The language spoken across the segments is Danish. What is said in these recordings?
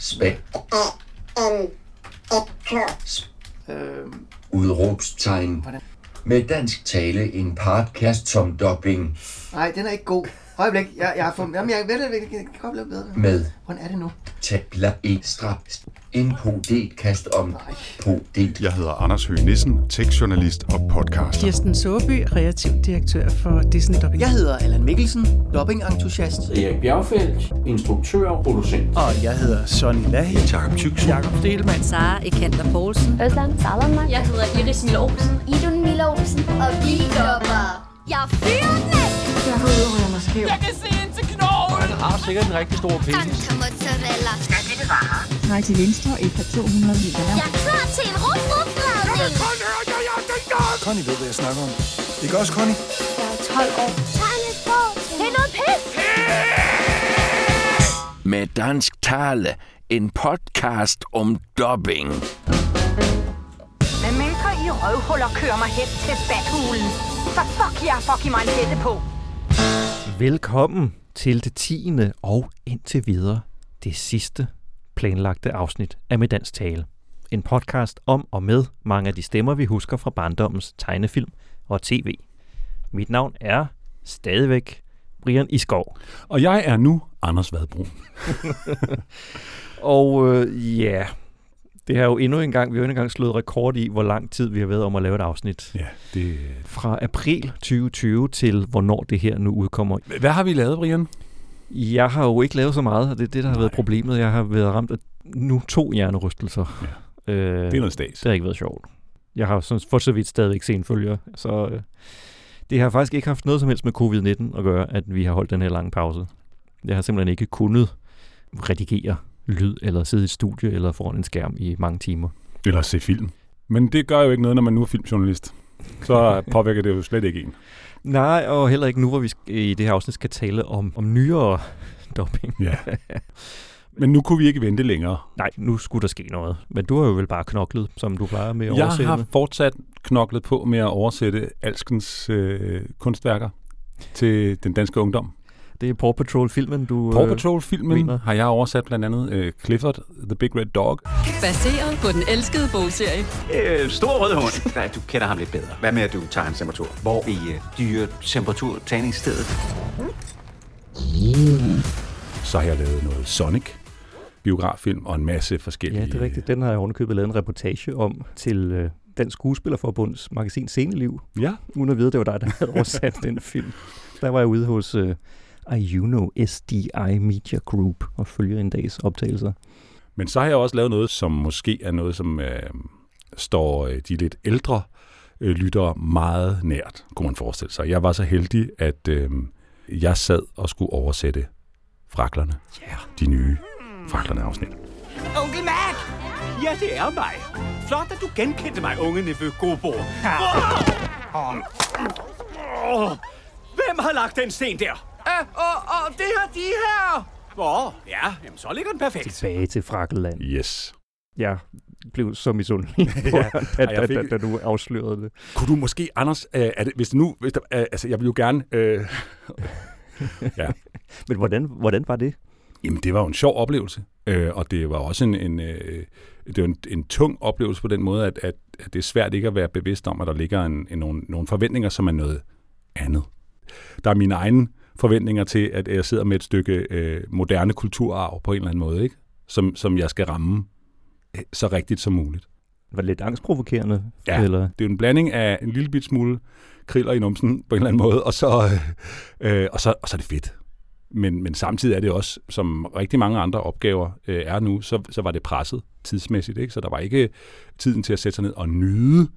Spæk. Udråbstegn. Med dansk tale en podcast som dubbing Nej, den er ikke god. Øjeblik, jeg, jeg har fået... Jamen, jeg ved det, jeg kan godt blive bedre. med Hvordan er det nu? tabla e strap. En podet kast om podet. Jeg hedder Anders Høgh Nissen, tekstjournalist og podcaster. Kirsten Såby, kreativ direktør for Disney Dubbing. Jeg hedder Allan Mikkelsen, dubbing-entusiast. Erik Bjergfeldt, instruktør og producent. Og jeg hedder Sonny Lahi. Jakob Tyksen. Jakob Stelmann. Sara Ekander Poulsen. Özlem Salamak. Jeg hedder Iris Mille Olsen. Idun Mille Olsen. Og vi dubber. Jeg er fyrende! Jeg har udryddet mig skæv. Jeg kan se ind til knogen! Han har sikkert en rigtig stor penis. Mozzarella. Drej til venstre efter 200 meter. Jeg er klar til en ruf ruf Conny ved, hvad jeg snakker om. Ikke også, Conny? Jeg er 12 år. Tegn et på. Det er noget pis. med dansk tale. En podcast om dubbing. Med mælker i røvhuller kører mig hen til bathulen. Så fuck jeg, fuck i mig en hætte på. Velkommen til det tiende og indtil videre det sidste planlagte afsnit af Med Dansk Tale. En podcast om og med mange af de stemmer, vi husker fra barndommens tegnefilm og tv. Mit navn er stadigvæk Brian Iskov. Og jeg er nu Anders Vadbro. Og øh, ja, det har jo endnu en gang, vi har endnu en gang slået rekord i, hvor lang tid vi har været om at lave et afsnit. Ja, det... Fra april 2020 til hvornår det her nu udkommer. Hvad har vi lavet, Brian? Jeg har jo ikke lavet så meget, og det er det, der har været problemet. Jeg har været ramt af nu to hjernerystelser. Ja. Øh, Det er noget stas. det har ikke været sjovt. Jeg har sådan for så vidt stadigvæk senfølger, så øh, det har faktisk ikke haft noget som helst med covid-19 at gøre, at vi har holdt den her lange pause. Jeg har simpelthen ikke kunnet redigere lyd, eller sidde i et studie, eller foran en skærm i mange timer. Eller se film. Men det gør jo ikke noget, når man nu er filmjournalist. Så påvirker det jo slet ikke en. Nej, og heller ikke nu, hvor vi i det her afsnit skal tale om, om nyere dubbing. Ja. Men nu kunne vi ikke vente længere. Nej, nu skulle der ske noget. Men du har jo vel bare knoklet, som du plejer med at Jeg oversætte. har fortsat knoklet på med at oversætte alskens øh, kunstværker til den danske ungdom. Det er Paw Patrol-filmen, du... Paw øh, Patrol-filmen mener. har jeg oversat blandt andet øh, Clifford, The Big Red Dog. Baseret på den elskede bogserie. Øh, stor rød hund. Nej, du kender ham lidt bedre. Hvad med, at du tager en temperatur? Hvor i øh, dyre temperatur træningsstedet? Så har jeg lavet noget Sonic, biograffilm og en masse forskellige... Ja, det er rigtigt. Den har jeg ovenikøbet lavet en reportage om til øh, Dansk Skuespillerforbunds magasin Sceneliv, Ja, uden at vide, det var dig, der havde oversat den film. Der var jeg ude hos øh, Iuno SDI Media Group og følger en dags optagelser. men så har jeg også lavet noget, som måske er noget, som øh, står øh, de lidt ældre øh, lyttere meget nært, kunne man forestille sig. Jeg var så heldig, at øh, jeg sad og skulle oversætte Fraklerne. Yeah. De nye Fraklerne-afsnit. Onkel Mac! Ja, det er mig. Flot, at du genkendte mig, unge nevø Gobo. Hvem har lagt den sten der? Uh, og, og det har de her. Åh, ja, jamen, så ligger den perfekt. Tilbage til Frakkeland. Yes. Jeg blev så misundelig, Ja, da, da, da, da du afslørede det. Kunne du måske, Anders, øh, er det, hvis det nu, hvis der, øh, altså jeg vil jo gerne, øh, ja, Men hvordan, hvordan var det? Jamen, det var jo en sjov oplevelse, øh, og det var også en, en, øh, det var en, en tung oplevelse på den måde, at, at, at det er svært ikke at være bevidst om, at der ligger en, en, nogle, nogle forventninger, som er noget andet. Der er mine egne forventninger til, at jeg sidder med et stykke øh, moderne kulturarv på en eller anden måde, ikke? Som, som jeg skal ramme øh, så rigtigt som muligt. Var det lidt angstprovokerende? Ja. Eller? Det er jo en blanding af en lille bit smule kriller i numsen på en eller anden måde, og så, øh, øh, og så, og så er det fedt. Men, men samtidig er det også, som rigtig mange andre opgaver øh, er nu, så, så var det presset tidsmæssigt. Ikke? Så der var ikke tiden til at sætte sig ned og nyde,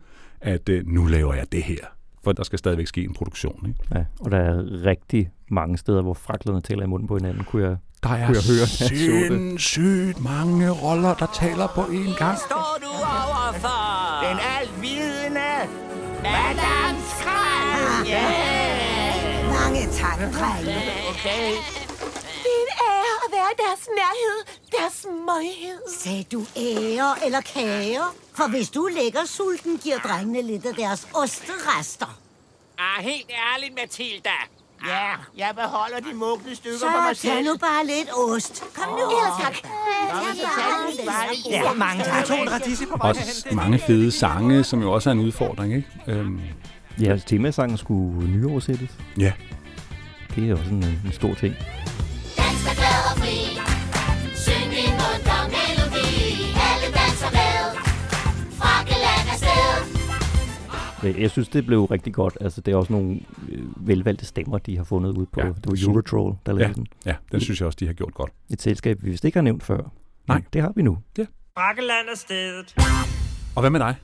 at øh, nu laver jeg det her. For der skal stadigvæk ske en produktion. Ikke? Ja, og der er rigtig mange steder, hvor fraklerne taler i munden på hinanden, kunne jeg, Der er kunne jeg høre, sindssygt mange roller, der taler på én gang. Står du overfor? Den altvidende Madame Skrald. Ja. Mange tak, drenge. Okay. Det er en ære at være i deres nærhed. Deres møghed. Sagde du ære eller kager? For hvis du lægger sulten, giver drengene lidt af deres osterester. Ah, helt ærligt, Mathilda. Ja, jeg beholder de mugne stykker Så for mig tag selv. nu bare lidt ost. Kom nu. Ja, tak. Ja, mange tak. To en radisi på vej Også mange fede sange, som jo også er en udfordring, ikke? Øhm, Ja, altså, temasangen skulle nyoversættes. ja. Det er jo sådan en, en stor ting. Dans Jeg synes, det blev rigtig godt. Altså, det er også nogle øh, velvalgte stemmer, de har fundet ud på. Ja, Ja, det var. Eurotroll, der lavede Ja, den. ja, den synes jeg også, de har gjort godt. Et selskab, vi vist ikke har nævnt før. Nej. Det har vi nu. Bakkeland er stedet. Og hvad med dig?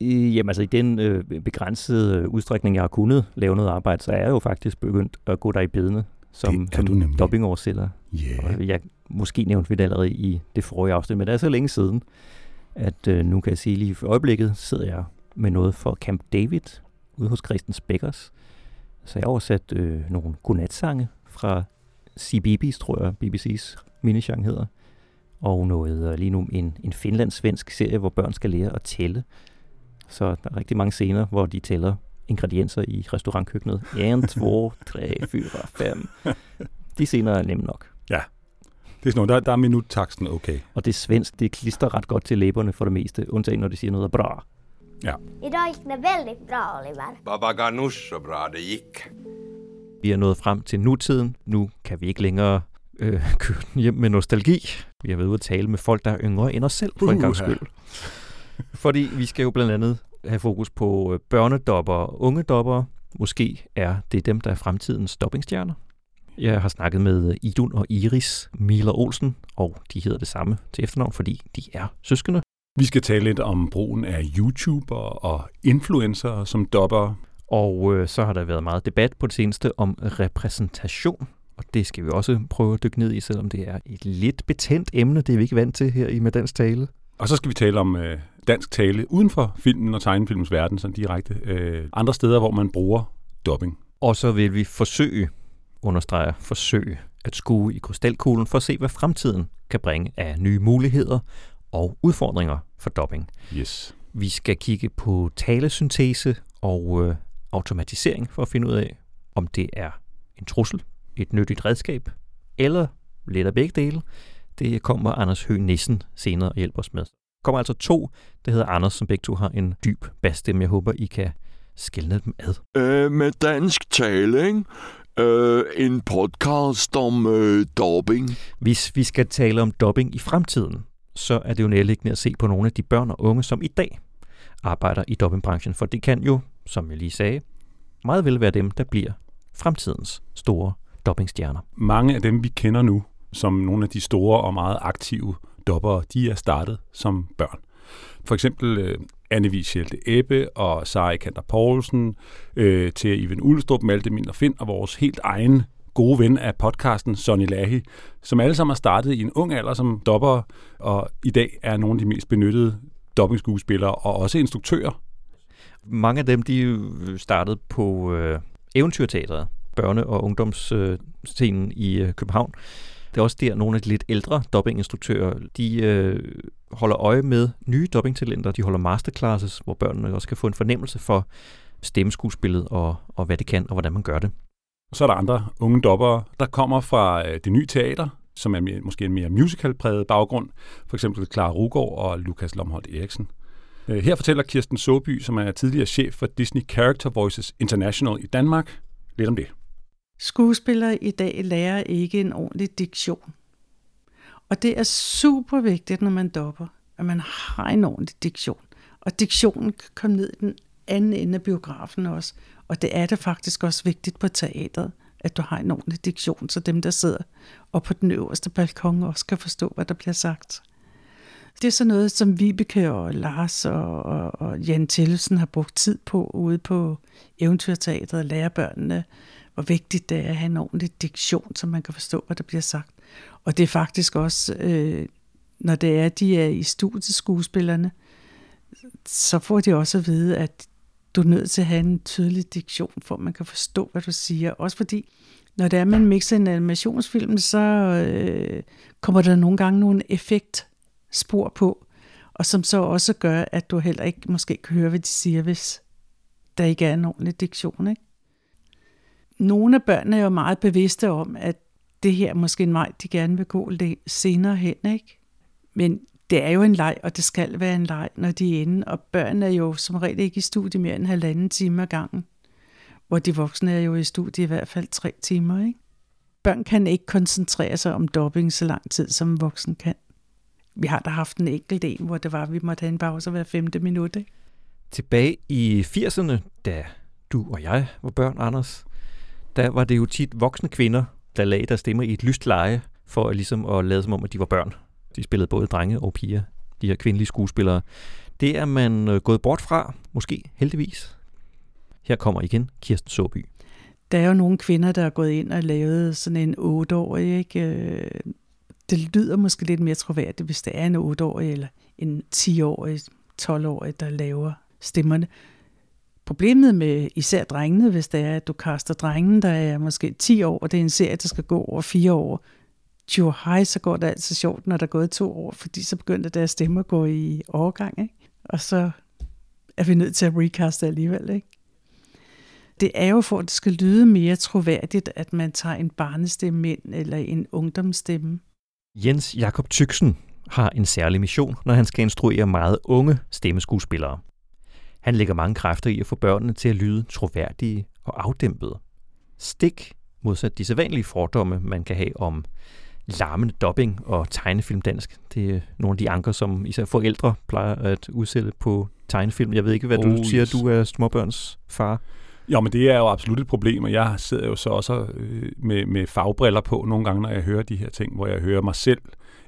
I, jamen altså, i den øh, begrænsede øh, udstrækning, jeg har kunnet lave noget arbejde, så er jeg jo faktisk begyndt at gå der i bedene som, som dobbingoversætter. Yeah. Og jeg, måske nævnte vi det allerede i det forrige afsnit, men det er så længe siden, at øh, nu kan jeg sige lige for øjeblikket, sidder jeg med noget for Camp David ude hos Christen Spekkers. Så jeg har oversat øh, nogle godnatsange fra CBBS, tror jeg, BBC's minisang hedder. Og noget øh, lige nu en, en finlandssvensk serie, hvor børn skal lære at tælle. Så der er rigtig mange scener, hvor de tæller ingredienser i restaurantkøkkenet. 1, 2, 3, 4, 5. De scener er nemme nok. Ja. Det er sådan noget, der, der er minuttaksten okay. Og det svensk, det klister ret godt til læberne for det meste, undtagen når de siger noget af bra. Ja. Idag gick det väldigt bra, Oliver. Baba ganoush så bra det gick. Vi er nået frem til nutiden. Nu kan vi ikke længere øh, køre den hjem med nostalgi. Vi har været ude at tale med folk, der er yngre end os selv, for en gang skyld. Fordi vi skal jo blandt andet have fokus på øh, børnedopper og unge dopper. Måske er det dem, der er fremtidens doppingstjerner. Jeg har snakket med Idun og Iris Miller Olsen, og de hedder det samme til efternavn, fordi de er søskende. Vi skal tale lidt om brugen af YouTuber og influencer som dopper. Og øh, så har der været meget debat på det seneste om repræsentation. Og det skal vi også prøve at dykke ned i, selvom det er et lidt betændt emne. Det er vi ikke vant til her i Med Dansk Tale. Og så skal vi tale om øh, dansk tale uden for filmen og tegnefilmens verden, sådan direkte. Øh, andre steder, hvor man bruger dubbing. Og så vil vi forsøge, understreger forsøge, at skue i krystalkuglen for at se, hvad fremtiden kan bringe af nye muligheder og udfordringer for dubbing. Yes. Vi skal kigge på talesyntese og øh, automatisering for at finde ud af, om det er en trussel, et nyttigt redskab, eller lidt af begge dele. Det kommer Anders Høgh Nissen senere og hjælper os med. Der kommer altså to, der hedder Anders, som begge to har en dyb basstemme. Jeg håber, I kan skælne dem ad. Øh, med dansk tale, ikke? Øh, en podcast om øh, dobbing. Hvis vi skal tale om dubbing i fremtiden, så er det jo nærliggende at se på nogle af de børn og unge, som i dag arbejder i dopingbranchen, For det kan jo, som jeg lige sagde, meget vel være dem, der bliver fremtidens store dopingstjerner. Mange af dem, vi kender nu, som nogle af de store og meget aktive dobbere, de er startet som børn. For eksempel øh, Anne Wieschelte Ebbe og Sara Kanter Poulsen, øh, til Ivan Ulstrup, Malte Minder Finn og vores helt egen gode ven af podcasten, Sonny Lahi, som alle sammen har startet i en ung alder som dopper, og i dag er nogle af de mest benyttede dobbingskuespillere og også instruktører. Mange af dem, de startede på øh, Eventyrteatret, børne- og ungdomsscenen øh, i øh, København. Det er også der, nogle af de lidt ældre dobbinginstruktører, de øh, holder øje med nye dobbingtalenter. De holder masterclasses, hvor børnene også kan få en fornemmelse for stemmeskuespillet og, og hvad det kan, og hvordan man gør det. Så er der andre unge dobbere, der kommer fra øh, det nye teater, som er mere, måske en mere musical-præget baggrund. For eksempel Clara Rugård og Lukas Lomholdt Eriksen. Øh, Her fortæller Kirsten Soby, som er tidligere chef for Disney Character Voices International i Danmark, lidt om det. Skuespillere i dag lærer ikke en ordentlig diktion. Og det er super vigtigt, når man dopper, at man har en ordentlig diktion. Og diktionen kan komme ned i den anden ende af biografen også. Og det er det faktisk også vigtigt på teatret, at du har en ordentlig diktion, så dem, der sidder og på den øverste balkon også kan forstå, hvad der bliver sagt. Det er sådan noget, som Vibeke og Lars og, og, og Jan Tillesen har brugt tid på ude på Eventyrteatret og lære børnene, hvor vigtigt det er at have en ordentlig diktion, så man kan forstå, hvad der bliver sagt. Og det er faktisk også, øh, når det er, de er i studiet, skuespillerne, så får de også at vide, at du er nødt til at have en tydelig diktion, for at man kan forstå, hvad du siger. Også fordi, når det er, man mixer en animationsfilm, så øh, kommer der nogle gange nogle effektspor på, og som så også gør, at du heller ikke måske kan høre, hvad de siger, hvis der ikke er en ordentlig diktion. Ikke? nogle af børnene er jo meget bevidste om, at det her er måske en vej, de gerne vil gå lidt senere hen, ikke? Men det er jo en leg, og det skal være en leg, når de er inde, og børn er jo som regel ikke i studie mere end en halvanden time ad gangen, hvor de voksne er jo i studie i hvert fald tre timer, ikke? Børn kan ikke koncentrere sig om dobbing så lang tid, som en voksen kan. Vi har da haft en enkelt en, hvor det var, at vi måtte have en pause hver femte minut, ikke? Tilbage i 80'erne, da du og jeg var børn, Anders, der var det jo tit voksne kvinder, der lagde deres stemmer i et lyst leje, for at, ligesom at lade som om, at de var børn. De spillede både drenge og piger, de her kvindelige skuespillere. Det er man øh, gået bort fra, måske heldigvis. Her kommer igen Kirsten Såby. Der er jo nogle kvinder, der er gået ind og lavet sådan en 8-årig, ikke? Øh, det lyder måske lidt mere troværdigt, hvis det er en 8-årig eller en 10-årig, 12-årig, der laver stemmerne. Problemet med især drengene, hvis det er, at du kaster drengen, der er måske 10 år, og det er en serie, der skal gå over 4 år, jo hej, så går det altid sjovt, når der er gået to år, fordi så begynder deres stemme at gå i overgang, ikke? og så er vi nødt til at recaste alligevel. Ikke? Det er jo for, at det skal lyde mere troværdigt, at man tager en barnestemme ind, eller en ungdomsstemme. Jens Jakob Tyksen har en særlig mission, når han skal instruere meget unge stemmeskuespillere. Han lægger mange kræfter i at få børnene til at lyde troværdige og afdæmpede. Stik modsat de sædvanlige fordomme, man kan have om larmende dubbing og tegnefilmdansk. Det er nogle af de anker, som især forældre plejer at udsætte på tegnefilm. Jeg ved ikke, hvad Oh, du siger, du er småbørns far. Jo, men det er jo absolut et problem, og jeg sidder jo så også øh, med, med fagbriller på nogle gange, når jeg hører de her ting, hvor jeg hører mig selv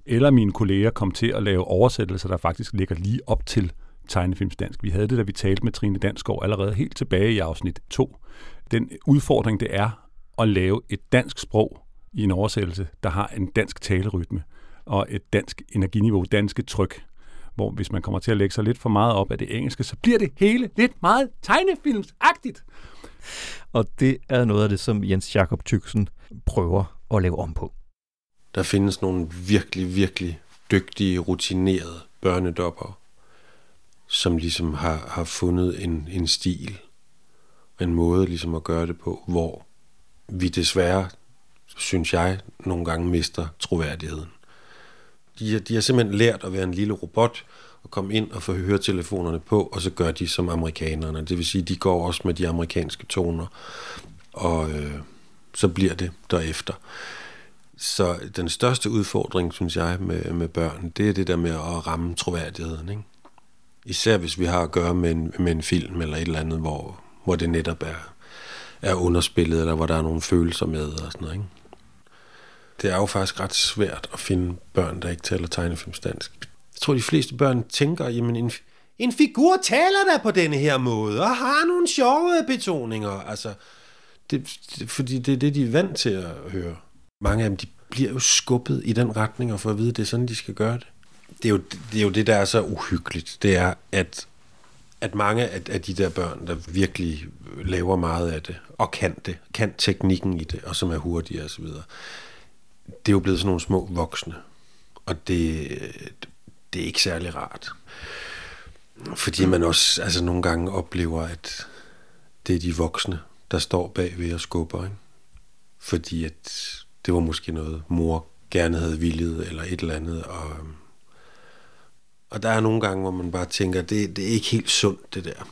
eller mine kolleger komme til at lave oversættelser, der faktisk ligger lige op til tegnefilmsdansk. Vi havde det, da vi talte med Trine Dansgaard allerede helt tilbage i afsnit 2. Den udfordring, det er at lave et dansk sprog i en oversættelse, der har en dansk talerytme og et dansk energiniveau, danske tryk. Hvor hvis man kommer til at lægge sig lidt for meget op af det engelske, så bliver det hele lidt meget tegnefilmsagtigt. Og det er noget af det, som Jens Jakob Tyksen prøver at lave om på. Der findes nogle virkelig, virkelig dygtige, rutinerede børnedopper, som ligesom har, har fundet en, en stil, en måde ligesom at gøre det på, hvor vi desværre, synes jeg, nogle gange mister troværdigheden. De, har- de har simpelthen lært at være en lille robot, og komme ind og få høretelefonerne på, og så gør de som amerikanerne. Det vil sige, de går også med de amerikanske toner, og øh, så bliver det derefter. Så den største udfordring, synes jeg, med, med børn, det er det der med at ramme troværdigheden. Ikke? Især hvis vi har at gøre med en, med en film eller et eller andet, hvor, hvor det netop er, er underspillet, eller hvor der er nogle følelser med og sådan noget. Ikke? Det er jo faktisk ret svært at finde børn, der ikke taler tegnefilmsdansk. Jeg tror, de fleste børn tænker, jamen en, en figur taler da på denne her måde, og har nogle sjove betoninger. Altså, det, det, fordi det er det, de er vant til at høre. Mange af dem, de bliver jo skubbet i den retning, og får at vide, at det er sådan, de skal gøre det. Det er jo det, er jo det der er så uhyggeligt. Det er, at, at mange af, af de der børn, der virkelig laver meget af det, og kan det, kan teknikken i det, og som er hurtige og så videre, det er jo blevet sådan nogle små voksne. Og det, det er ikke særlig rart. Fordi man også altså nogle gange oplever, at det er de voksne, der står bag ved og skubber. Ikke? Fordi at det var måske noget, mor gerne havde villet, eller et eller andet. Og, og der er nogle gange, hvor man bare tænker, det, det er ikke helt sundt, det der.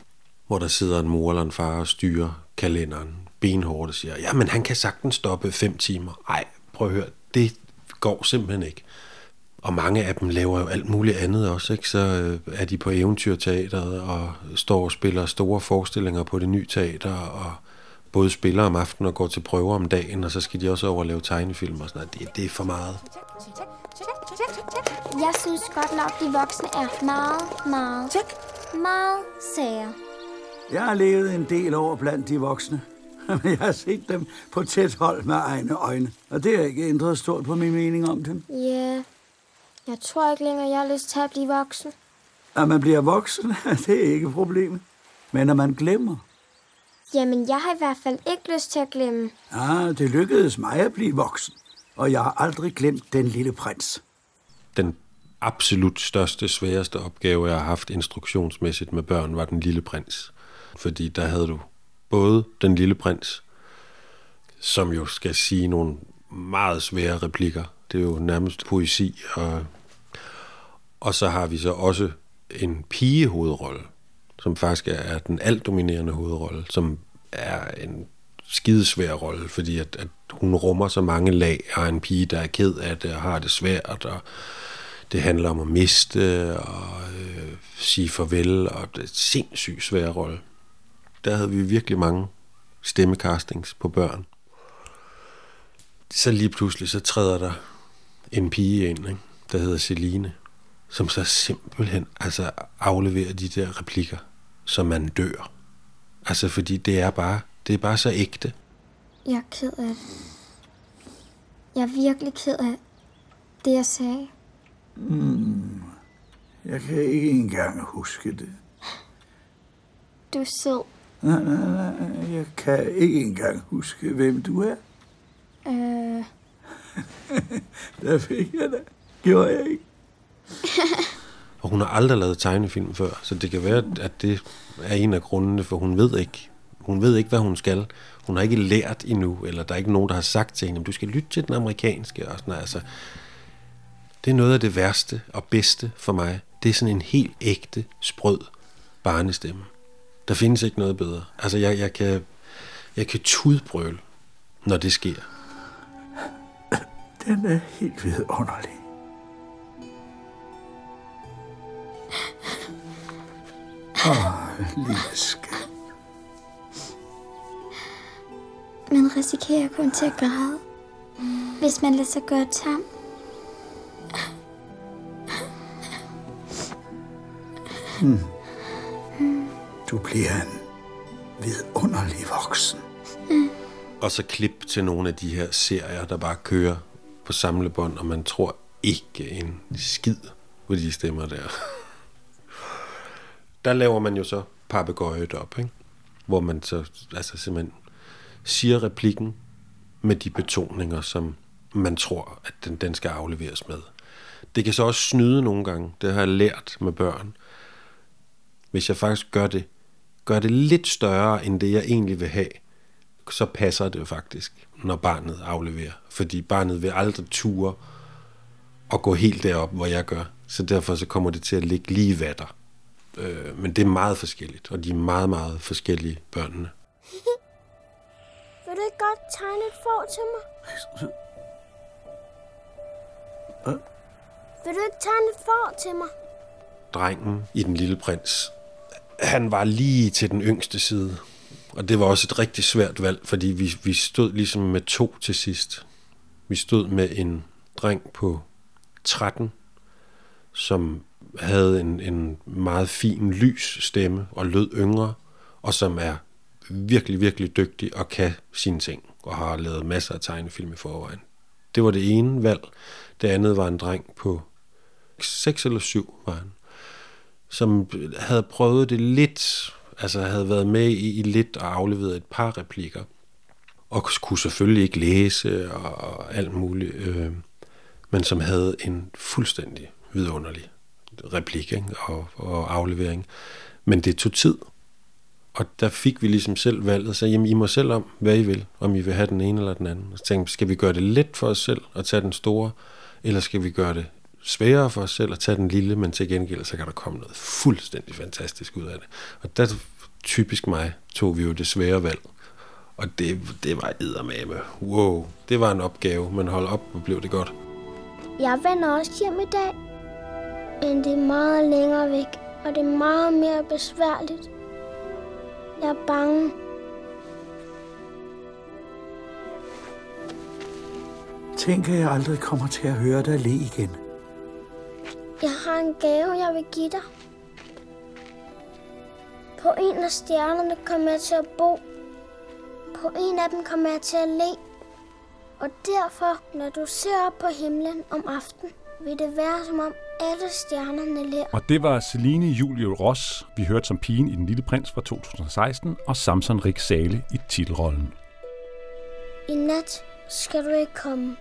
Hvor der sidder en mor eller en far og styrer kalenderen benhårdt og siger, ja, men han kan sagtens stoppe fem timer. Ej, prøv at høre, det går simpelthen ikke. Og mange af dem laver jo alt muligt andet også, ikke? Så øh, er de på eventyrteateret og står og spiller store forestillinger på det nye teater, og både spiller om aftenen og går til prøver om dagen, og så skal de også over og lave tegnefilm og sådan noget. Det, det er for meget. Jeg synes godt nok, de voksne er meget, meget, meget sære. Jeg har levet en del år blandt de voksne, men jeg har set dem på tæt hold med egne øjne, og det har ikke ændret stort på min mening om dem. Ja, jeg tror ikke længere, jeg har lyst til at blive voksen. At man bliver voksen, det er ikke problemet. Men når man glemmer, Jamen, jeg har i hvert fald ikke lyst til at glemme. ah, det lykkedes mig at blive voksen, og jeg har aldrig glemt den lille prins. Den absolut største, sværeste opgave, jeg har haft instruktionsmæssigt med børn, var Den Lille Prins. Fordi der havde du både Den Lille Prins, som jo skal sige nogle meget svære replikker. Det er jo nærmest poesi. Og, og så har vi så også en pigehovedrolle, som faktisk er den altdominerende hovedrolle, som er en skidesvær rolle, fordi at, at hun rummer så mange lag, og er en pige, der er ked af det, og har det svært, og det handler om at miste, og øh, sige farvel, og det er en sindssygt svær rolle. Der havde vi virkelig mange stemmecastings på børn. Så lige pludselig, så træder der en pige ind, ikke? der hedder Celine, som så simpelthen altså afleverer de der replikker, så man dør. Altså, fordi det er bare, det er bare så ægte. Jeg er ked af det. Jeg er virkelig ked af det, jeg sagde. Hmm. Jeg kan ikke engang huske det. Du er sød. Nej, nej, nej. Jeg kan ikke engang huske, hvem du er. Øh, Der fik jeg det. Gjorde jeg ikke. Og hun har aldrig lavet tegnefilm før, så det kan være, at det er en af grundene, for hun ved ikke, hun ved ikke, hvad hun skal. Hun har ikke lært endnu, eller der er ikke nogen, der har sagt til hende, du skal lytte til den amerikanske. Og sådan, altså, det er noget af det værste og bedste for mig. Det er sådan en helt ægte, sprød barnestemme. Der findes ikke noget bedre. Altså, jeg, jeg kan, jeg kan tudbrøle, når det sker. Den er helt vidunderlig. Åh, lille skat. man risikerer kun til at græde, hvis man lader sig gøre tam. Hmm. Du bliver en vidunderlig voksen. Mm. Og så klip til nogle af de her serier, der bare kører på samlebånd, og man tror ikke en skid på de stemmer der. Der laver man jo så papegøjet op, ikke? hvor man så altså simpelthen siger replikken med de betoninger, som man tror, at den, den skal afleveres med. Det kan så også snyde nogle gange. Det har jeg lært med børn. Hvis jeg faktisk gør det, gør det lidt større, end det jeg egentlig vil have, så passer det jo faktisk, når barnet afleverer. Fordi barnet vil aldrig ture og gå helt derop, hvor jeg gør. Så derfor så kommer det til at ligge lige vatter. Øh, men det er meget forskelligt, og de er meget, meget forskellige børnene. Vil du ikke godt tegne et får til mig? Vil du ikke tegne et får til mig? Drengen i Den Lille Prins, han var lige til den yngste side. Og det var også et rigtig svært valg, fordi vi, vi stod ligesom med to til sidst. Vi stod med en dreng på 13, som havde en, en meget fin, lys stemme og lød yngre, og som er virkelig, virkelig dygtig og kan sine ting, og har lavet masser af tegnefilm i forvejen. Det var det ene valg. Det andet var en dreng på 6 eller 7, var han, som havde prøvet det lidt, altså havde været med i, i lidt og afleveret et par replikker, og kunne selvfølgelig ikke læse og, og alt muligt, øh, men som havde en fuldstændig vidunderlig replik ikke? Og, og aflevering. Men det tog tid, og der fik vi ligesom selv valget, så jamen, I må selv om, hvad I vil, om I vil have den ene eller den anden. Og så tænkte skal vi gøre det let for os selv at tage den store, eller skal vi gøre det sværere for os selv at tage den lille, men til gengæld, så kan der komme noget fuldstændig fantastisk ud af det. Og der typisk mig tog vi jo det svære valg. Og det, det var eddermame. Wow, det var en opgave, men hold op, hvor blev det godt. Jeg vender også hjem i dag. Men det er meget længere væk, og det er meget mere besværligt. Jeg er bange. Tænk, at jeg aldrig kommer til at høre dig le igen. Jeg har en gave, jeg vil give dig. På en af stjernerne kommer jeg til at bo. På en af dem kommer jeg til at le. Og derfor, når du ser op på himlen om aftenen, vil det være som om alle stjernerne ler. Og det var Celine Julie Ross, vi hørte som pigen i Den Lille Prins fra 2016, og Samson Rik Sale i titelrollen. I nat skal du ikke komme.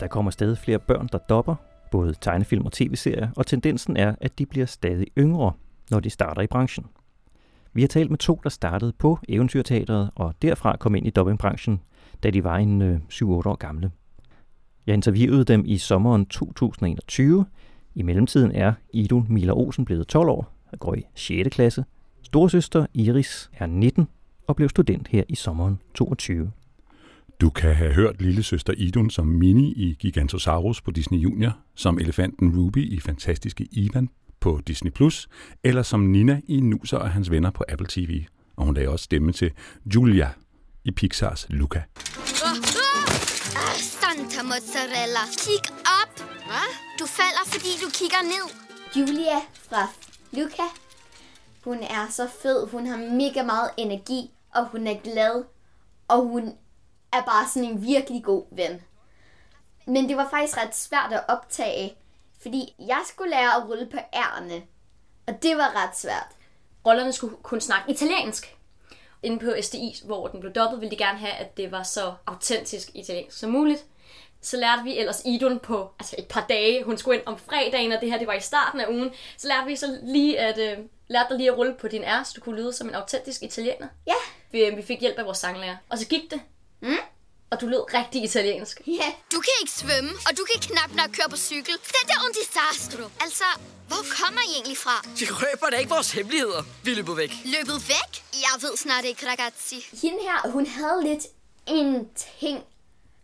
Der kommer stadig flere børn, der dopper, både tegnefilm og tv-serier, og tendensen er, at de bliver stadig yngre, når de starter i branchen. Vi har talt med to, der startede på Eventyrteatret, og derfra kom ind i dobbingbranchen. da de var en øh, 7-8 år gamle. Jeg interviewede dem i sommeren 2021. I mellemtiden er Idun Miller Olsen blevet 12 år og går i 6. klasse. Storesøster Iris er 19 og blev student her i sommeren 22. Du kan have hørt lille søster Idun som Mini i Gigantosaurus på Disney Junior, som elefanten Ruby i Fantastiske Ivan på Disney+, Plus, eller som Nina i Nuser og hans venner på Apple TV. Og hun lagde også stemme til Julia i Pixars Luca. Ah, Santa mozzarella. Kig op. Hvad? Du falder, fordi du kigger ned. Julia fra Luca. Hun er så fed. Hun har mega meget energi, og hun er glad. Og hun er bare sådan en virkelig god ven. Men det var faktisk ret svært at optage, fordi jeg skulle lære at rulle på ærne. Og det var ret svært. Rollerne skulle kunne snakke italiensk. Inde på SDI, hvor den blev dobbelt, ville de gerne have, at det var så autentisk italiensk som muligt. Så lærte vi ellers Idun på altså et par dage. Hun skulle ind om fredagen, og det her det var i starten af ugen. Så lærte vi så lige at, øh, lærte dig lige at rulle på din R, så du kunne lyde som en autentisk italiener. Ja. Vi, øh, vi fik hjælp af vores sanglærer. Og så gik det. Mm. Og du lød rigtig italiensk. Ja. Du kan ikke svømme, og du kan knap nok køre på cykel. Det er un disastro. Altså, hvor kommer I egentlig fra? De røber da ikke vores hemmeligheder. Vi løber væk. Løbet væk? Jeg ved snart ikke, ragazzi. Hende her, hun havde lidt en ting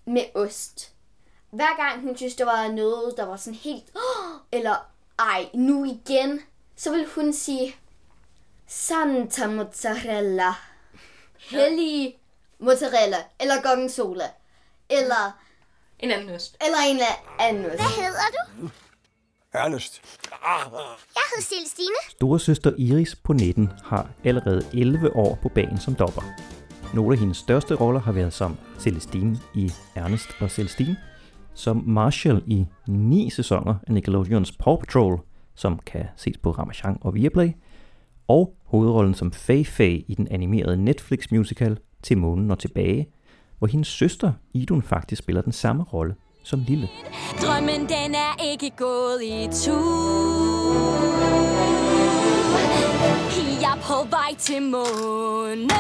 med ost. Hver gang hun synes, der var noget, der var sådan helt... Eller, ej, nu igen. Så ville hun sige... Santa mozzarella. Hellig mozzarella. Eller gorgonzola. Eller... En anden ost. Eller en anden ost. Hvad hedder du? Ernest. Jeg hedder Celestine. Storesøster Iris på 19 har allerede 11 år på banen som dopper. Nogle af hendes største roller har været som Celestine i Ernest og Celestine, som Marshall i ni sæsoner af Nickelodeons Paw Patrol, som kan ses på Ramachan og Viaplay, og hovedrollen som Fei Fei i den animerede Netflix musical Til månen og tilbage, hvor hendes søster Idun faktisk spiller den samme rolle som Lille. Drømmen den er ikke gået i tu. Jeg er på vej til månen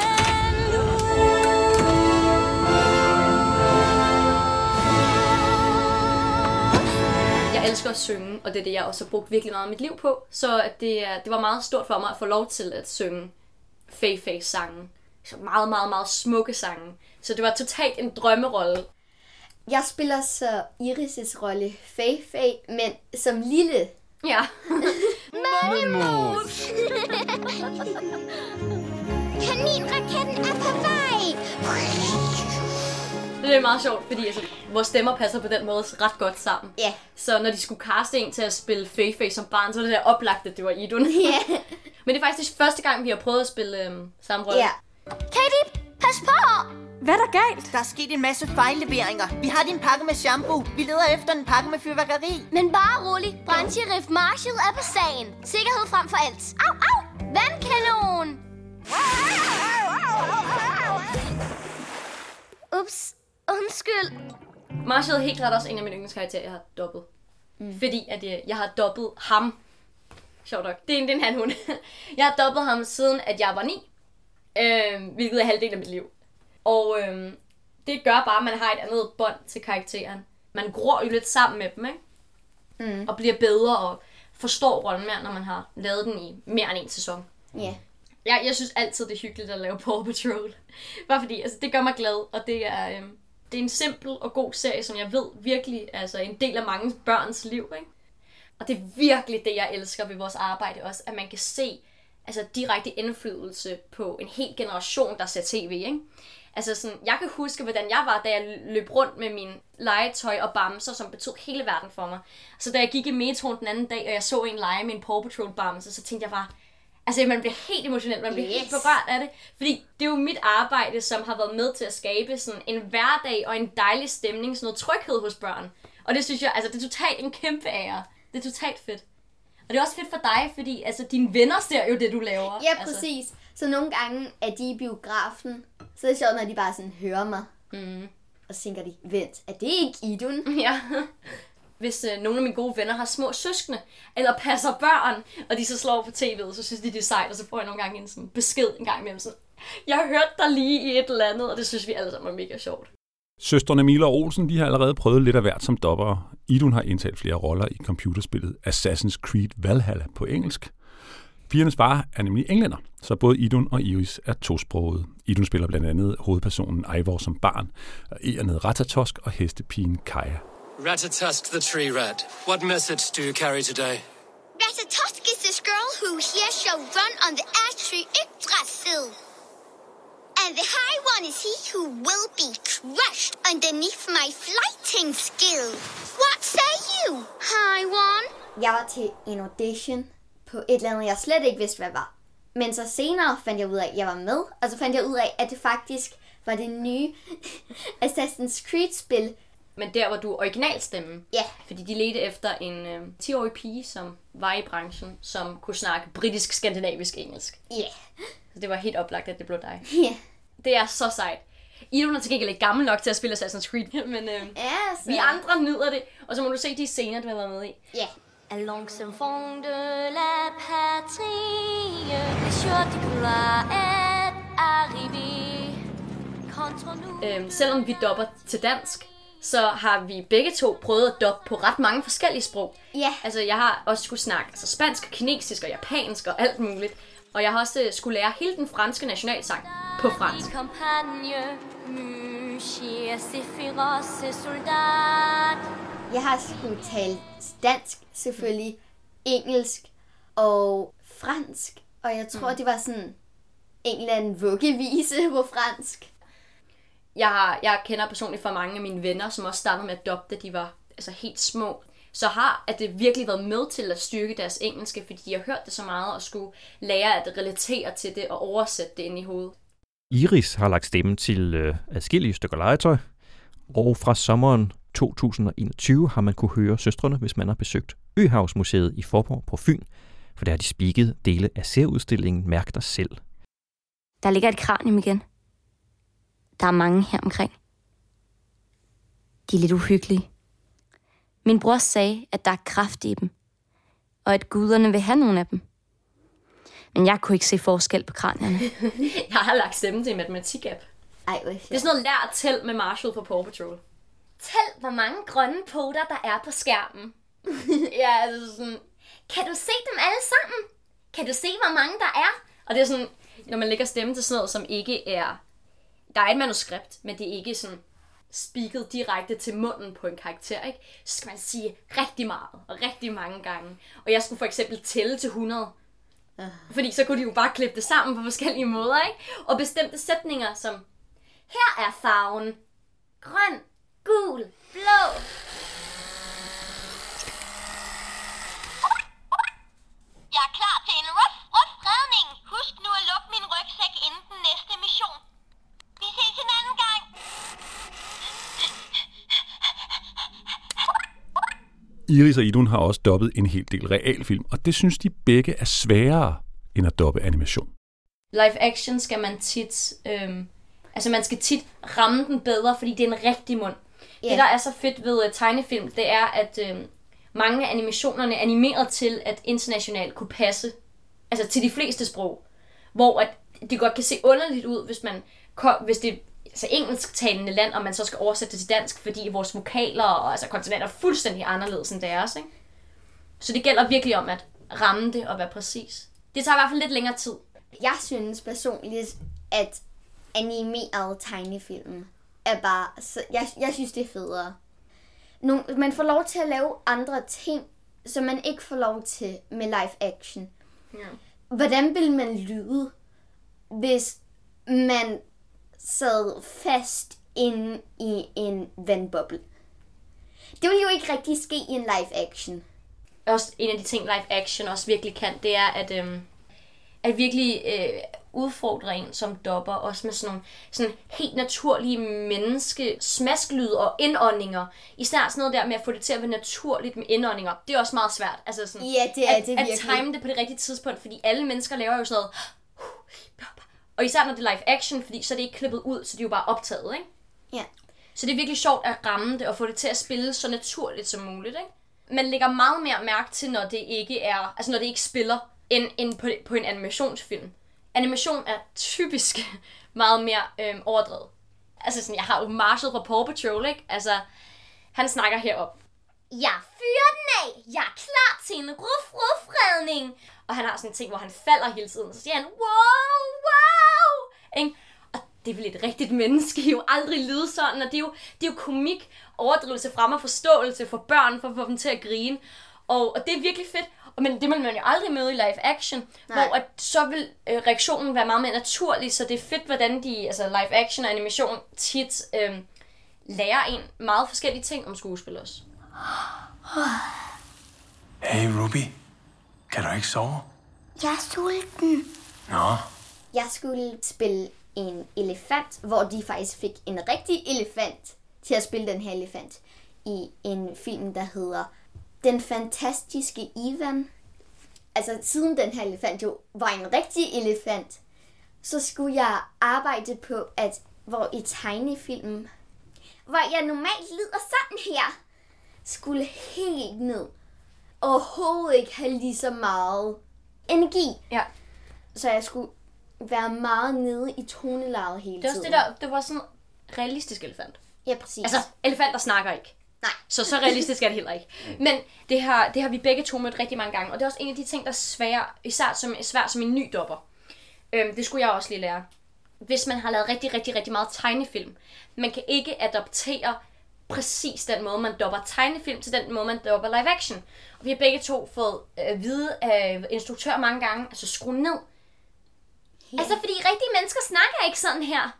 Jeg elsker at synge, og det er det, jeg også har brugt virkelig meget af mit liv på. Så at det, er, det var meget stort for mig at få lov til at synge Fay Fay sange. Så meget, meget, meget smukke sange. Så det var totalt en drømmerolle. Jeg spiller så Iris' rolle Fay Fay, men som lille. Ja. Mummelmus! Kaninraketten er på vej! Det er meget sjovt, fordi altså, vores stemmer passer på den måde ret godt sammen. Ja. Så når de skulle kaste en til at spille Fay som barn, så var det der oplagt, at det var Idun. Ja. Men det er faktisk første gang, vi har prøvet at spille øhm, samme rolle. Ja. Katie, pas på! Hvad er der galt? Der er sket en masse fejlleveringer. Vi har din pakke med shampoo. Vi leder efter en pakke med fyrværkeri. Men bare rolig. Brandsheriff Marshall er på sagen. Sikkerhed frem for alt. Au, au! Vandkanon! Ups. Undskyld. Marshall er helt ret også en af mine yndlingskarakterer, jeg har dobbet. Mm. Fordi at jeg, jeg har dobbet ham. Sjovt nok. Det er en, det er en han, hun. jeg har dobbet ham siden, at jeg var ni. Øh, hvilket er halvdelen af mit liv. Og øh, det gør bare, at man har et andet bånd til karakteren. Man gror jo lidt sammen med dem, ikke? Mm. Og bliver bedre og forstår rollen mere, når man har lavet den i mere end en sæson. Ja. Jeg, jeg synes altid, det er hyggeligt at lave Paw Patrol. Bare fordi, altså, det gør mig glad, og det er, øhm, det er en simpel og god serie, som jeg ved virkelig altså, en del af mange børns liv. Ikke? Og det er virkelig det, jeg elsker ved vores arbejde også, at man kan se altså, direkte indflydelse på en hel generation, der ser tv. Ikke? Altså sådan, jeg kan huske, hvordan jeg var, da jeg løb rundt med min legetøj og bamser, som betød hele verden for mig. Så da jeg gik i metroen den anden dag, og jeg så en lege med en Paw Patrol bamse, så tænkte jeg bare, Altså, man bliver helt emotionel, man bliver yes. helt berørt af det. Fordi det er jo mit arbejde, som har været med til at skabe sådan en hverdag og en dejlig stemning, sådan noget tryghed hos børn. Og det synes jeg, altså det er totalt en kæmpe ære. Det er totalt fedt. Og det er også fedt for dig, fordi altså, dine venner ser jo det, du laver. Ja, altså. præcis. Så nogle gange er de i biografen, så er det sjovt, når de bare sådan hører mig. Mm. Og så tænker de, vent, er det ikke Idun? Ja. Hvis øh, nogle af mine gode venner har små søskende, eller passer børn, og de så slår på tv'et, så synes de, det er sejt, og så får jeg nogle gange en sådan besked en gang imellem sådan, jeg har hørt dig lige i et eller andet, og det synes vi alle sammen er mega sjovt. Søstrene Miller og Olsen de har allerede prøvet lidt af hvert som dobber. Idun har indtalt flere roller i computerspillet Assassin's Creed Valhalla på engelsk. Pigernes far er nemlig englænder, så både Idun og Iris er tosprogede. Idun spiller blandt andet hovedpersonen Eivor som barn, og Erned Ratatosk og hestepigen Kaja. Ratatosk the tree rat. What message do you carry today? Ratatosk is this girl who here shall run on the ash tree Yggdrasil. And the high one is he who will be crushed underneath my flighting skill. What say you, high one? Jeg var til en audition på et eller andet, jeg slet ikke vidste, hvad var. Men så senere fandt jeg ud af, at jeg var med, og så fandt jeg ud af, at det faktisk var det nye Assassin's Creed-spil. Men der var du originalstemmen. Ja. Fordi de ledte efter en øh, 10-årig pige, som var i branchen, som kunne snakke britisk, skandinavisk, engelsk. Ja. Så det var helt oplagt, at det blev dig. Ja. Det er så sejt. Idun er til gengæld ikke gammel nok til at spille Assassin's Creed, men øh, så... vi andre nyder det. Og så må du se de scener, du har været med i. Ja. Allons enfants de la patrie, les jours de gloire est arrivé. Contre nous. Øhm, selvom vi dopper til dansk, så har vi begge to prøvet at doppe på ret mange forskellige sprog. Ja. Altså, jeg har også skulle snakke altså, spansk, kinesisk og japansk og alt muligt. Og jeg har også øh, skulle lære hele den franske nationalsang på fransk. Jeg har skulle tale dansk, selvfølgelig, engelsk og fransk. Og jeg tror, mm. det var sådan en eller anden vuggevise på fransk. Jeg, jeg kender personligt for mange af mine venner, som også startede med at doppe, da de var altså, helt små. Så har at det virkelig været med til at styrke deres engelske, fordi de har hørt det så meget og skulle lære at relatere til det og oversætte det ind i hovedet. Iris har lagt stemme til øh, adskillige stykker legetøj, og fra sommeren 2021 har man kunne høre søstrene, hvis man har besøgt Øhavsmuseet i Forborg på Fyn, for der har de spiket dele af serudstillingen Mærk dig selv. Der ligger et kranium igen. Der er mange her omkring. De er lidt uhyggelige. Min bror sagde, at der er kraft i dem, og at guderne vil have nogle af dem. Men jeg kunne ikke se forskel på kranierne. jeg har lagt stemme til en matematik-app. Ej, hvor Det er sådan noget lær til med Marshall på Paw Patrol. Tæl, hvor mange grønne poter, der er på skærmen. ja, altså sådan... Kan du se dem alle sammen? Kan du se, hvor mange der er? Og det er sådan, når man lægger stemme til sådan noget, som ikke er... Der er et manuskript, men det er ikke sådan spiket direkte til munden på en karakter, ikke? Så skal man sige rigtig meget, og rigtig mange gange. Og jeg skulle for eksempel tælle til 100. Fordi så kunne de jo bare klippe det sammen på forskellige måder, ikke? Og bestemte sætninger som, her er farven grøn, gul, blå. Jeg er klar til en ruff, ruff redning. Husk nu at lukke min rygsæk inden den næste mission. Vi ses en anden gang. Iris og Idun har også dobbet en hel del realfilm, og det synes de begge er sværere end at dobbe animation. Live action skal man tit... Øhm, altså man skal tit ramme den bedre, fordi det er en rigtig mund. Ja. Det, der er så fedt ved uh, tegnefilm, det er, at øhm, mange af animationerne er animeret til, at internationalt kunne passe altså til de fleste sprog. Hvor at det godt kan se underligt ud, hvis man kom, hvis det altså engelsktalende land, og man så skal oversætte det til dansk, fordi vores vokaler og altså konsonanter er fuldstændig anderledes end deres. Ikke? Så det gælder virkelig om at ramme det og være præcis. Det tager i hvert fald lidt længere tid. Jeg synes personligt, at animeret tegnefilm er bare... Så jeg, jeg synes, det er federe. Nu, man får lov til at lave andre ting, som man ikke får lov til med live action. Ja. Hvordan vil man lyde, hvis man sad fast inde i en vandboble? Det vil jo ikke rigtig ske i en live action. også en af de ting, live action også virkelig kan, det er at, øhm, at virkelig øh, udfordre en som dopper, også med sådan nogle sådan helt naturlige menneske smasklyd og indåndinger. Især sådan noget der med at få det til at være naturligt med indåndinger. Det er også meget svært. Altså sådan, Ja, det er at, det At virkelig. time det på det rigtige tidspunkt, fordi alle mennesker laver jo sådan noget. Og især når det er live action, fordi så er det ikke klippet ud, så det er jo bare optaget, ikke? Ja. Så det er virkelig sjovt at ramme det og få det til at spille så naturligt som muligt, ikke? Man lægger meget mere mærke til, når det ikke er, altså når det ikke spiller, end, end på, på en animationsfilm. Animation er typisk meget mere øhm, overdrevet. Altså sådan, jeg har jo Marshall fra Paw Patrol, ikke? Altså, han snakker herop. Jeg fyrer den af. Jeg er klar til en ruf ruf redning. Og han har sådan en ting, hvor han falder hele tiden. Så siger han, wow, wow. Ikke? Og det vil et rigtigt menneske jo aldrig lyde sådan. Og det er jo, det er jo komik, overdrivelse frem og forståelse for børn, for at få dem til at grine. Og, og det er virkelig fedt. Og Men det vil man jo aldrig møde i live action, Nej. hvor at så vil øh, reaktionen være meget mere naturlig, så det er fedt, hvordan de, altså live action og animation tit øh, lærer en meget forskellige ting om skuespil også. Hey Ruby, kan du ikke sove? Jeg er sulten. Nå, Jeg skulle spille en elefant, hvor de faktisk fik en rigtig elefant til at spille den her elefant i en film, der hedder Den Fantastiske Ivan. Altså siden den her elefant jo var en rigtig elefant, så skulle jeg arbejde på, at hvor i tegnefilmen, hvor jeg normalt lyder sådan her, skulle helt ned. Overhovedet ikke have lige så meget energi. Ja. Så jeg skulle være meget nede i tonelaget hele Det er også tiden. det der, det var sådan en realistisk elefant. Ja, præcis. Altså, elefanter snakker ikke. Nej. Så så realistisk er det heller ikke. Men det har, det har vi begge to mødt rigtig mange gange, og det er også en af de ting, der er svære, især som, svært som en ny dopper. Øhm, det skulle jeg også lige lære. Hvis man har lavet rigtig, rigtig, rigtig meget tegnefilm, man kan ikke adoptere præcis den måde, man dopper tegnefilm til den måde, man dopper live action. Og vi har begge to fået øh, at vide af instruktør mange gange, altså skru ned. Altså, fordi rigtige mennesker snakker ikke sådan her.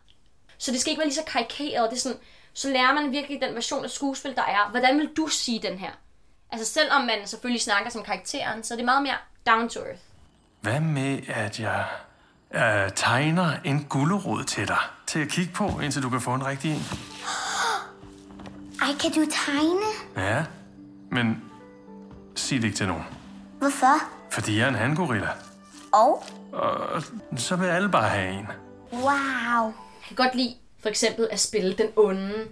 Så det skal ikke være lige så karikeret. Det er sådan, så lærer man virkelig den version af skuespil, der er. Hvordan vil du sige den her? Altså, selvom man selvfølgelig snakker som karakteren, så er det meget mere down to earth. hvad med at jeg øh, tegner en gullerod til dig, til at kigge på, indtil du kan få en rigtig en? Ej, kan du tegne? Ja, men sig det ikke til nogen, Hvorfor? fordi jeg er en hangorilla. Og? Og så vil alle bare have en. Wow. Jeg kan godt lide for eksempel at spille den onde.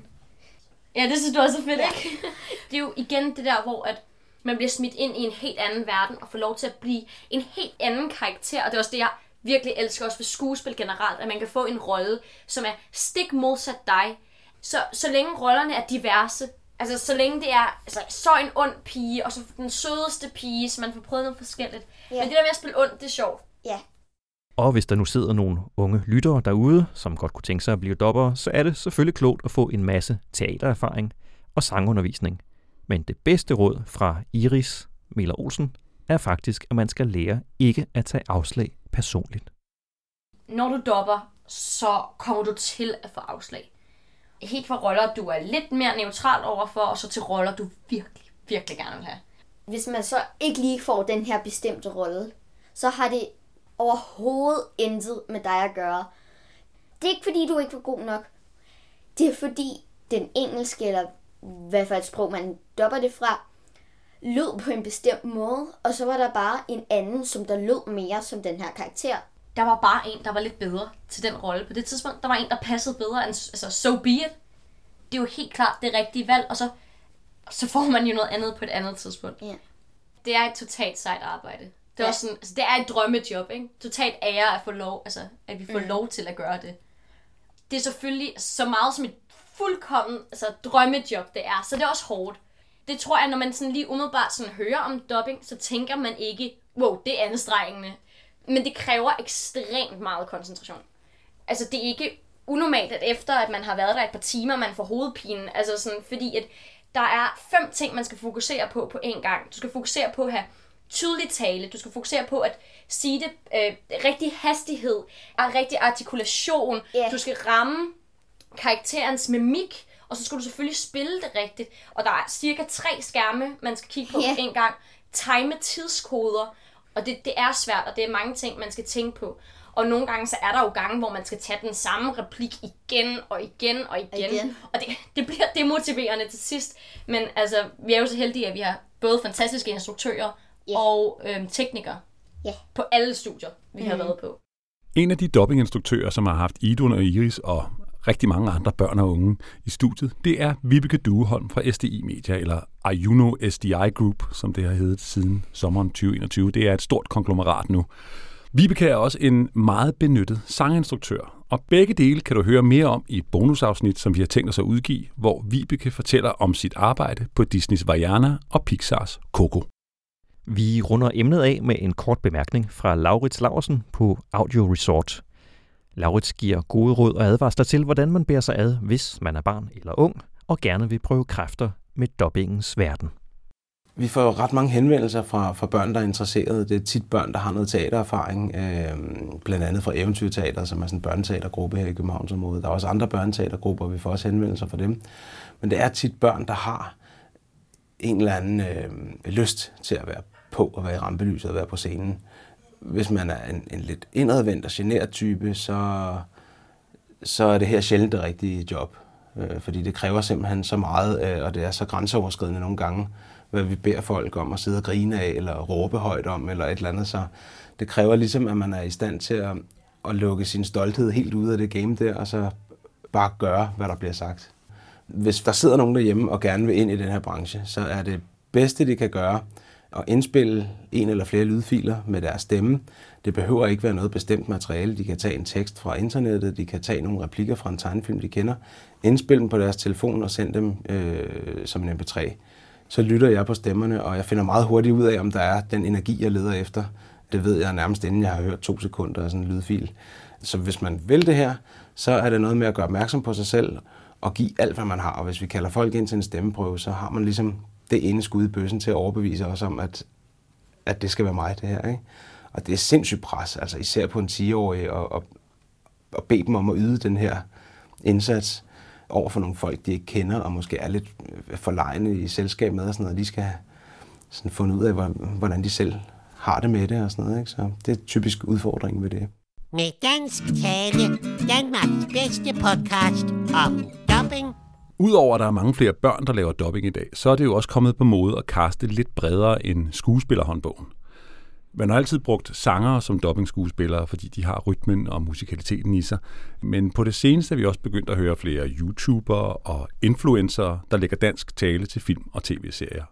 Ja, det synes du også er fedt, ikke? det er jo igen det der, hvor at man bliver smidt ind i en helt anden verden og får lov til at blive en helt anden karakter. Og det er også det, jeg virkelig elsker også ved skuespil generelt, at man kan få en rolle, som er stik modsat dig. Så, så længe rollerne er diverse, altså så længe det er altså, så en ond pige, og så den sødeste pige, så man får prøvet noget forskelligt. Ja. Men det der med at spille ondt, det er sjovt. Ja. Og hvis der nu sidder nogle unge lyttere derude, som godt kunne tænke sig at blive dobbere, så er det selvfølgelig klogt at få en masse teatererfaring og sangundervisning. Men det bedste råd fra Iris Miller Olsen er faktisk, at man skal lære ikke at tage afslag personligt. når du dopper, så kommer du til at få afslag. Helt fra roller, du er lidt mere neutral overfor, og så til roller, du virkelig, virkelig gerne vil have. Hvis man så ikke lige får den her bestemte rolle, så har det overhovedet intet med dig at gøre. Det er ikke fordi, du ikke var god nok. Det er fordi, den engelske, eller hvad for et sprog man dopper det fra, lød på en bestemt måde, og så var der bare en anden, som der lød mere som den her karakter. Der var bare en, der var lidt bedre til den rolle på det tidspunkt. Der var en, der passede bedre end altså, so be it. Det er jo helt klart det rigtige valg, og så, så får man jo noget andet på et andet tidspunkt. Ja. Det er et totalt sejt arbejde. Det er, Ja. også sådan, altså, det er et drømmejob, ikke? Totalt ære at få lov, altså, at vi får Mm. mm. lov til at gøre det. Det er selvfølgelig så meget som et fuldkommen altså, drømmejob, det er. Så det er også hårdt. Det tror jeg, når man sådan lige umiddelbart sådan hører om dubbing, så tænker man ikke, wow, det er anstrengende. Men det kræver ekstremt meget koncentration. Altså, det er ikke unormalt, at efter at man har været der et par timer, man får hovedpine. Altså sådan, fordi at der er fem ting, man skal fokusere på på én gang. Du skal fokusere på at have tydelig tale. Du skal fokusere på at sige det øh, rigtig hastighed, og rigtig artikulation. Ja. Du skal ramme karakterens mimik, og så skal du selvfølgelig spille det rigtigt. Og der er cirka tre skærme, man skal kigge på Ja. på en gang. Time tidskoder, og det, det er svært, og det er mange ting, man skal tænke på. Og nogle gange, så er der jo gange, hvor man skal tage den samme replik igen og igen og igen. Igen. Og det, det bliver demotiverende til sidst. Men altså, vi er jo så heldige, at vi har både fantastiske instruktører Ja. og øhm, teknikere Ja. på alle studier, vi har Mhm. været på. En af de dubbinginstruktører, som har haft Idun og Iris og rigtig mange andre børn og unge i studiet, det er Vibeke Dueholm fra SDI Media, eller Ayuno SDI Group, som det har heddet siden sommeren 2021. Det er et stort konglomerat nu. Vibeke er også en meget benyttet sanginstruktør, Og begge dele kan du høre mere om i et bonusafsnit, som vi har tænkt os at udgive, hvor Vibeke fortæller om sit arbejde på Disneys Vajana og Pixars Coco. Vi runder emnet af med en kort bemærkning fra Laurits Laursen på Audio Resort. Laurits giver gode råd og advarsler til, hvordan man bærer sig ad, hvis man er barn eller ung, og gerne vil prøve kræfter med dobbingens verden. Vi får jo ret mange henvendelser fra, fra børn, der er interesserede. Det er tit børn, der har noget teatererfaring, øh, blandt andet fra Eventyrteater, som er sådan en børneteatergruppe her i Københavnsområdet. Der er også andre børneteatergrupper, vi får også henvendelser fra dem. Men det er tit børn, der har en eller anden øh, lyst til at være på og være i rampelyset og være på scenen. Hvis man er en, en lidt indadvendt og generet type, så, så er det her sjældent det rigtige job. Øh, fordi det kræver simpelthen så meget, øh, og det er så grænseoverskridende nogle gange, hvad vi beder folk om at sidde og grine af, eller råbe højt om, eller et eller andet. Så det kræver ligesom, at man er i stand til at, at lukke sin stolthed helt ud af det game der, og så bare gøre, hvad der bliver sagt. Hvis der sidder nogen derhjemme og gerne vil ind i den her branche, så er det bedste, de kan gøre, at indspille en eller flere lydfiler med deres stemme. Det behøver ikke være noget bestemt materiale. De kan tage en tekst fra internettet, de kan tage nogle replikker fra en tegnefilm, de kender, indspille dem på deres telefon og sende dem øh, som en mp3 så lytter jeg på stemmerne, og jeg finder meget hurtigt ud af, om der er den energi, jeg leder efter. Det ved jeg nærmest inden jeg har hørt to sekunder af sådan en lydfil. Så hvis man vil det her, så er det noget med at gøre opmærksom på sig selv og give alt, hvad man har. Og hvis vi kalder folk ind til en stemmeprøve, så har man ligesom det ene skud i bøssen til at overbevise os om, at, at det skal være mig, det her. Ikke? Og det er sindssygt pres, altså især på en 10-årig, og, og, og bede dem om at yde den her indsats over for nogle folk, de ikke kender, og måske er lidt øh, forlegne i selskab med og sådan noget. De skal sådan fundet ud af, hvordan de selv har det med det og sådan noget. Ikke? Så det er typisk udfordringen ved det. Med dansk tale, Danmarks bedste podcast om dumping Udover at der er mange flere børn, der laver dubbing i dag, så er det jo også kommet på mode at kaste lidt bredere end skuespillerhåndbogen. Man har altid brugt sangere som dubbingskuespillere, fordi de har rytmen og musikaliteten i sig. Men på det seneste er vi også begyndt at høre flere YouTubere og influencer, der lægger dansk tale til film og tv-serier.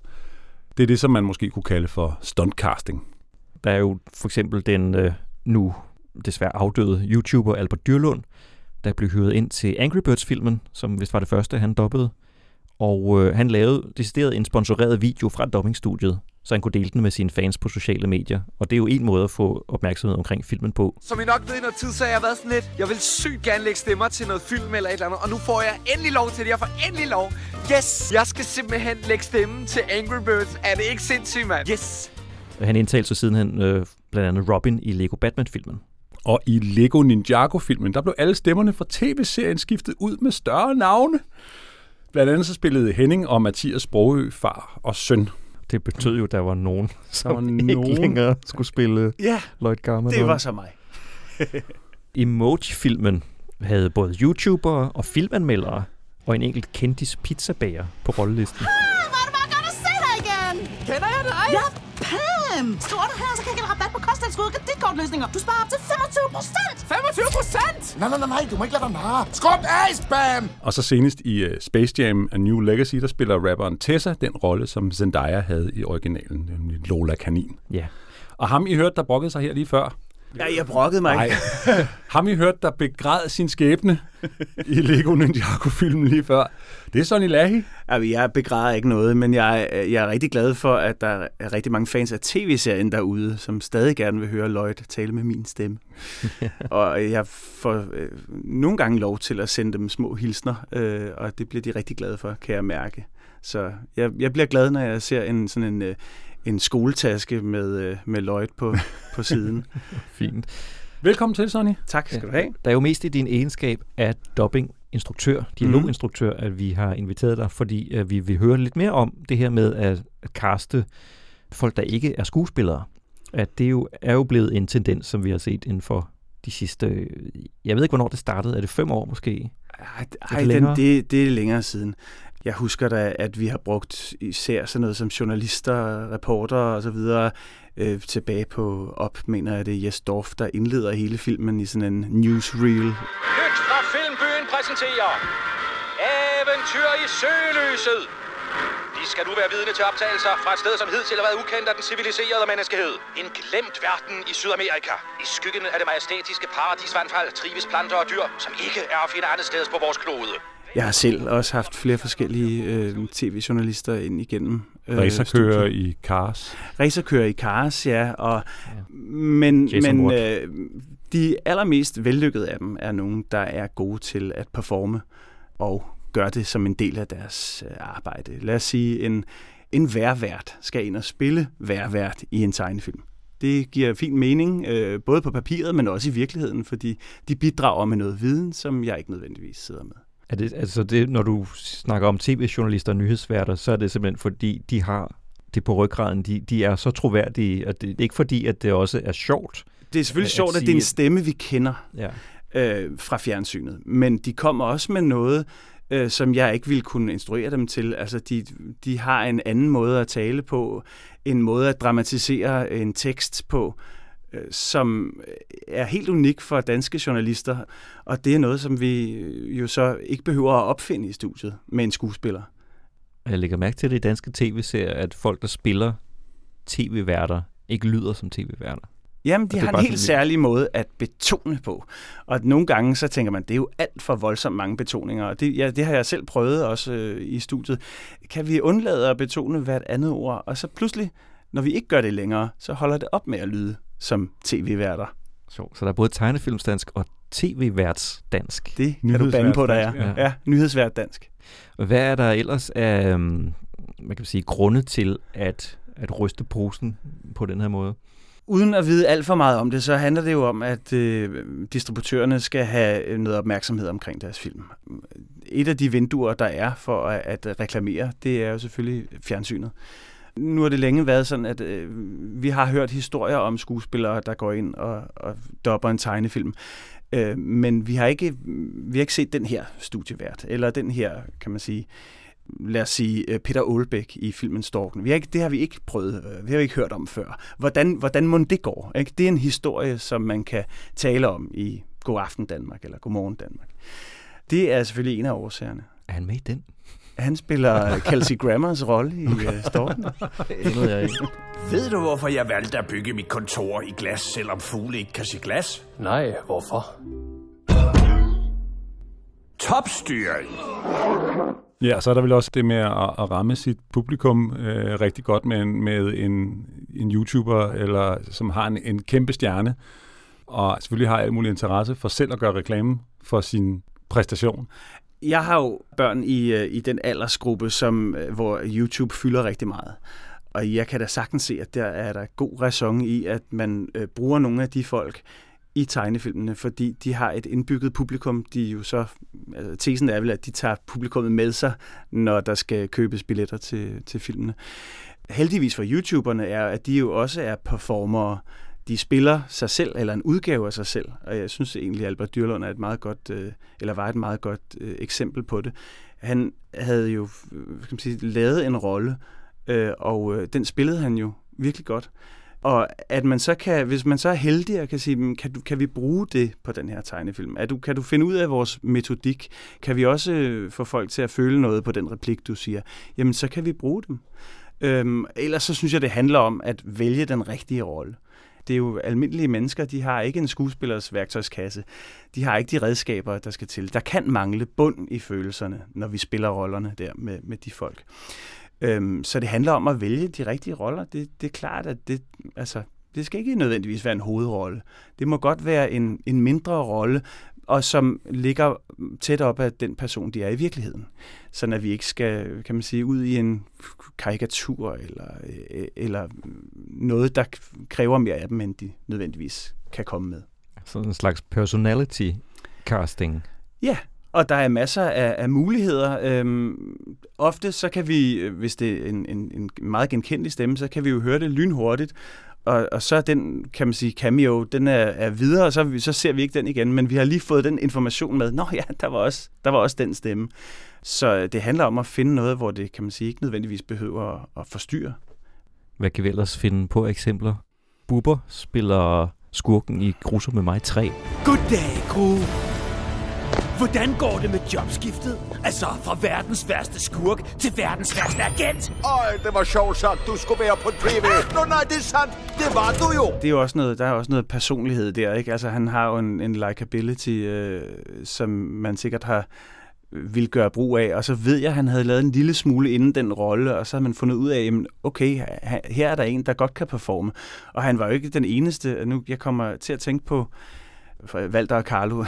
Det er det, som man måske kunne kalde for stuntcasting. Der er jo for eksempel den øh, nu desværre afdøde YouTuber Albert Dyrlund, der blev hyret ind til Angry Birds-filmen, som vist var det første, han dobbede. Og øh, han lavede decideret en sponsoreret video fra dubbingstudiet, så han kunne dele den med sine fans på sociale medier. Og det er jo en måde at få opmærksomhed omkring filmen på. Som I nok ved i noget tid, så har jeg været sådan lidt, jeg vil sygt gerne lægge stemmer til noget film eller et eller andet, og nu får jeg endelig lov til det. Jeg får endelig lov. Yes! Jeg skal simpelthen lægge stemmen til Angry Birds. Er det ikke sindssygt, mand? Yes! Han indtalte så sidenhen øh, blandt andet Robin i Lego Batman-filmen. Og i Lego Ninjago-filmen, der blev alle stemmerne fra tv-serien skiftet ud med større navne. Blandt andet så spillede Henning og Mathias Sprogø far og søn. Det betød jo, at der var nogen, som var ikke nogen. længere skulle spille Ja, Lloyd Garman. det var så mig. Emoji-filmen havde både YouTubere og filmanmeldere og en enkelt kendis pizzabager på rollelisten. Hvor er det bare godt at se dig igen! Kender jeg dig? Ja, Pam! Skriver du her, rabat på kosttilskud og kreditkortløsninger. Du sparer op til 25 procent! 25 procent? Nej, nej, nej, nej, du må ikke lade dig narre. Skub af, spam! Og så senest i uh, Space Jam A New Legacy, der spiller rapperen Tessa den rolle, som Zendaya havde i originalen, nemlig Lola Kanin. Ja. Og ham I hørte, der brokkede sig her lige før. Ja, jeg brokkede mig ikke. Nej. ham I hørte, der begræd sin skæbne i Lego Ninjago-filmen lige før. Det er Sonny Lahi. Altså, jeg begræder ikke noget, men jeg, jeg er rigtig glad for, at der er rigtig mange fans af tv-serien derude, som stadig gerne vil høre Lloyd tale med min stemme. og jeg får øh, nogle gange lov til at sende dem små hilsner, øh, og det bliver de rigtig glade for, kan jeg mærke. Så jeg, jeg bliver glad, når jeg ser en sådan en, øh, en skoletaske med, øh, med Lloyd på, på siden. Fint. Velkommen til, Sonny. Tak skal du have. Der er jo mest i din egenskab af dubbing-instruktør, dialoginstruktør, at vi har inviteret dig, fordi at vi vil høre lidt mere om det her med at, at kaste folk, der ikke er skuespillere. At det jo er jo blevet en tendens, som vi har set inden for de sidste... Jeg ved ikke, hvornår det startede. Er det fem år måske? Ej, ej den, det, det er længere siden. Jeg husker da, at vi har brugt især sådan noget som journalister, reporter og så videre øh, tilbage på op, mener jeg det er Jes Dorf, der indleder hele filmen i sådan en newsreel. Nyt fra Filmbyen præsenterer Eventyr i Sølyset. De skal nu være vidne til optagelser fra et sted, som hidtil har været ukendt af den civiliserede menneskehed. En glemt verden i Sydamerika. I skyggen af det majestætiske paradisvandfald trives planter og dyr, som ikke er at finde andet sted på vores klode. Jeg har selv også haft flere forskellige øh, tv-journalister ind igennem. øh, Racerkører i Cars. Racerkører i Cars, ja. Og, Men, Jason men Watt. øh, de allermest vellykkede af dem er nogen, der er gode til at performe og gøre det som en del af deres øh, arbejde. Lad os sige, en, en værvært skal ind og spille værvært i en tegnefilm. Det giver fin mening, øh, både på papiret, men også i virkeligheden, fordi de bidrager med noget viden, som jeg ikke nødvendigvis sidder med. Er det, altså det, når du snakker om tv-journalister og nyhedsværter, så er det simpelthen fordi, de har det på ryggraden. De, de er så troværdige, og det er ikke fordi, at det også er sjovt. Det er selvfølgelig at sjovt, at sige, det er en stemme, vi kender Ja. øh, fra fjernsynet. Men de kommer også med noget, øh, som jeg ikke ville kunne instruere dem til. Altså, de, de har en anden måde at tale på, en måde at dramatisere en tekst på, øh, som er helt unik for danske journalister. Og det er noget, som vi jo så ikke behøver at opfinde i studiet med en skuespiller. Jeg lægger mærke til det i danske tv-serier, at folk, der spiller tv-værter, ikke lyder som tv-værter. Jamen, de har en helt særlig måde at betone på. Og nogle gange så tænker man, det er jo alt for voldsomt mange betoninger. Og det, ja, det har jeg selv prøvet også øh, i studiet. Kan vi undlade at betone hvert andet ord? Og så pludselig, når vi ikke gør det længere, så holder det op med at lyde som tv-værter. Så, så der er både tegnefilmsdansk og tv-værtsdansk. Det kan du bande på, der er. Ja, ja nyhedsvært dansk. Hvad er der ellers af øhm, man kan sige, grunde til at, at ryste posen på den her måde? Uden at vide alt for meget om det, så handler det jo om, at øh, distributørerne skal have noget opmærksomhed omkring deres film. Et af de vinduer, der er for at, at reklamere, det er jo selvfølgelig fjernsynet. Nu har det længe været sådan, at øh, vi har hørt historier om skuespillere, der går ind og, og dopper en tegnefilm. Øh, men vi har, ikke, vi har ikke set den her studievært, eller den her, kan man sige, lad os sige, øh, Peter Aalbæk i filmen Storken. Vi har ikke, det har vi ikke prøvet, øh, vi har ikke hørt om før. Hvordan, hvordan må det går? Ikke? Det er en historie, som man kan tale om i God Aften Danmark, eller God Morgen Danmark. Det er selvfølgelig en af årsagerne. Er han med i den? Han spiller Kelsey Grammers rolle i øh, Storken. Det ved jeg ikke. Ved du, hvorfor jeg valgte at bygge mit kontor i glas, selvom fugle ikke kan se glas? Nej, hvorfor? Topstyring. Ja, så er der vel også det med at, at ramme sit publikum øh, rigtig godt med, en, med en, en YouTuber, eller som har en, en kæmpe stjerne, og selvfølgelig har alt mulig interesse for selv at gøre reklame for sin præstation. Jeg har jo børn i, øh, i den aldersgruppe, som, øh, hvor YouTube fylder rigtig meget. Og jeg kan da sagtens se, at der er der god ræson i, at man øh, bruger nogle af de folk i tegnefilmene, fordi de har et indbygget publikum. De jo så, altså, tesen er vel, at de tager publikummet med sig, når der skal købes billetter til, til filmene. Heldigvis for YouTuberne er, at de jo også er performere. De spiller sig selv, eller en udgave af sig selv. Og jeg synes egentlig, at Albert Dyrlund er et meget godt, øh, eller var et meget godt øh, eksempel på det. Han havde jo øh, kan man sige, lavet en rolle, øh, og øh, den spillede han jo virkelig godt. Og at man så kan, hvis man så er heldig og kan sige, kan, du, kan vi bruge det på den her tegnefilm? Er du, kan du finde ud af vores metodik? Kan vi også øh, få folk til at føle noget på den replik, du siger? Jamen, så kan vi bruge dem. Øhm, ellers så synes jeg, det handler om at vælge den rigtige rolle. Det er jo almindelige mennesker, de har ikke en skuespillers værktøjskasse. De har ikke de redskaber, der skal til. Der kan mangle bund i følelserne, når vi spiller rollerne der med, med de folk. Øhm, så det handler om at vælge de rigtige roller. Det, det er klart, at det, altså, det skal ikke nødvendigvis være en hovedrolle. Det må godt være en, en mindre rolle, og som ligger tæt op af den person, de er i virkeligheden. Sådan at vi ikke skal, kan man sige, ud i en karikatur eller, øh, eller noget, der kræver mere af dem, end de nødvendigvis kan komme med. Sådan en slags personality casting. Ja, og der er masser af, af muligheder. Øhm, ofte så kan vi, øh, hvis det er en, en, en meget genkendelig stemme, så kan vi jo høre det lynhurtigt. Og, og så er den, kan man sige, cameo, den er, er videre, og så, vi- så ser vi ikke den igen. Men vi har lige fået den information med, nå ja, der var også, der var også den stemme. Så det handler om at finde noget, hvor det, kan man sige, ikke nødvendigvis behøver at, at forstyrre. Hvad kan vi ellers finde på eksempler? Bubber spiller skurken i Grusom med mig 3. Goddag, Gru. Hvordan går det med jobskiftet? Altså, fra verdens værste skurk til verdens værste agent. Øj, det var sjovt sagt. Du skulle være på tv. Nå nej, det er sandt. Det var du jo. Det er jo også noget, der er også noget personlighed der, ikke? Altså, han har jo en, en likability, øh, som man sikkert har vil gøre brug af, og så ved jeg, at han havde lavet en lille smule inden den rolle, og så havde man fundet ud af, jamen, okay, her er der en, der godt kan performe. Og han var jo ikke den eneste. Nu jeg kommer til at tænke på Walter og Carlo,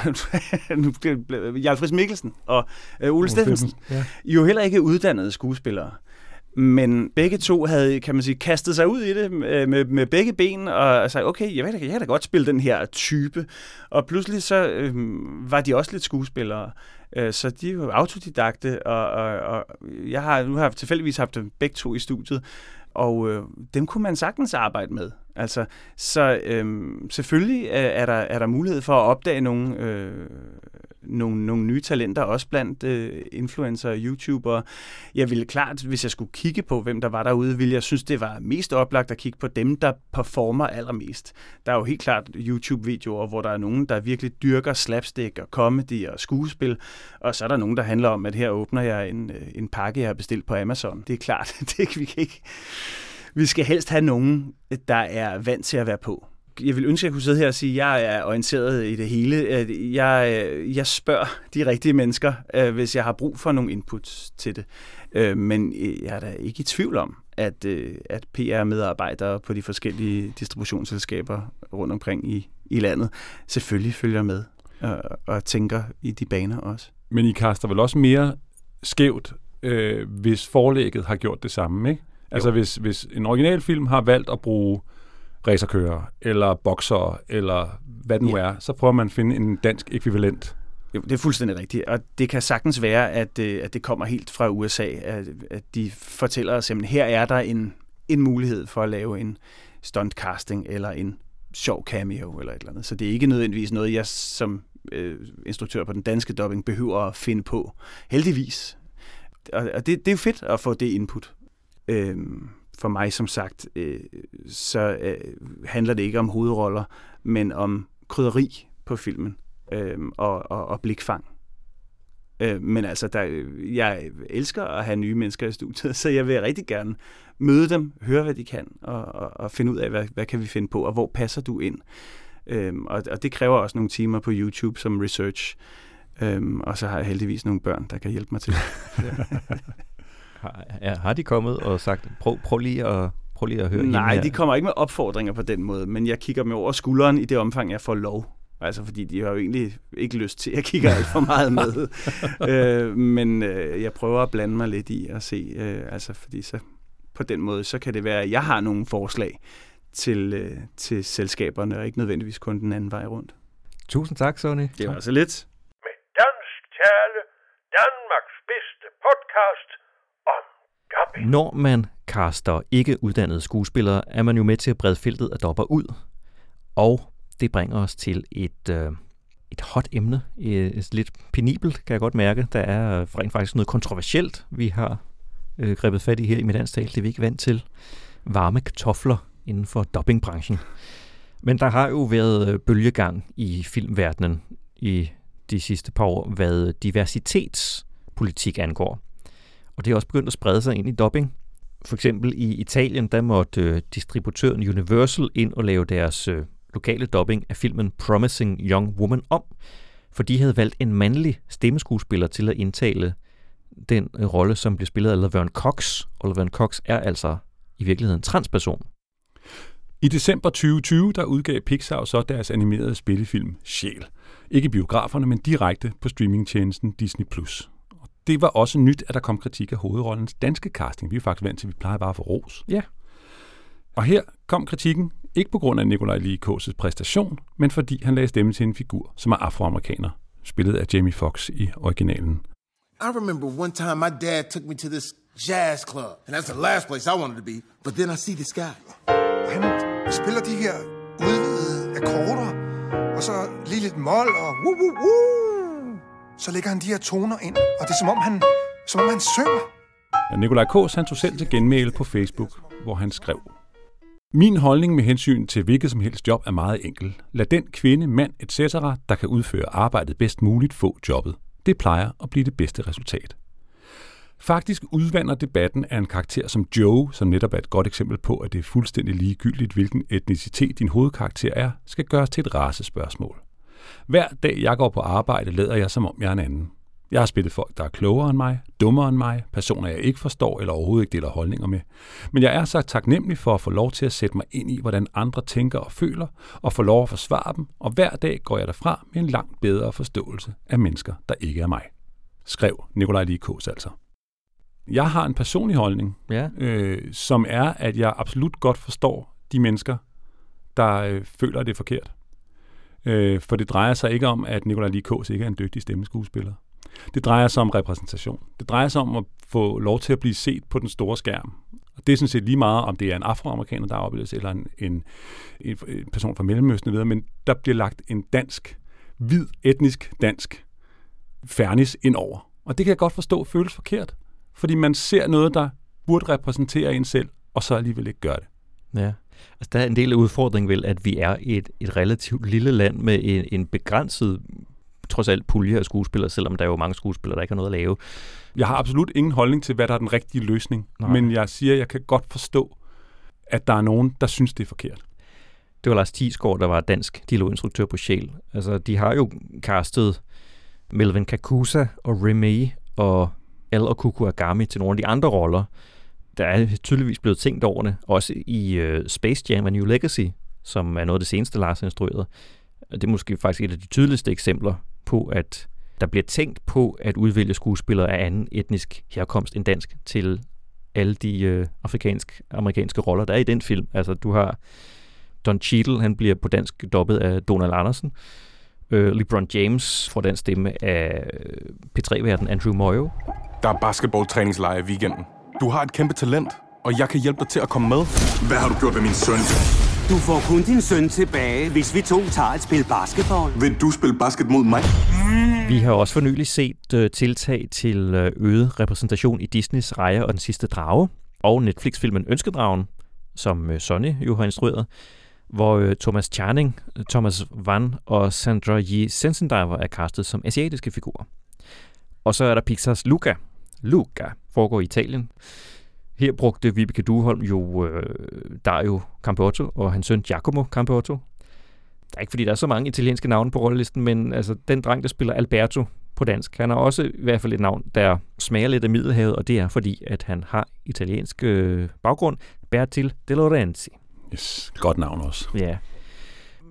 Jarl Friis Mikkelsen og øh, Ole Steffensen. Ja. Jo heller ikke uddannede skuespillere. Men begge to havde, kan man sige, kastet sig ud i det med, med, med begge ben og sagt, okay, jeg, ved, jeg kan da godt spille den her type. Og pludselig så øh, var de også lidt skuespillere. Øh, så de var autodidakte, og, og, og jeg har nu har jeg tilfældigvis haft dem begge to i studiet, og øh, dem kunne man sagtens arbejde med. Altså, så øhm, selvfølgelig øh, er der, er der mulighed for at opdage nogle, øh, nogle, nogle nye talenter, også blandt øh, influencer og YouTubere. Jeg ville klart, hvis jeg skulle kigge på, hvem der var derude, ville jeg synes, det var mest oplagt at kigge på dem, der performer allermest. Der er jo helt klart YouTube-videoer, hvor der er nogen, der virkelig dyrker slapstick og comedy og skuespil, og så er der nogen, der handler om, at her åbner jeg en, øh, en pakke, jeg har bestilt på Amazon. Det er klart, det, vi kan ikke vi skal helst have nogen, der er vant til at være på. Jeg vil ønske, at jeg kunne sidde her og sige, at jeg er orienteret i det hele. Jeg, øh, jeg spørger de rigtige mennesker, øh, hvis jeg har brug for nogle inputs til det. Øh, men jeg er da ikke i tvivl om, at, at PR-medarbejdere på de forskellige distributionsselskaber rundt omkring i, i landet selvfølgelig følger med og, og tænker i de baner også. Men I kaster vel også mere skævt, øh, hvis forlægget har gjort det samme, ikke? Altså hvis, hvis en originalfilm har valgt at bruge racerkører, eller bokser, eller hvad det nu ja. er, så prøver man at finde en dansk ekvivalent. Jo, det er fuldstændig rigtigt, og det kan sagtens være, at, øh, at det kommer helt fra USA, at, at de fortæller os, at her er der en, en mulighed for at lave en stuntcasting, eller en sjov cameo, eller et eller andet. Så det er ikke nødvendigvis noget, jeg som øh, instruktør på den danske dubbing behøver at finde på. Heldigvis. Og, og det, det er jo fedt at få det input. Øh, for mig som sagt, øh, så øh, handler det ikke om hovedroller, men om krydderi på filmen øh, og, og, og blikfang. Øh, men altså, der, jeg elsker at have nye mennesker i studiet, så jeg vil rigtig gerne møde dem, høre hvad de kan, og, og, og finde ud af, hvad, hvad kan vi finde på, og hvor passer du ind. Øhm, og, og det kræver også nogle timer på YouTube som research. Øhm, og så har jeg heldigvis nogle børn, der kan hjælpe mig til. Har, ja, har de kommet og sagt, prøv, prøv lige at prøv lige at høre Nej, de kommer ikke med opfordringer på den måde, men jeg kigger med over skulderen i det omfang, jeg får lov. Altså, fordi de har jo egentlig ikke lyst til at kigge alt for meget med. øh, men øh, jeg prøver at blande mig lidt i at se, øh, altså, fordi så på den måde, så kan det være, at jeg har nogle forslag til, øh, til selskaberne, og ikke nødvendigvis kun den anden vej rundt. Tusind tak, Sonny. Det var så lidt. Med dansk tale, Danmarks bedste podcast når man kaster ikke uddannede skuespillere, er man jo med til at brede feltet af dopper ud. Og det bringer os til et, øh, et hot emne. Øh, et, lidt penibelt, kan jeg godt mærke. Der er rent faktisk noget kontroversielt, vi har øh, grebet fat i her i Middagstal. Det er vi ikke vant til. Varme kartofler inden for dobbingbranchen. Men der har jo været øh, bølgegang i filmverdenen i de sidste par år, hvad diversitetspolitik angår. Og det er også begyndt at sprede sig ind i dubbing. For eksempel i Italien, der måtte øh, distributøren Universal ind og lave deres øh, lokale dubbing af filmen Promising Young Woman om, for de havde valgt en mandlig stemmeskuespiller til at indtale den øh, rolle, som blev spillet af Laverne Cox. Og Laverne Cox er altså i virkeligheden transperson. I december 2020, der udgav Pixar så deres animerede spillefilm Sjæl. Ikke biograferne, men direkte på streamingtjenesten Disney+. Det var også nyt, at der kom kritik af hovedrollens danske casting. Vi er faktisk vant til, at vi plejer bare at få ros. Ja. Og her kom kritikken ikke på grund af Nikolaj Lee Kåses præstation, men fordi han lagde stemme til en figur, som er afroamerikaner, spillet af Jamie Foxx i originalen. I remember one time my dad took me to this jazz club, and that's the last place I wanted to be. But then I see this guy. Han spiller de her udvidede akkorder, og så lige lidt mol og woo, woo, woo. Så lægger han de her toner ind, og det er som om han, som om han synger. Ja, Nikolaj Kås han tog selv til genmæle på Facebook, hvor han skrev, Min holdning med hensyn til hvilket som helst job er meget enkel. Lad den kvinde, mand etc., der kan udføre arbejdet bedst muligt, få jobbet. Det plejer at blive det bedste resultat. Faktisk udvander debatten af en karakter som Joe, som netop er et godt eksempel på, at det er fuldstændig ligegyldigt, hvilken etnicitet din hovedkarakter er, skal gøres til et racespørgsmål. Hver dag jeg går på arbejde, lader jeg som om jeg er en anden. Jeg har spillet folk, der er klogere end mig, dummere end mig, personer, jeg ikke forstår eller overhovedet ikke deler holdninger med. Men jeg er så taknemmelig for at få lov til at sætte mig ind i, hvordan andre tænker og føler, og få lov at forsvare dem, og hver dag går jeg derfra med en langt bedre forståelse af mennesker, der ikke er mig. Skrev Nikolaj Likos altså. Jeg har en personlig holdning, ja. øh, som er, at jeg absolut godt forstår de mennesker, der øh, føler, det er forkert. Øh, for det drejer sig ikke om, at Nikolaj Likås ikke er en dygtig stemmeskuespiller. Det drejer sig om repræsentation. Det drejer sig om at få lov til at blive set på den store skærm. Og det er sådan set lige meget, om det er en afroamerikaner, der afbildes, eller en, en, en, en person fra Mellemøsten videre, men der bliver lagt en dansk, hvid, etnisk dansk fernis ind over. Og det kan jeg godt forstå føles forkert, fordi man ser noget, der burde repræsentere en selv, og så alligevel ikke gør det. Ja. Altså, der er en del af udfordringen vel, at vi er et, et relativt lille land med en, en begrænset trods alt pulje af skuespillere, selvom der er jo mange skuespillere, der ikke har noget at lave. Jeg har absolut ingen holdning til, hvad der er den rigtige løsning. Nej. Men jeg siger, at jeg kan godt forstå, at der er nogen, der synes, det er forkert. Det var Lars Thiesgaard, der var dansk dialoginstruktør på Shell. Altså, de har jo castet Melvin Kakusa og Remy og Al og Kuku Agami til nogle af de andre roller. Der er tydeligvis blevet tænkt over det, også i øh, Space Jam og New Legacy, som er noget af det seneste, Lars har instrueret. Det er måske faktisk et af de tydeligste eksempler på, at der bliver tænkt på at udvælge skuespillere af anden etnisk herkomst end dansk til alle de øh, afrikansk-amerikanske roller, der er i den film. Altså, du har Don Cheadle, han bliver på dansk dobbet af Donald Andersen. Øh, LeBron James får den stemme af P3-verden Andrew Moyo. Der er basketballtræningslejr i weekenden. Du har et kæmpe talent, og jeg kan hjælpe dig til at komme med. Hvad har du gjort ved min søn? Du får kun din søn tilbage, hvis vi to tager et spil basketball. Vil du spille basket mod mig? Vi har også for nylig set uh, tiltag til uh, øget repræsentation i Disneys Rejer og den sidste drage, og Netflix-filmen Ønskedragen, som uh, Sonny jo har instrueret, hvor Thomas Charning, Thomas Van og Sandra Yi Sensendiver er castet som asiatiske figurer. Og så er der Pixars Luca. Luca foregår i Italien. Her brugte Vibeke Duholm jo øh, Dario Campotto og hans søn Giacomo Campotto. Det er ikke fordi, der er så mange italienske navne på rollelisten, men altså, den dreng, der spiller Alberto på dansk, han har også i hvert fald et navn, der smager lidt af Middelhavet, og det er fordi, at han har italiensk øh, baggrund. Bertil De Lorenzi. Yes, godt navn også. Ja.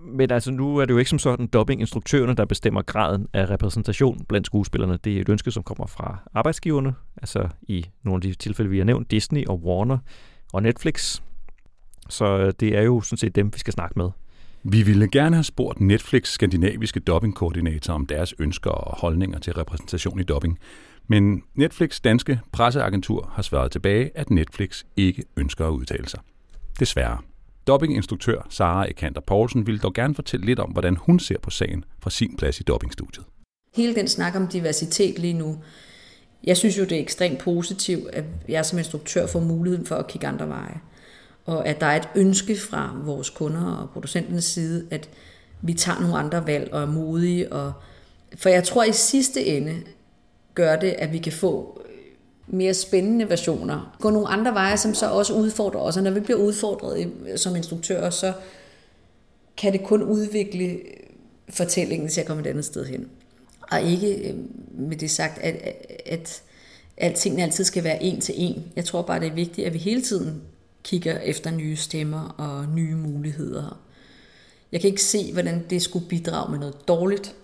Men altså, nu er det jo ikke som sådan dubbing-instruktørerne, der bestemmer graden af repræsentation blandt skuespillerne. Det er et ønske, som kommer fra arbejdsgiverne, altså i nogle af de tilfælde, vi har nævnt, Disney og Warner og Netflix. Så øh, det er jo sådan set dem, vi skal snakke med. Vi ville gerne have spurgt Netflix skandinaviske dubbingkoordinator om deres ønsker og holdninger til repræsentation i dubbing. Men Netflix danske presseagentur har svaret tilbage, at Netflix ikke ønsker at udtale sig. Desværre. Dobbinginstruktør Sara Ekander Poulsen vil dog gerne fortælle lidt om, hvordan hun ser på sagen fra sin plads i dobbingstudiet. Hele den snak om diversitet lige nu, jeg synes jo, det er ekstremt positivt, at jeg som instruktør får muligheden for at kigge andre veje. Og at der er et ønske fra vores kunder og producenternes side, at vi tager nogle andre valg og er modige. Og, for jeg tror i sidste ende gør det, at vi kan få mere spændende versioner. Gå nogle andre veje, som så også udfordrer os. Og når vi bliver udfordret som instruktører, så kan det kun udvikle fortællingen til at komme et andet sted hen. Og ikke øh, med det sagt, at, at, at tingene altid skal være en til en. Jeg tror bare, det er vigtigt, at vi hele tiden kigger efter nye stemmer og nye muligheder. Jeg kan ikke se, hvordan det skulle bidrage med noget dårligt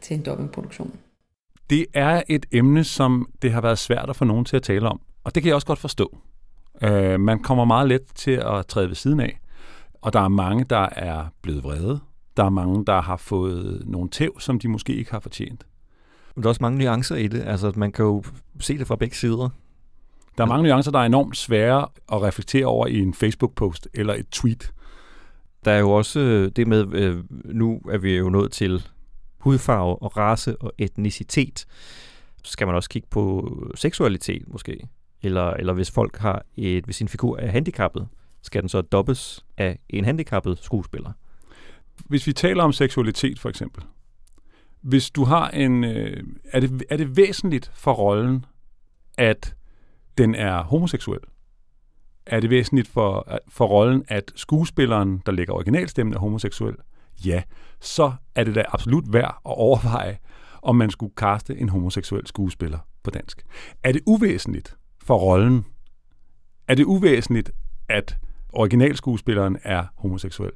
til en dobbeltproduktion. Det er et emne, som det har været svært at få nogen til at tale om, og det kan jeg også godt forstå. Uh, man kommer meget let til at træde ved siden af, og der er mange, der er blevet vrede. Der er mange, der har fået nogle tæv, som de måske ikke har fortjent. Der er også mange nuancer i det. Altså, man kan jo se det fra begge sider. Der er mange nuancer, der er enormt svære at reflektere over i en Facebook-post eller et tweet. Der er jo også øh, det med, øh, nu er vi jo nået til hudfarve og race og etnicitet. Så skal man også kigge på seksualitet måske. Eller, eller hvis folk har et, hvis en figur er handicappet, skal den så dobbes af en handicappet skuespiller. Hvis vi taler om seksualitet for eksempel, hvis du har en... Øh, er, det, er det væsentligt for rollen, at den er homoseksuel? Er det væsentligt for, for rollen, at skuespilleren, der lægger originalstemmen, er homoseksuel? Ja, så er det da absolut værd at overveje, om man skulle kaste en homoseksuel skuespiller på dansk. Er det uvæsentligt for rollen? Er det uvæsentligt, at originalskuespilleren er homoseksuel?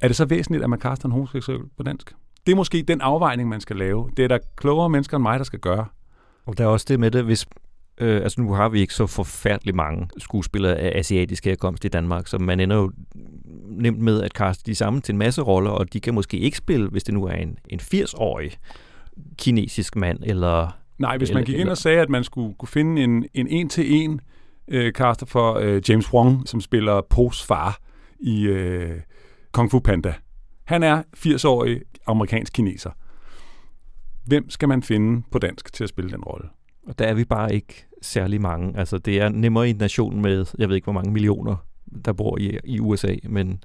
Er det så væsentligt, at man kaster en homoseksuel på dansk? Det er måske den afvejning, man skal lave. Det er der klogere mennesker end mig, der skal gøre. Og der er også det med det, hvis Øh, altså nu har vi ikke så forfærdeligt mange skuespillere af asiatisk herkomst i Danmark, så man ender jo nemt med at kaste de samme til en masse roller, og de kan måske ikke spille, hvis det nu er en, en 80-årig kinesisk mand, eller... Nej, hvis man gik ind og sagde, at man skulle kunne finde en, en en-til-en øh, caster for øh, James Wong, som spiller Po's far i øh, Kung Fu Panda. Han er 80-årig amerikansk kineser. Hvem skal man finde på dansk til at spille den rolle? Og der er vi bare ikke særlig mange. Altså, det er nemmere i en nation med, jeg ved ikke, hvor mange millioner, der bor i, i USA, men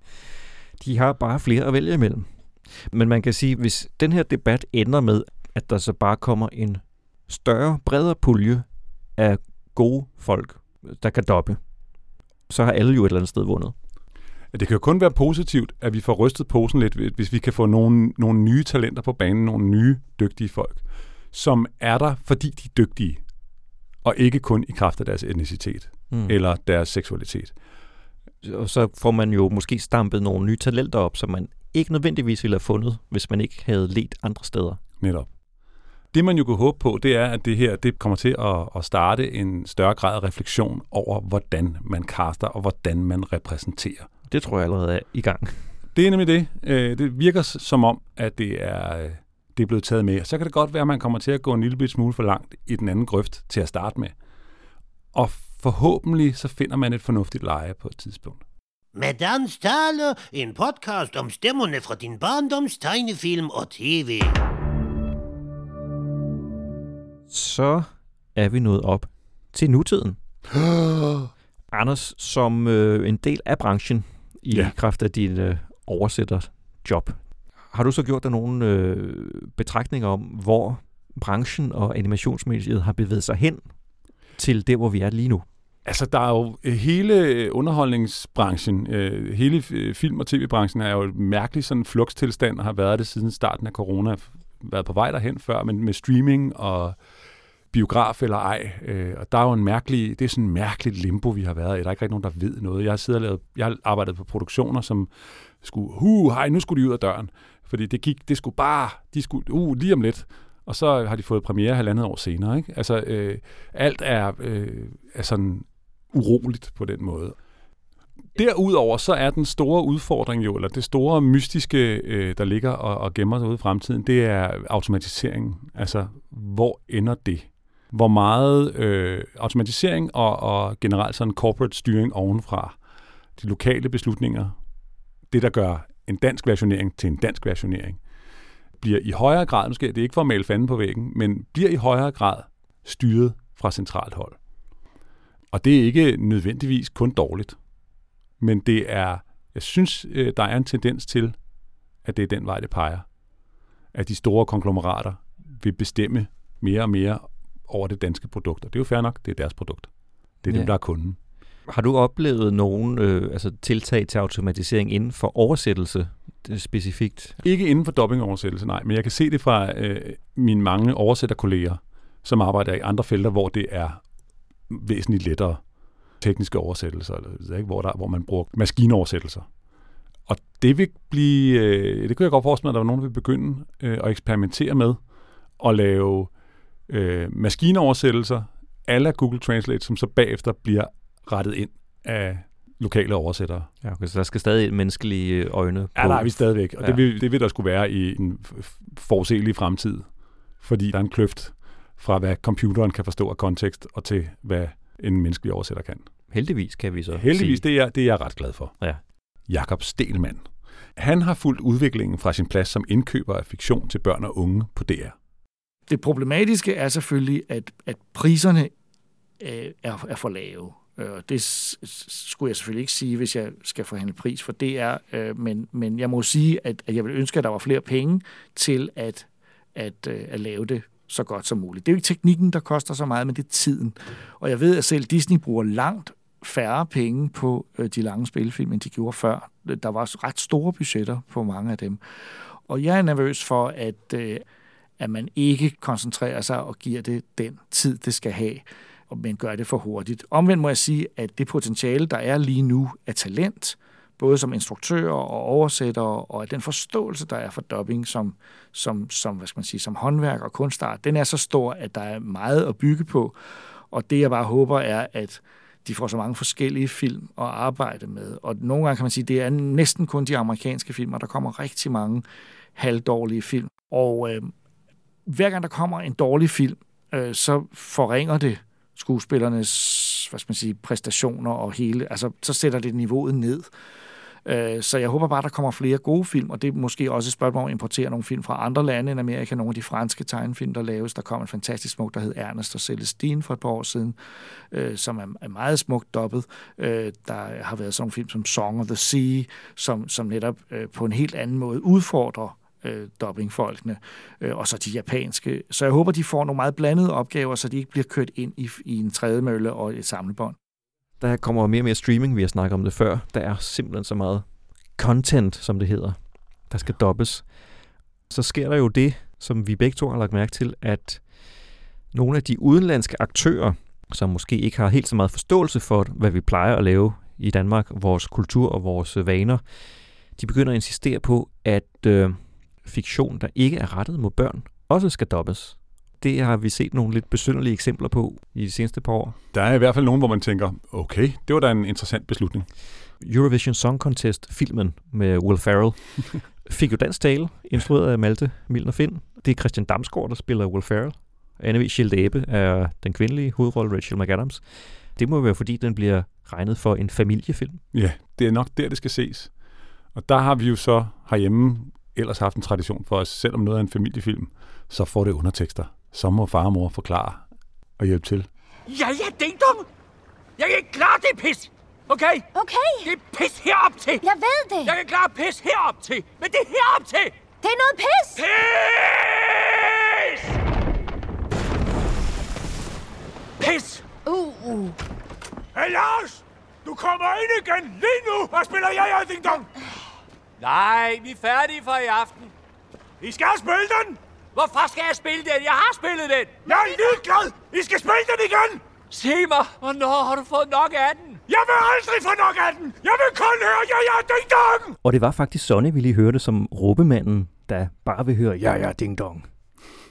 de har bare flere at vælge imellem. Men man kan sige, hvis den her debat ender med, at der så bare kommer en større, bredere pulje af gode folk, der kan doppe, så har alle jo et eller andet sted vundet. Det kan jo kun være positivt, at vi får rystet posen lidt, hvis vi kan få nogle, nogle nye talenter på banen, nogle nye dygtige folk, som er der, fordi de er dygtige og ikke kun i kraft af deres etnicitet mm. eller deres seksualitet. Og så får man jo måske stampet nogle nye talenter op, som man ikke nødvendigvis ville have fundet, hvis man ikke havde let andre steder. Netop. Det man jo kan håbe på, det er, at det her det kommer til at, at starte en større grad af refleksion over, hvordan man kaster og hvordan man repræsenterer. Det tror jeg allerede er i gang. Det er nemlig det. Øh, det virker som om, at det er det er blevet taget med. Så kan det godt være, at man kommer til at gå en lille smule for langt i den anden grøft til at starte med. Og forhåbentlig så finder man et fornuftigt leje på et tidspunkt. Med Dans Tale, en podcast om stemmerne fra din barndoms tegnefilm og tv. Så er vi nået op til nutiden. Anders, som øh, en del af branchen i ja. kraft af din øh, oversætterjob, har du så gjort dig nogle øh, betragtninger om, hvor branchen og animationsmediet har bevæget sig hen til der, hvor vi er lige nu? Altså, der er jo øh, hele øh, underholdningsbranchen, øh, hele øh, film- og tv-branchen er jo et mærkeligt sådan flugtstilstand, og har været det siden starten af corona, været på vej derhen før, men med streaming og biograf eller ej. Øh, og der er jo en mærkelig, det er sådan en mærkeligt limbo, vi har været i. Der er ikke rigtig nogen, der ved noget. Jeg har, siddet og lavet, jeg har arbejdet på produktioner, som skulle, hu, hej, nu skulle de ud af døren. Fordi det gik, det skulle bare, de skulle, uh, lige om lidt. Og så har de fået premiere halvandet år senere. Ikke? Altså, øh, alt er, øh, er sådan uroligt på den måde. Derudover så er den store udfordring jo, eller det store mystiske, øh, der ligger og, og gemmer sig ude i fremtiden, det er automatiseringen. Altså, hvor ender det? Hvor meget øh, automatisering og, og generelt sådan corporate styring ovenfra, de lokale beslutninger, det der gør en dansk versionering til en dansk versionering, bliver i højere grad, måske det er ikke for at male fanden på væggen, men bliver i højere grad styret fra centralt hold. Og det er ikke nødvendigvis kun dårligt, men det er, jeg synes, øh, der er en tendens til, at det er den vej, det peger. At de store konglomerater vil bestemme mere og mere over det danske produkt. Og det er jo fair nok, det er deres produkt. Det er ja. dem, der er kunden. Har du oplevet nogen øh, altså tiltag til automatisering inden for oversættelse det specifikt? Ikke inden for dobbingoversættelse, nej. Men jeg kan se det fra øh, mine mange oversætterkolleger, som arbejder i andre felter, hvor det er væsentligt lettere tekniske oversættelser, eller, ikke, hvor, der, hvor man bruger maskinoversættelser. Og det vil blive, øh, det kunne jeg godt forestille mig, at der var nogen, der vil begynde øh, at eksperimentere med at lave øh, maskinoversættelser alle Google Translate, som så bagefter bliver rettet ind af lokale oversættere. Ja, okay, så der skal stadig menneskelige øjne på. Ja, der er vi stadigvæk, og ja. det, vil, det vil der skulle være i en forudsigelig fremtid, fordi der er en kløft fra, hvad computeren kan forstå af kontekst, og til, hvad en menneskelig oversætter kan. Heldigvis kan vi så Heldigvis, sige. det er, det er jeg ret glad for. Ja. Jakob Stelmann. Han har fulgt udviklingen fra sin plads som indkøber af fiktion til børn og unge på DR. Det problematiske er selvfølgelig, at, at priserne øh, er, er for lave. Øh, det s- s- skulle jeg selvfølgelig ikke sige, hvis jeg skal forhandle pris for DR, øh, men, men jeg må sige, at, at jeg vil ønske, at der var flere penge til at, at, øh, at lave det så godt som muligt. Det er jo ikke teknikken, der koster så meget, men det er tiden. Og jeg ved, at selv Disney bruger langt færre penge på øh, de lange spilfilm, end de gjorde før. Der var ret store budgetter på mange af dem. Og jeg er nervøs for, at, øh, at man ikke koncentrerer sig og giver det den tid, det skal have, men gør det for hurtigt. Omvendt må jeg sige, at det potentiale, der er lige nu af talent, både som instruktører og oversættere, og at den forståelse, der er for dubbing som, som, som, hvad skal man sige, som håndværk og kunstart, den er så stor, at der er meget at bygge på. Og det, jeg bare håber, er, at de får så mange forskellige film at arbejde med. Og nogle gange kan man sige, at det er næsten kun de amerikanske filmer. Der kommer rigtig mange halvdårlige film. Og øh, hver gang der kommer en dårlig film, øh, så forringer det skuespillernes hvad skal man sige, præstationer og hele, altså så sætter det niveauet ned. Øh, Så jeg håber bare, der kommer flere gode film, og det er måske også et spørgsmål om at importere nogle film fra andre lande end Amerika. Nogle af de franske tegnefilm, der laves. Der kom en fantastisk smuk, der hed Ernest og Celestine for et par år siden, øh, som er, er meget smukt dobbet. Øh, der har været sådan nogle film som Song of the Sea, som, som netop øh, på en helt anden måde udfordrer øh, dubbingfolkene, øh, og så de japanske. Så jeg håber, de får nogle meget blandede opgaver, så de ikke bliver kørt ind i, i en trædemølle og et samlebånd. Der kommer mere og mere streaming, vi har snakket om det før. Der er simpelthen så meget content, som det hedder, der skal dobbes. Så sker der jo det, som vi begge to har lagt mærke til, at nogle af de udenlandske aktører, som måske ikke har helt så meget forståelse for, hvad vi plejer at lave i Danmark, vores kultur og vores øh, vaner, de begynder at insistere på, at øh, fiktion, der ikke er rettet mod børn, også skal dobbes. Det har vi set nogle lidt besynderlige eksempler på i de seneste par år. Der er i hvert fald nogen, hvor man tænker, okay, det var da en interessant beslutning. Eurovision Song Contest-filmen med Will Ferrell fik jo dansk tale, instrueret af Malte Milner Finn. Det er Christian Damsgaard, der spiller Will Ferrell. Anne Schild Abe er den kvindelige hovedrolle, Rachel McAdams. Det må være, fordi den bliver regnet for en familiefilm. Ja, det er nok der, det skal ses. Og der har vi jo så herhjemme ellers haft en tradition for os, selvom noget er en familiefilm, så får det undertekster. Så må far og mor forklare og hjælpe til. Ja, ja, ding dong! Jeg er ikke klar, det pis! Okay? Okay. Det er pis herop til! Jeg ved det. Jeg er klar pis herop til! Men det er herop til! Det er noget pis! Pis! Pis! Uh, uh. Hey Lars! Du kommer ind igen lige nu og spiller jeg ja, ding dong! Nej, vi er færdige for i aften. I skal spille den! Hvorfor skal jeg spille den? Jeg har spillet den! Jeg er ligeglad! I skal spille den igen! Sig mig, hvornår har du fået nok af den? Jeg vil aldrig få nok af den! Jeg vil kun høre ja, ja, ding dong! Og det var faktisk Sonny, vi lige hørte som råbemanden, der bare vil høre ja, ja, ding dong.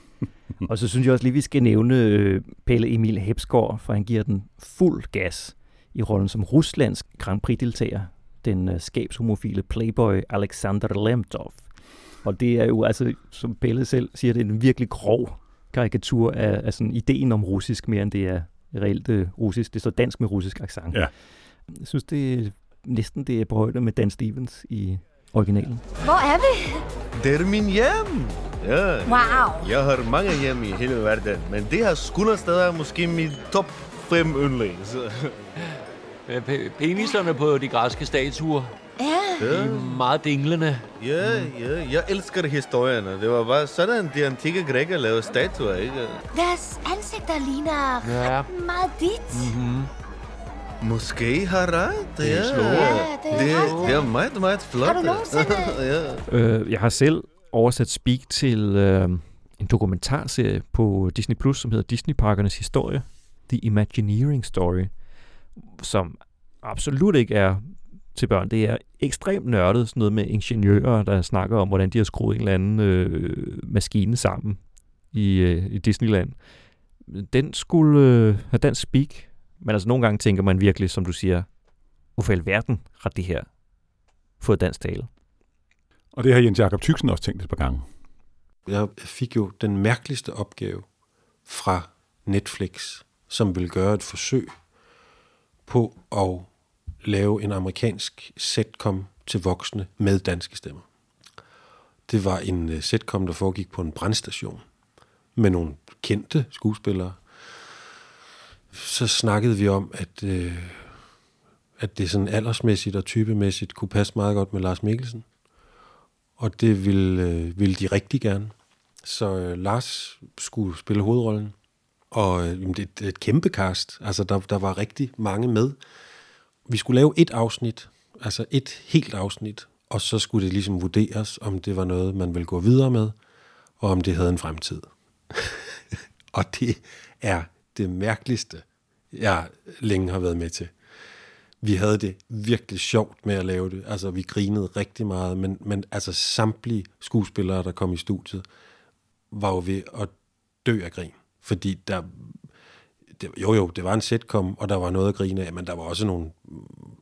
og så synes jeg også lige, vi skal nævne øh, Pelle Emil Hepsgaard, for han giver den fuld gas i rollen som Ruslands Grand Prix-deltager, den øh, skabshomofile playboy Alexander Lemtov. Og det er jo altså, som Pelle selv siger, det er en virkelig grov karikatur af, af sådan ideen om russisk, mere end det er reelt øh, russisk. Det så dansk med russisk accent. Ja. Jeg synes, det er næsten det er på højde med Dan Stevens i originalen. Hvor er vi? Det er min hjem. Ja. Wow. Jeg har mange hjem i hele verden, men det her skuldersted er måske min top 5 yndlings. Peniserne på de græske statuer. Ja. Ja. Meget dinglende. Ja, ja, jeg elsker historierne. Det var bare sådan, de antikke grækere lavede statuer, ikke? Deres ansigter ligner Ja. ret meget dit. Mm-hmm. Måske har ret, Det er ja. slået. Ja, det er det, ret. det er meget, meget flot. Har du nogensinde- ja. Øh, jeg har selv oversat Speak til øh, en dokumentarserie på Disney+, Plus, som hedder Disney-parkernes historie. The Imagineering Story, som absolut ikke er til børn. Det er ekstremt nørdet, sådan noget med ingeniører, der snakker om, hvordan de har skruet en eller anden øh, maskine sammen i, øh, i Disneyland. Den skulle øh, have dansk speak, men altså nogle gange tænker man virkelig, som du siger, hvorfor i alverden har det her fået dansk tale? Og det har Jens Jakob Tyksen også tænkt et par gange. Jeg fik jo den mærkeligste opgave fra Netflix, som vil gøre et forsøg på at lave en amerikansk sitcom til voksne med danske stemmer. Det var en øh, sitcom, der foregik på en brandstation med nogle kendte skuespillere. så snakkede vi om, at, øh, at det sådan aldersmæssigt og typemæssigt kunne passe meget godt med Lars Mikkelsen. Og det ville, øh, ville de rigtig gerne. Så øh, Lars skulle spille hovedrollen. Og øh, det er et kæmpe cast. Altså, der, der var rigtig mange med. Vi skulle lave et afsnit, altså et helt afsnit, og så skulle det ligesom vurderes, om det var noget, man ville gå videre med, og om det havde en fremtid. og det er det mærkeligste, jeg længe har været med til. Vi havde det virkelig sjovt med at lave det. Altså, vi grinede rigtig meget, men, men altså samtlige skuespillere, der kom i studiet, var jo ved at dø af grin. Fordi der, det, jo jo, det var en sitcom, og der var noget at grine af, men der var også nogle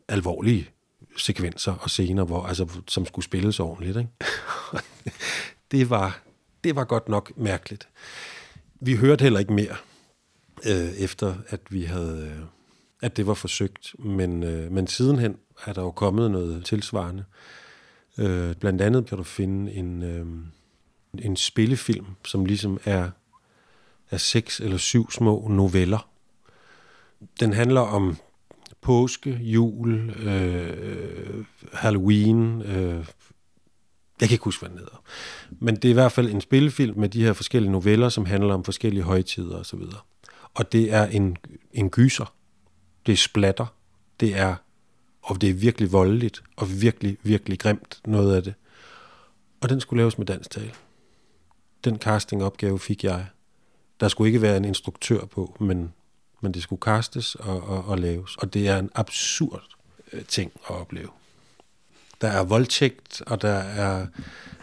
alvorlige sekvenser og scener, hvor, altså, som skulle spilles ordentligt. Ikke? det, var, det var godt nok mærkeligt. Vi hørte heller ikke mere, øh, efter at vi havde, øh, at det var forsøgt. Men, øh, men sidenhen er der jo kommet noget tilsvarende. Øh, blandt andet kan du finde en, øh, en spillefilm, som ligesom er, er seks eller syv små noveller. Den handler om påske, jul, øh, Halloween, øh, jeg kan ikke huske, hvad den hedder. Men det er i hvert fald en spillefilm med de her forskellige noveller, som handler om forskellige højtider og så videre. Og det er en, en gyser. Det er splatter. Det er, og det er virkelig voldeligt, og virkelig, virkelig grimt, noget af det. Og den skulle laves med dansk tale. Den castingopgave fik jeg. Der skulle ikke være en instruktør på, men, men det skulle castes og, og, og laves. Og det er en absurd øh, ting at opleve. Der er voldtægt, og der er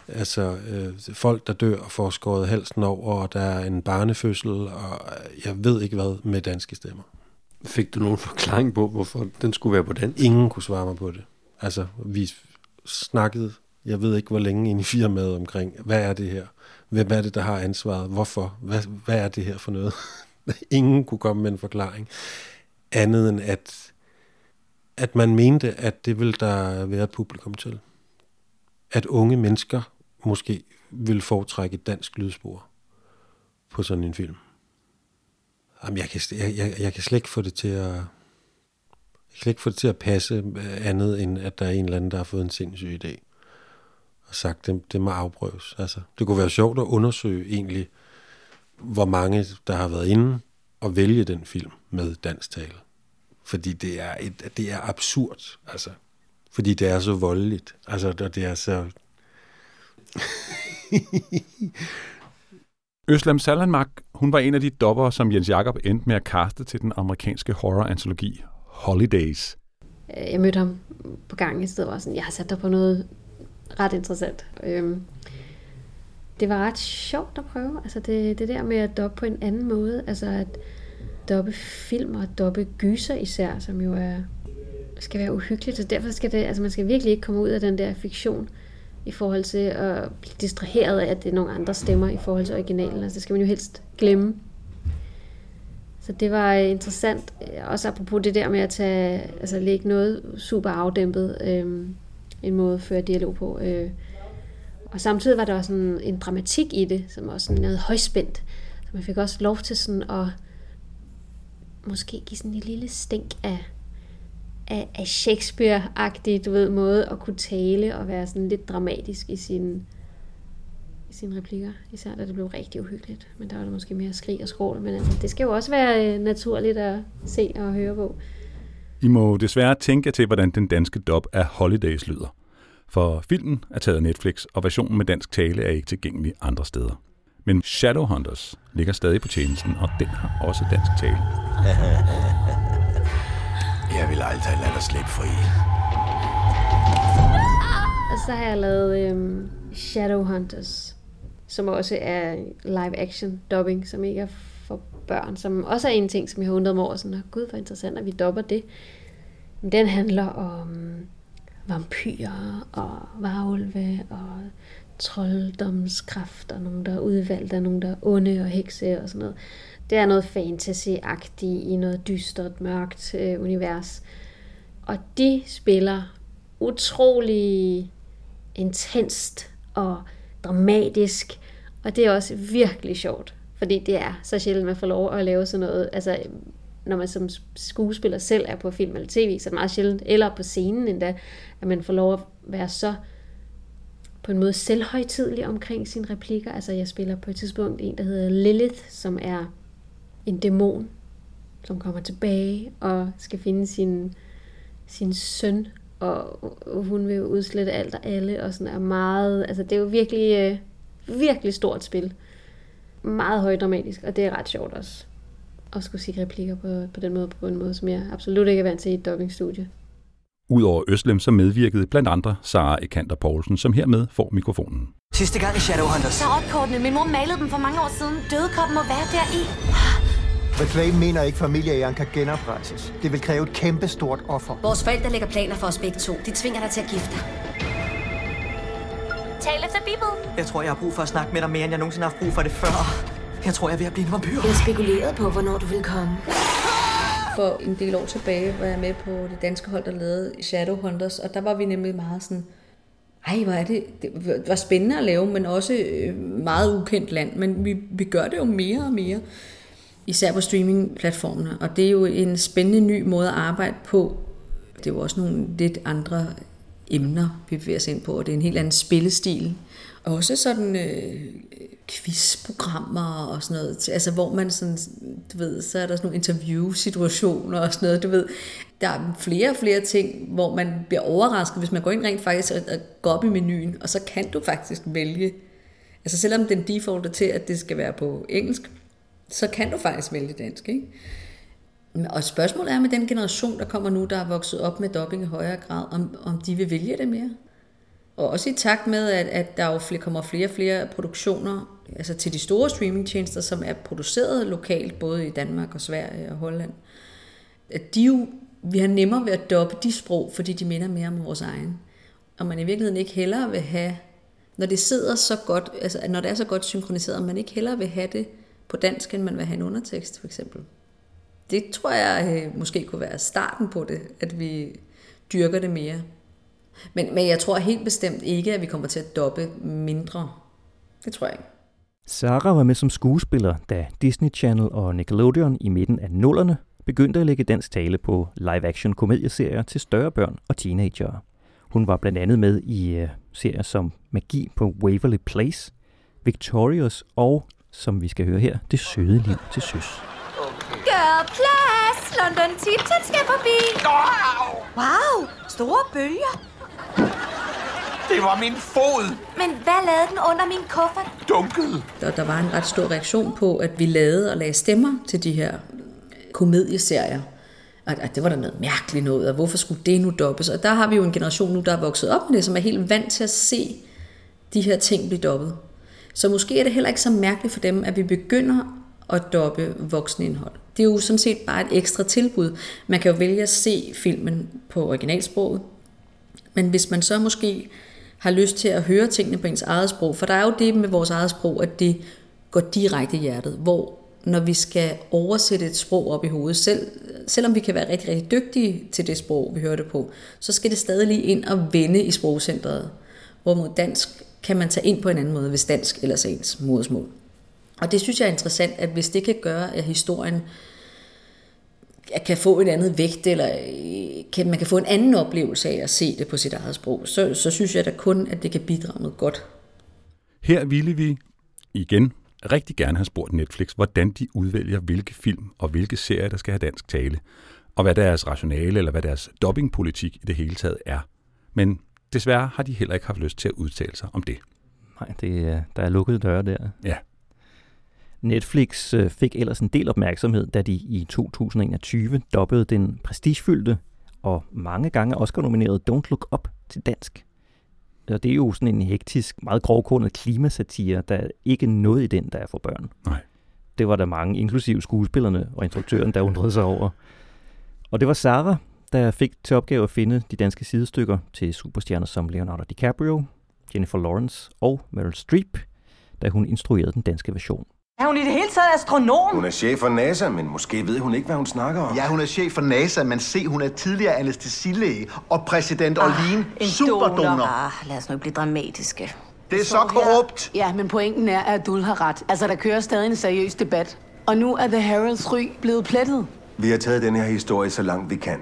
altså øh, folk, der dør og får skåret halsen over, og der er en barnefødsel, og jeg ved ikke hvad med danske stemmer. Fik du nogen forklaring på, hvorfor den skulle være på dansk? Ingen kunne svare mig på det. Altså, vi snakkede, jeg ved ikke hvor længe ind i firmaet omkring, hvad er det her? Hvem er det, der har ansvaret? Hvorfor? Hvad, hvad er det her for noget? Ingen kunne komme med en forklaring. Andet end at, at man mente, at det ville der være et publikum til. At unge mennesker måske vil foretrække et dansk lydspor på sådan en film. Jamen, jeg kan, jeg, jeg, jeg kan slet ikke få det til at jeg kan slet ikke få det til at passe andet, end at der er en eller anden, der har fået en sindssyg idé og sagt, det, det må afprøves. Altså, det kunne være sjovt at undersøge egentlig, hvor mange, der har været inde og vælge den film med dansk tale. Fordi det er, et, det er absurd, altså. Fordi det er så voldeligt. Altså, det er så... Øslem Salanmak, hun var en af de dopper, som Jens Jakob endte med at kaste til den amerikanske horror-antologi Holidays. Jeg mødte ham på gangen i stedet og var sådan, jeg har sat dig på noget ret interessant. Øhm, det var ret sjovt at prøve. Altså det, det der med at doppe på en anden måde. Altså at doppe film og doppe gyser især, som jo er, skal være uhyggeligt. Så derfor skal det, altså man skal virkelig ikke komme ud af den der fiktion i forhold til at blive distraheret af, at det er nogle andre stemmer i forhold til originalen. Altså det skal man jo helst glemme. Så det var interessant, også apropos det der med at tage, altså lægge noget super afdæmpet, øhm, en måde at føre dialog på. Øh. Og samtidig var der også en, en dramatik i det, som også sådan noget højspændt. Så man fik også lov til sådan at måske give sådan en lille stænk af, af, af Shakespeare-agtig, du ved, måde at kunne tale og være sådan lidt dramatisk i sin i sine replikker, især da det blev rigtig uhyggeligt. Men der var der måske mere skrig og skrål, men altså, det skal jo også være øh, naturligt at se og høre på. I må desværre tænke til, hvordan den danske dub af Holidays lyder. For filmen er taget af Netflix, og versionen med dansk tale er ikke tilgængelig andre steder. Men Shadowhunters ligger stadig på tjenesten, og den har også dansk tale. Jeg vil aldrig lade dig slippe fri. Og så har jeg lavet øhm, Shadowhunters, som også er live action dubbing, som ikke er børn, som også er en ting, som jeg har undret mig over, sådan, gud, hvor interessant, at vi dopper det. Men den handler om vampyrer og varulve og trolddomskræfter, nogen der er udvalgt af nogen der er onde og hekse og sådan noget. Det er noget fantasy-agtigt i noget dystert, mørkt øh, univers. Og de spiller utrolig intenst og dramatisk, og det er også virkelig sjovt, fordi det er så sjældent, man får lov at lave sådan noget, altså når man som skuespiller selv er på film eller tv, så er det meget sjældent, eller på scenen endda, at man får lov at være så på en måde selvhøjtidlig omkring sine replikker. Altså jeg spiller på et tidspunkt en, der hedder Lilith, som er en dæmon, som kommer tilbage og skal finde sin, sin søn, og hun vil jo udslette alt og alle, og sådan er meget, altså det er jo virkelig, øh, virkelig stort spil. Meget højdramatisk, og det er ret sjovt også at skulle sige replikker på, på den måde, på en måde, som jeg absolut ikke er vant til i et dubbingstudie. Udover Øslem, så medvirkede blandt andre Sara Ekander Poulsen, som hermed får mikrofonen. Sidste gang i Shadowhunters. Tarotkortene. Min mor malede dem for mange år siden. Dødekoppen må være der i. Reclaim mener ikke, familieæren kan genoprettes. Det vil kræve et kæmpestort offer. Vores forældre lægger planer for os begge to. De tvinger dig til at gifte dig. Tal efter Bibelen. Jeg tror, jeg har brug for at snakke med dig mere, end jeg nogensinde har haft brug for det før. Jeg tror, jeg er ved at blive en vampyr. Jeg spekulerede på, hvornår du ville komme. For en del år tilbage var jeg med på det danske hold, der lavede Shadowhunters, og der var vi nemlig meget sådan, ej, hvor er det, det var spændende at lave, men også øh, meget ukendt land, men vi, vi gør det jo mere og mere, især på streamingplatformene, og det er jo en spændende ny måde at arbejde på. Det er jo også nogle lidt andre emner, vi bevæger os ind på, og det er en helt anden spillestil. Også sådan øh, quizprogrammer og sådan noget, altså hvor man sådan, du ved, så er der sådan nogle interviewsituationer og sådan noget, du ved. Der er flere og flere ting, hvor man bliver overrasket, hvis man går ind rent faktisk og går op i menuen, og så kan du faktisk vælge, altså selvom den defaulter til, at det skal være på engelsk, så kan du faktisk vælge dansk, ikke? Og spørgsmålet er med den generation, der kommer nu, der er vokset op med doping i højere grad, om, om de vil vælge det mere. Og også i takt med, at, at der jo flere, kommer flere og flere produktioner altså til de store streamingtjenester, som er produceret lokalt, både i Danmark og Sverige og Holland. At de jo, vi har nemmere ved at doppe de sprog, fordi de minder mere om vores egen. Og man i virkeligheden ikke hellere vil have, når det sidder så godt, altså når det er så godt synkroniseret, man ikke hellere vil have det på dansk, end man vil have en undertekst for eksempel. Det tror jeg øh, måske kunne være starten på det, at vi dyrker det mere. Men, men jeg tror helt bestemt ikke, at vi kommer til at doppe mindre. Det tror jeg ikke. Sarah var med som skuespiller, da Disney Channel og Nickelodeon i midten af nullerne begyndte at lægge dansk tale på live-action komedieserier til større børn og teenagere. Hun var blandt andet med i uh, serier som Magi på Waverly Place, Victorious og, som vi skal høre her, Det søde liv til søs. Gør plads! London Tipton skal forbi. Wow, store bølger. Det var min fod! Men hvad lavede den under min kuffert? Dunket! Der, der var en ret stor reaktion på, at vi lavede og lagde stemmer til de her komedieserier. Og at det var der noget mærkeligt noget, og hvorfor skulle det nu dobbes? Og der har vi jo en generation nu, der er vokset op med det, som er helt vant til at se de her ting blive dobbet. Så måske er det heller ikke så mærkeligt for dem, at vi begynder at doppe voksenindhold. Det er jo sådan set bare et ekstra tilbud. Man kan jo vælge at se filmen på originalsproget, men hvis man så måske har lyst til at høre tingene på ens eget sprog, for der er jo det med vores eget sprog, at det går direkte i hjertet, hvor når vi skal oversætte et sprog op i hovedet, selv, selvom vi kan være rigtig, rigtig dygtige til det sprog, vi hører det på, så skal det stadig lige ind og vende i sprogcentret. Hvorimod dansk kan man tage ind på en anden måde, hvis dansk ellers er ens modersmål. Og det synes jeg er interessant, at hvis det kan gøre, at historien kan få et andet vægt, eller kan, man kan få en anden oplevelse af at se det på sit eget sprog, så, så synes jeg da kun, at det kan bidrage noget godt. Her ville vi igen rigtig gerne have spurgt Netflix, hvordan de udvælger, hvilke film og hvilke serier, der skal have dansk tale, og hvad deres rationale eller hvad deres dobbingpolitik i det hele taget er. Men desværre har de heller ikke haft lyst til at udtale sig om det. Nej, det, der er lukkede døre der. Ja. Netflix øh, fik ellers en del opmærksomhed, da de i 2021 dobbede den prestigefyldte og mange gange Oscar-nominerede Don't Look Up til dansk. Og det er jo sådan en hektisk, meget grovkornet klimasatire, der er ikke noget i den, der er for børn. Nej. Det var der mange, inklusive skuespillerne og instruktøren, der undrede sig over. Og det var Sara, der fik til opgave at finde de danske sidestykker til superstjerner som Leonardo DiCaprio, Jennifer Lawrence og Meryl Streep, da hun instruerede den danske version. Er hun i det hele taget astronom? Hun er chef for NASA, men måske ved hun ikke, hvad hun snakker om. Ja, hun er chef for NASA, men se, hun er tidligere anestesillæge og præsident Orlin, en superdonor. donor. Ah, lad os nu ikke blive dramatiske. Det er så korrupt. Ja, men pointen er, at Dul har ret. Altså, der kører stadig en seriøs debat. Og nu er The Heralds ry blevet plettet. Vi har taget den her historie så langt vi kan.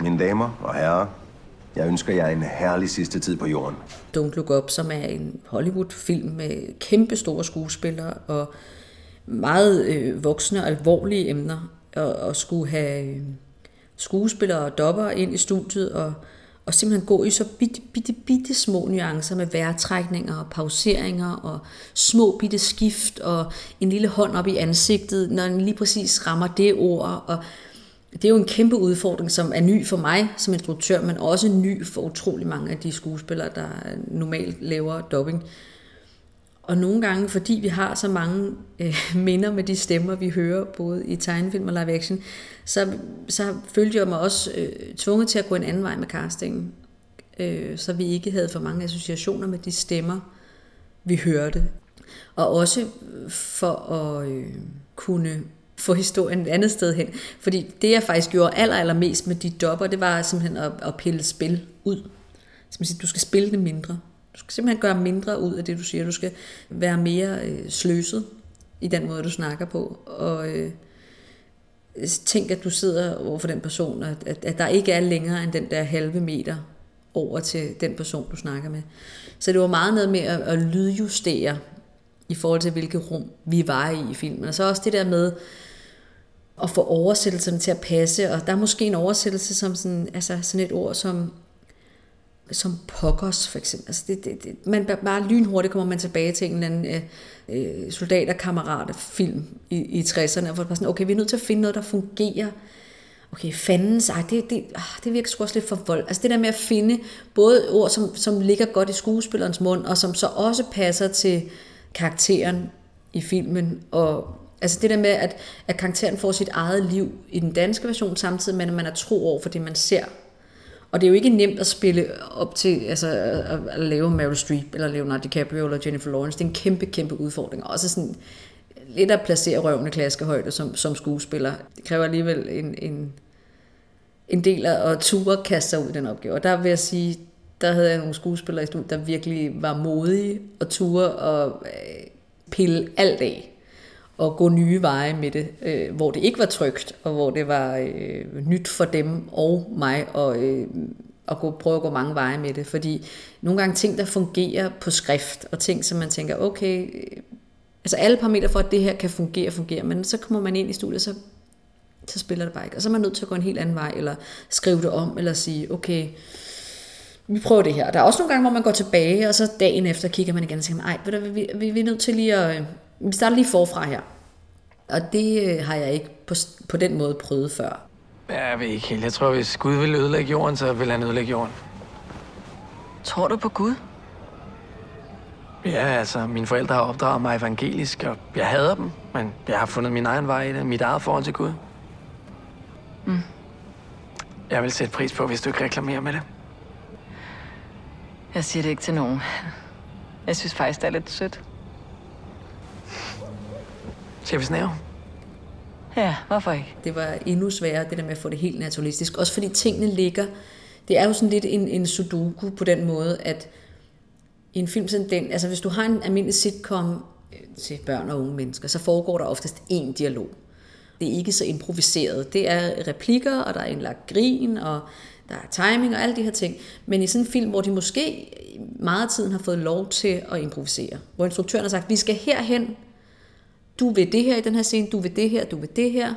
Mine damer og herrer, jeg ønsker jer en herlig sidste tid på jorden. Don't Look Up, som er en Hollywood-film med kæmpe store skuespillere og meget øh, voksne og alvorlige emner, og, og skulle have øh, skuespillere og dopper ind i studiet, og, og simpelthen gå i så bitte, bitte, bitte små nuancer med vejrtrækninger og pauseringer og små bitte skift og en lille hånd op i ansigtet, når den lige præcis rammer det ord. Og det er jo en kæmpe udfordring, som er ny for mig som instruktør, men også ny for utrolig mange af de skuespillere, der normalt laver dubbing. Og nogle gange, fordi vi har så mange øh, minder med de stemmer, vi hører, både i tegnefilm og live action, så, så følte jeg mig også øh, tvunget til at gå en anden vej med castingen. Øh, så vi ikke havde for mange associationer med de stemmer, vi hørte. Og også for at øh, kunne få historien et andet sted hen. Fordi det, jeg faktisk gjorde aller, allermest med de dopper, det var simpelthen at, at pille spil ud. Som siger, du skal spille det mindre. Du skal simpelthen gøre mindre ud af det, du siger. Du skal være mere øh, sløset i den måde, du snakker på. Og øh, tænk, at du sidder over for den person, at, at, at der ikke er længere end den der halve meter over til den person, du snakker med. Så det var meget noget med at, at lydjustere i forhold til, hvilket rum vi var i i filmen. Og så også det der med at få oversættelserne til at passe, og der er måske en oversættelse som sådan, altså sådan et ord som som pokkers for eksempel. Altså det, det, det, man bare lynhurtigt kommer man tilbage til en eller anden øh, øh soldaterkammerat film i, i 60'erne, hvor det bare sådan, okay, vi er nødt til at finde noget, der fungerer. Okay, fandens, ej, det, det, ah, det virker sgu også lidt for vold. Altså det der med at finde både ord, som, som ligger godt i skuespillerens mund, og som så også passer til karakteren i filmen, og Altså det der med, at, at karakteren får sit eget liv i den danske version, samtidig med, at man er tro over for det, man ser og det er jo ikke nemt at spille op til, altså at, at lave Meryl Streep, eller Leonardo DiCaprio, eller Jennifer Lawrence. Det er en kæmpe, kæmpe udfordring. Også sådan lidt at placere røvende klaskehøjde som, som skuespiller. Det kræver alligevel en, en, en del af at ture kaste sig ud i den opgave. Og der vil jeg sige, der havde jeg nogle skuespillere i studiet, der virkelig var modige og ture og øh, pille alt af og gå nye veje med det, øh, hvor det ikke var trygt, og hvor det var øh, nyt for dem og mig at, øh, at gå, prøve at gå mange veje med det. Fordi nogle gange ting, der fungerer på skrift, og ting, som man tænker, okay, øh, altså alle parametre for, at det her kan fungere, fungerer, men så kommer man ind i studiet, så, så spiller det bare ikke. Og så er man nødt til at gå en helt anden vej, eller skrive det om, eller sige, okay, vi prøver det her. Der er også nogle gange, hvor man går tilbage, og så dagen efter kigger man igen og tænker, nej, vi, vi, vi er nødt til lige at vi starter lige forfra her. Og det øh, har jeg ikke på, på den måde prøvet før. Jeg ved ikke helt. Jeg tror, hvis Gud vil ødelægge jorden, så vil han ødelægge jorden. Tror du på Gud? Ja, altså, mine forældre har opdraget mig evangelisk, og jeg hader dem, men jeg har fundet min egen vej i det, mit eget forhold til Gud. Mm. Jeg vil sætte pris på, hvis du ikke reklamerer med det. Jeg siger det ikke til nogen. Jeg synes faktisk, det er lidt sødt. Skal vi snæve? Ja, hvorfor ikke? Det var endnu sværere, det der med at få det helt naturalistisk. Også fordi tingene ligger... Det er jo sådan lidt en, en sudoku på den måde, at i en film sådan den... Altså hvis du har en almindelig sitcom øh, til børn og unge mennesker, så foregår der oftest én dialog. Det er ikke så improviseret. Det er replikker, og der er indlagt grin, og der er timing og alle de her ting. Men i sådan en film, hvor de måske meget af tiden har fået lov til at improvisere, hvor instruktøren har sagt, vi skal herhen, du vil det her i den her scene, du vil det her, du vil det her,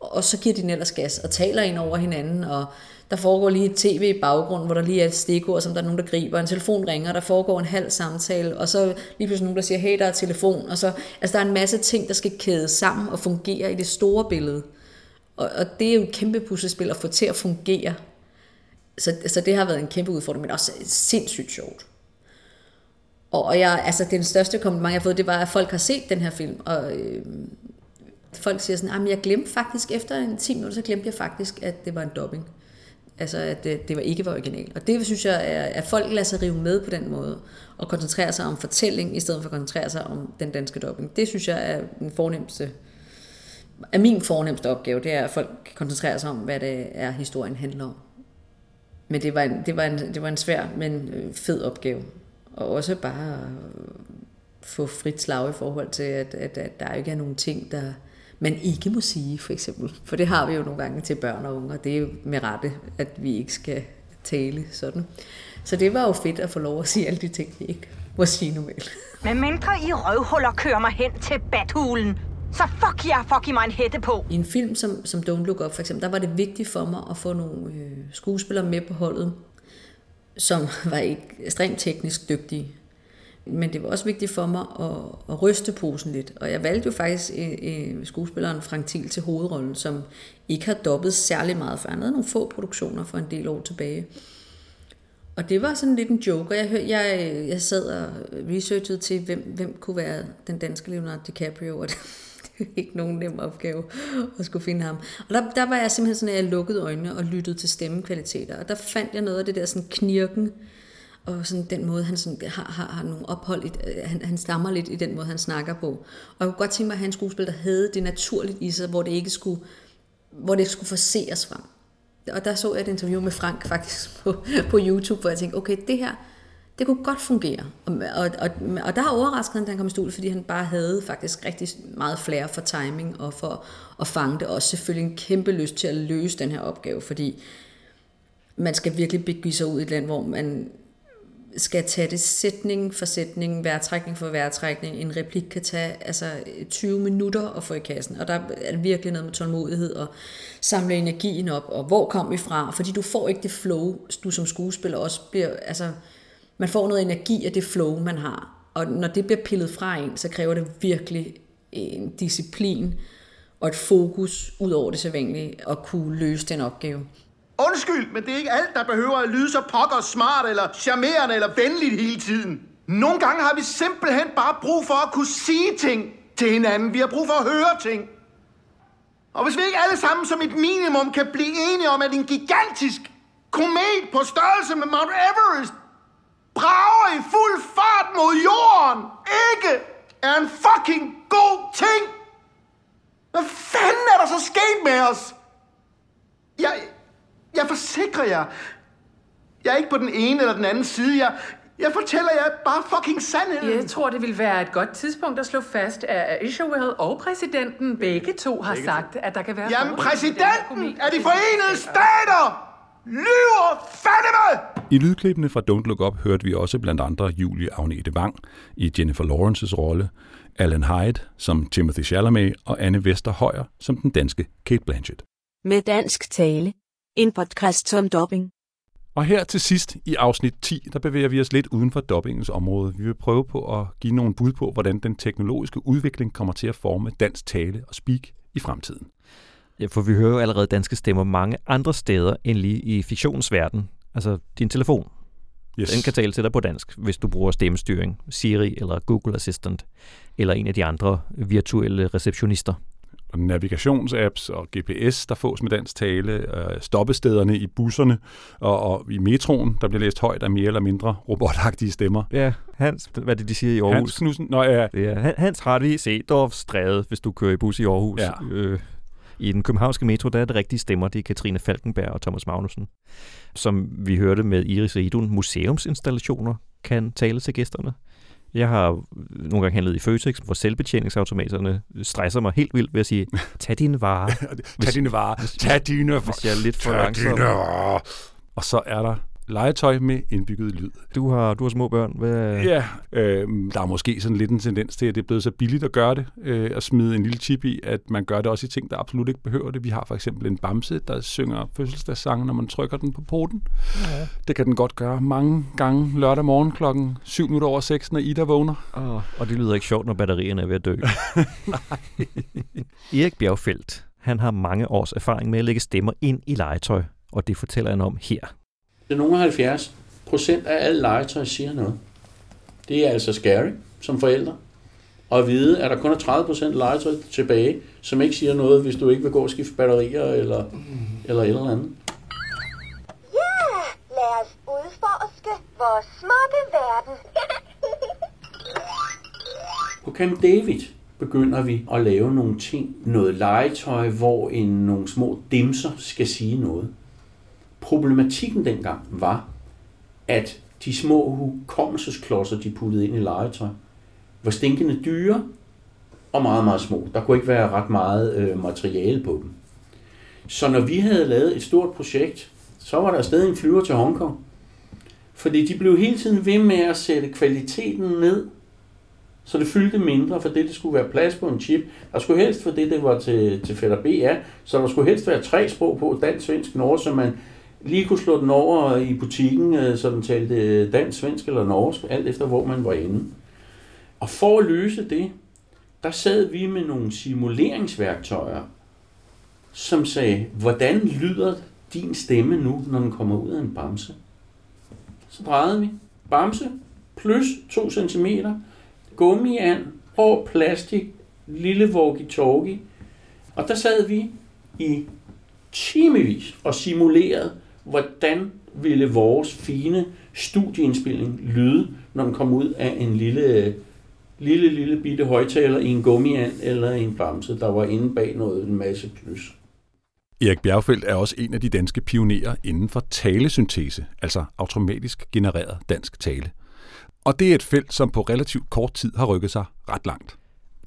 og så giver de den ellers gas og taler ind over hinanden, og der foregår lige et tv i baggrunden, hvor der lige er et stikord, som der er nogen, der griber, en telefon ringer, der foregår en halv samtale, og så lige pludselig nogen, der siger, hey, der er telefon, og så, altså der er en masse ting, der skal kædes sammen og fungere i det store billede. Og, og det er jo et kæmpe puslespil at få til at fungere. Så, så det har været en kæmpe udfordring, men også sindssygt sjovt. Og jeg, altså den største kompliment, jeg har fået, det var, at folk har set den her film, og øh, folk siger sådan, ah, at jeg glemte faktisk, efter en 10 minutter, så glemte jeg faktisk, at det var en dubbing. Altså, at det, det var ikke var original. Og det synes jeg, er, at folk lader sig rive med på den måde, og koncentrere sig om fortælling, i stedet for at koncentrere sig om den danske dubbing. Det synes jeg er den fornemmeste, er min fornemmeste opgave, det er, at folk koncentrerer sig om, hvad det er, historien handler om. Men det var en, det var en, det var en svær, men øh, fed opgave. Og også bare få frit slag i forhold til, at, at, at der ikke er nogen ting, der man ikke må sige, for eksempel. For det har vi jo nogle gange til børn og unge, og det er jo med rette, at vi ikke skal tale sådan. Så det var jo fedt at få lov at sige alle de ting, vi ikke må sige normalt. Med mindre I røvhuller kører mig hen til bathulen, så fuck jer, fuck I mig en hætte på. I en film som, som Don't Look Up for eksempel, der var det vigtigt for mig at få nogle øh, skuespillere med på holdet, som var ikke ekstremt teknisk dygtige. Men det var også vigtigt for mig at, at ryste posen lidt. Og jeg valgte jo faktisk øh, øh, skuespilleren Frank Thiel til hovedrollen, som ikke har dobbet særlig meget, for han havde nogle få produktioner for en del år tilbage. Og det var sådan lidt en joke, og jeg, hør, jeg, øh, jeg sad og researchede til, hvem, hvem kunne være den danske Leonardo DiCaprio, og det, ikke nogen nem opgave at skulle finde ham. Og der, der var jeg simpelthen sådan, at jeg lukkede øjnene og lyttede til stemmekvaliteter, og der fandt jeg noget af det der sådan knirken, og sådan den måde, han sådan har, har, har nogle ophold, i, øh, han, han stammer lidt i den måde, han snakker på. Og jeg kunne godt tænke mig at have en skuespil, der havde det naturligt i sig, hvor det ikke skulle, hvor det ikke skulle forseres frem. Og der så jeg et interview med Frank faktisk på, på YouTube, hvor jeg tænkte, okay, det her, det kunne godt fungere. Og, og, og, og der har overrasket han, da han kom i studiet, fordi han bare havde faktisk rigtig meget flere for timing og for at fange det. Også selvfølgelig en kæmpe lyst til at løse den her opgave, fordi man skal virkelig begive sig ud i et land, hvor man skal tage det sætning for sætning, værtrækning for værtrækning. En replik kan tage altså 20 minutter at få i kassen, og der er virkelig noget med tålmodighed og samle energien op, og hvor kom vi fra? Fordi du får ikke det flow, du som skuespiller også bliver, altså man får noget energi af det flow, man har. Og når det bliver pillet fra en, så kræver det virkelig en disciplin og et fokus ud over det sædvanlige at kunne løse den opgave. Undskyld, men det er ikke alt, der behøver at lyde så pokker smart eller charmerende eller venligt hele tiden. Nogle gange har vi simpelthen bare brug for at kunne sige ting til hinanden. Vi har brug for at høre ting. Og hvis vi ikke alle sammen som et minimum kan blive enige om, at en gigantisk komet på størrelse med Mount Everest brager i fuld fart mod jorden, ikke er en fucking god ting. Hvad fanden er der så sket med os? Jeg, jeg forsikrer jer. Jeg er ikke på den ene eller den anden side. Jeg, jeg fortæller jer bare fucking sandheden. Jeg tror, det vil være et godt tidspunkt at slå fast, at Isherwell og præsidenten begge to har Begge sagt, at der kan være... Jamen, præsidenten af de forenede stater lyver fandeme! I lydklippene fra Don't Look Up hørte vi også blandt andre Julie Agnete Wang i Jennifer Lawrences rolle, Alan Hyde som Timothy Chalamet og Anne Vester Højer som den danske Kate Blanchett. Med dansk tale. En podcast om dubbing. Og her til sidst i afsnit 10, der bevæger vi os lidt uden for dubbingens område. Vi vil prøve på at give nogle bud på, hvordan den teknologiske udvikling kommer til at forme dansk tale og speak i fremtiden. Ja, for vi hører jo allerede danske stemmer mange andre steder end lige i fiktionens verden. Altså din telefon. Yes. Den kan tale til dig på dansk, hvis du bruger stemmestyring, Siri eller Google Assistant, eller en af de andre virtuelle receptionister. Og navigationsapps og GPS, der fås med dansk tale, øh, stoppestederne i busserne og, og i metroen, der bliver læst højt af mere eller mindre robotagtige stemmer. Ja, Hans, hvad er det, de siger i Aarhus? Hans Knudsen, nå ja. Han- Hans Hartvig Sedorf Stræde, hvis du kører i bus i Aarhus. Ja. Øh, I den københavnske metro, der er det rigtige stemmer. Det er Katrine Falkenberg og Thomas Magnussen. Som vi hørte med Iris Idun, museumsinstallationer kan tale til gæsterne. Jeg har nogle gange handlet i Føtex, hvor selvbetjeningsautomaterne stresser mig helt vildt ved at sige, tag dine varer. Tag dine varer. Tag dine varer. Hvis jeg er lidt for langsom. Og så er der legetøj med indbygget lyd. Du har, du har små børn. Hvad... Ja, øh, der er måske sådan lidt en tendens til, at det er blevet så billigt at gøre det, øh, at smide en lille chip i, at man gør det også i ting, der absolut ikke behøver det. Vi har for eksempel en bamse, der synger fødselsdagssange, når man trykker den på porten. Ja. Det kan den godt gøre mange gange lørdag morgen klokken 7 minutter over 6, når Ida vågner. Oh, og det lyder ikke sjovt, når batterierne er ved at dø. Erik Bjergfeldt, han har mange års erfaring med at lægge stemmer ind i legetøj, og det fortæller han om her. Det er nogle af 70 procent af alt legetøj siger noget. Det er altså scary som forældre. Og vide, at der kun er 30 procent legetøj tilbage, som ikke siger noget, hvis du ikke vil gå og skifte batterier eller, eller eller andet. Ja, lad os udforske vores smukke verden. På Camp David begynder vi at lave nogle ting, noget legetøj, hvor en, nogle små dimser skal sige noget. Problematikken dengang var, at de små hukommelsesklodser, de puttede ind i legetøj, var stinkende dyre, og meget, meget små. Der kunne ikke være ret meget øh, materiale på dem. Så når vi havde lavet et stort projekt, så var der stadig en flyver til Hongkong. Fordi de blev hele tiden ved med at sætte kvaliteten ned, så det fyldte mindre, for det, det skulle være plads på en chip. Der skulle helst, for det, det var til, til fætter B, ja, så der skulle helst være tre sprog på, dansk, svensk, norsk, så man lige kunne slå den over i butikken, øh, så den talte dansk, svensk eller norsk, alt efter hvor man var inde. Og for at løse det, der sad vi med nogle simuleringsværktøjer, som sagde, hvordan lyder din stemme nu, når den kommer ud af en bamse? Så drejede vi. Bamse plus 2 cm, gummiand, hård plastik, lille walkie-talkie. Og der sad vi i timevis og simulerede, hvordan ville vores fine studieindspilning lyde, når den kom ud af en lille, lille, lille bitte højtaler i en gummiand eller en bamse, der var inde bag noget, en masse plus. Erik Bjergfeldt er også en af de danske pionerer inden for talesyntese, altså automatisk genereret dansk tale. Og det er et felt, som på relativt kort tid har rykket sig ret langt.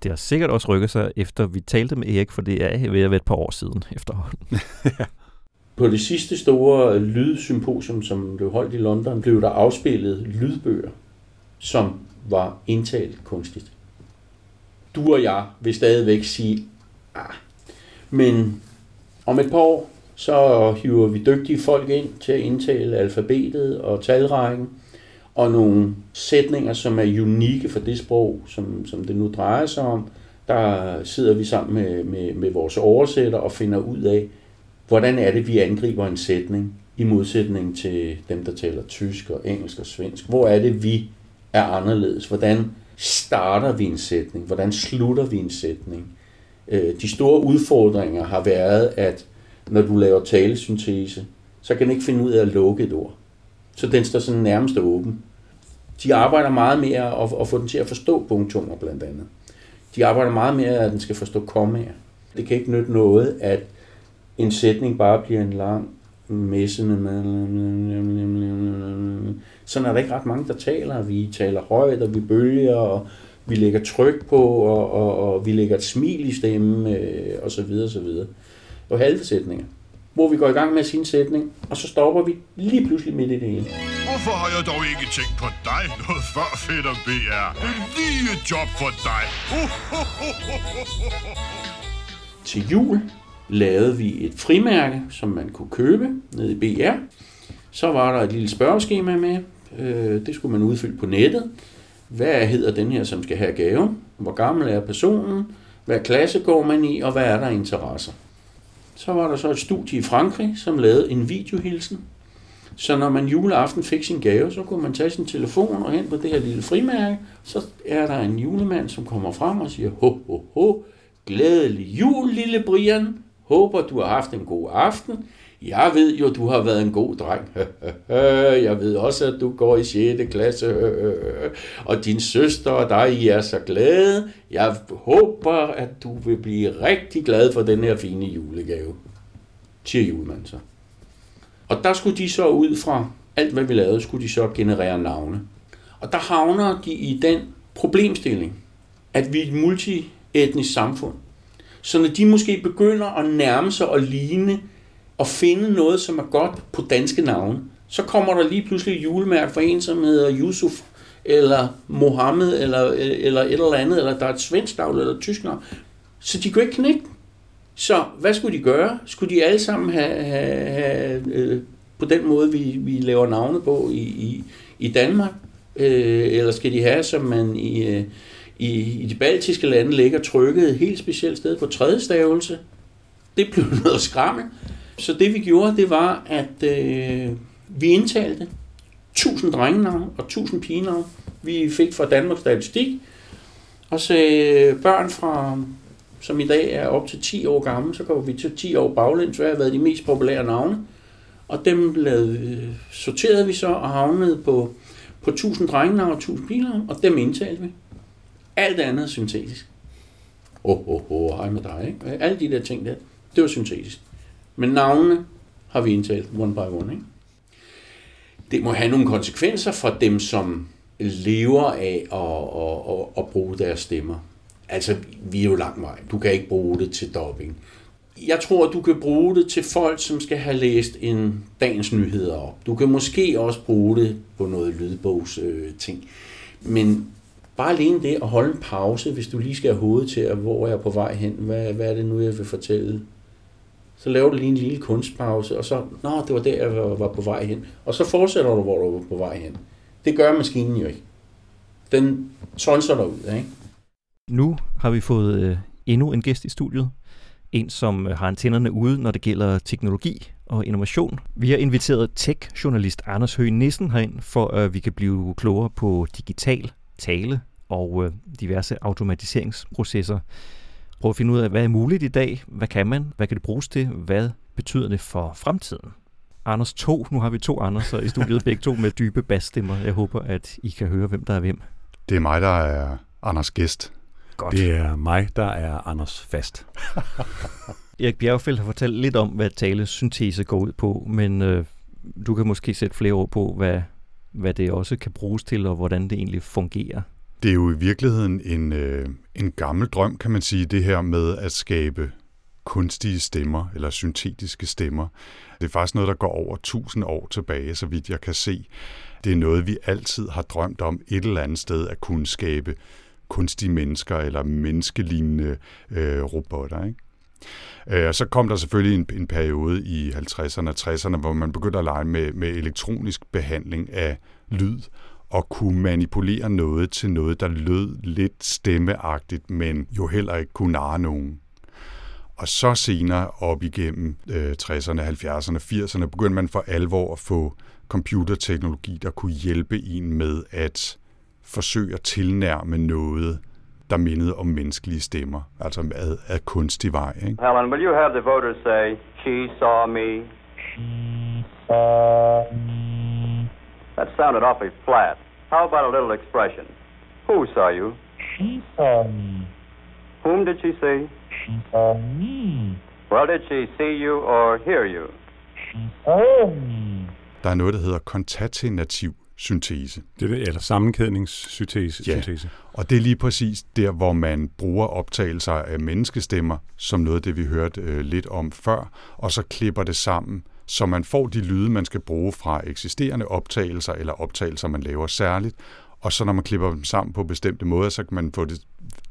Det har sikkert også rykket sig, efter vi talte med Erik, for det er ved at være et par år siden efterhånden. På det sidste store lydsymposium, som blev holdt i London, blev der afspillet lydbøger, som var indtalt kunstigt. Du og jeg vil stadigvæk sige, ah, men om et par år, så hiver vi dygtige folk ind til at indtale alfabetet og talrækken, og nogle sætninger, som er unikke for det sprog, som, som det nu drejer sig om. Der sidder vi sammen med, med, med vores oversætter og finder ud af, hvordan er det, vi angriber en sætning i modsætning til dem, der taler tysk og engelsk og svensk. Hvor er det, vi er anderledes? Hvordan starter vi en sætning? Hvordan slutter vi en sætning? Øh, de store udfordringer har været, at når du laver talesyntese, så kan den ikke finde ud af at lukke et ord. Så den står sådan nærmest åben. De arbejder meget mere at, at få den til at forstå punktummer blandt andet. De arbejder meget mere, at den skal forstå kommaer. Det kan ikke nytte noget, at en sætning bare bliver en lang messende sådan er der ikke ret mange, der taler. Vi taler højt, og vi bølger, og vi lægger tryk på, og, og, og vi lægger et smil i stemmen, øh, og så videre, og så videre. Og halve sætninger. Hvor vi går i gang med sin sætning, og så stopper vi lige pludselig midt i det hele. Hvorfor har jeg dog ikke tænkt på dig noget før, Fætter BR? Det er lige job for dig. Til jul lavede vi et frimærke, som man kunne købe nede i BR. Så var der et lille spørgeskema med. Øh, det skulle man udfylde på nettet. Hvad hedder den her, som skal have gave? Hvor gammel er personen? Hvad klasse går man i? Og hvad er der interesser? Så var der så et studie i Frankrig, som lavede en videohilsen. Så når man juleaften fik sin gave, så kunne man tage sin telefon og hen på det her lille frimærke. Så er der en julemand, som kommer frem og siger, ho, ho, ho, glædelig jul, lille Brian. Håber, du har haft en god aften. Jeg ved jo, du har været en god dreng. Jeg ved også, at du går i 6. klasse. Og din søster og dig, I er så glade. Jeg håber, at du vil blive rigtig glad for den her fine julegave. Siger julemanden så. Og der skulle de så ud fra alt, hvad vi lavede, skulle de så generere navne. Og der havner de i den problemstilling, at vi er et multietnisk samfund. Så når de måske begynder at nærme sig og ligne og finde noget, som er godt på danske navne, så kommer der lige pludselig et julemærke for en, som hedder Yusuf, eller Mohammed, eller, eller et eller andet, eller der er et svensk navn, eller et tysk navn. Så de kunne ikke knække Så hvad skulle de gøre? Skulle de alle sammen have, have, have øh, på den måde, vi, vi laver navne på i, i, i Danmark? Øh, eller skal de have, som man i, øh, i, i de baltiske lande ligger trykket et helt specielt sted på tredje stavelse? Det blev noget skrammel. Så det vi gjorde, det var, at øh, vi indtalte 1000 drengenavn og 1000 pigenavn, vi fik fra Danmarks Statistik, og så øh, børn fra, som i dag er op til 10 år gamle, så går vi til 10 år baglæns, hvad har været de mest populære navne. Og dem lavede, øh, sorterede vi så og havnede på, på 1000 drengenavn og 1000 pigenavn, og dem indtalte vi. Alt andet er syntetisk. Åh, oh, oh, oh, hej med dig, ikke? Alle de der ting der, det var syntetisk. Men navnene har vi indtalt one by one. Ikke? Det må have nogle konsekvenser for dem, som lever af at, at, at, at bruge deres stemmer. Altså, vi er jo lang vej. Du kan ikke bruge det til dobbing. Jeg tror, du kan bruge det til folk, som skal have læst en dagens nyheder op. Du kan måske også bruge det på noget lydbogs øh, ting. Men bare alene det at holde en pause, hvis du lige skal have hovedet til, at hvor er jeg på vej hen, hvad, hvad er det nu, jeg vil fortælle? Så laver du lige en lille kunstpause, og så, nå, det var der, jeg var, på vej hen. Og så fortsætter du, hvor du var på vej hen. Det gør maskinen jo ikke. Den tonser dig ud, ikke? Nu har vi fået øh, endnu en gæst i studiet. En, som øh, har antennerne ude, når det gælder teknologi og innovation. Vi har inviteret tech-journalist Anders Høgh Nissen herind, for at vi kan blive klogere på digital tale og øh, diverse automatiseringsprocesser. Prøv at finde ud af, hvad er muligt i dag? Hvad kan man? Hvad kan det bruges til? Hvad betyder det for fremtiden? Anders 2, nu har vi to Anders i studiet, begge to med dybe basstemmer. Jeg håber, at I kan høre, hvem der er hvem. Det er mig, der er Anders Gæst. Godt. Det er mig, der er Anders Fast. Erik Bjergfeldt har fortalt lidt om, hvad talesyntese går ud på, men øh, du kan måske sætte flere ord på, hvad, hvad det også kan bruges til, og hvordan det egentlig fungerer. Det er jo i virkeligheden en, øh, en gammel drøm, kan man sige, det her med at skabe kunstige stemmer, eller syntetiske stemmer. Det er faktisk noget, der går over tusind år tilbage, så vidt jeg kan se. Det er noget, vi altid har drømt om et eller andet sted at kunne skabe kunstige mennesker eller menneskelignende øh, robotter. Ikke? Øh, og så kom der selvfølgelig en, en periode i 50'erne og 60'erne, hvor man begyndte at lege med, med elektronisk behandling af lyd, og kunne manipulere noget til noget, der lød lidt stemmeagtigt, men jo heller ikke kunne narre nogen. Og så senere op igennem øh, 60'erne, 70'erne, 80'erne, begyndte man for alvor at få computerteknologi, der kunne hjælpe en med at forsøge at tilnærme noget, der mindede om menneskelige stemmer, altså ad, ad kunstig vej. Ikke? Helen, will you have the voters say, she saw me? That sounded awfully flat. How about a little expression? Who saw you? She saw me. Whom did she see? She saw me. Well, did she see you or hear you? She saw me. Der er noget, der hedder kontatenativ syntese. Det er det, eller sammenkædningssyntese. Ja, syntese. og det er lige præcis der, hvor man bruger optagelser af menneskestemmer, som noget af det, vi hørte øh, lidt om før, og så klipper det sammen, så man får de lyde, man skal bruge fra eksisterende optagelser, eller optagelser, man laver særligt, og så når man klipper dem sammen på bestemte måder, så kan man få det,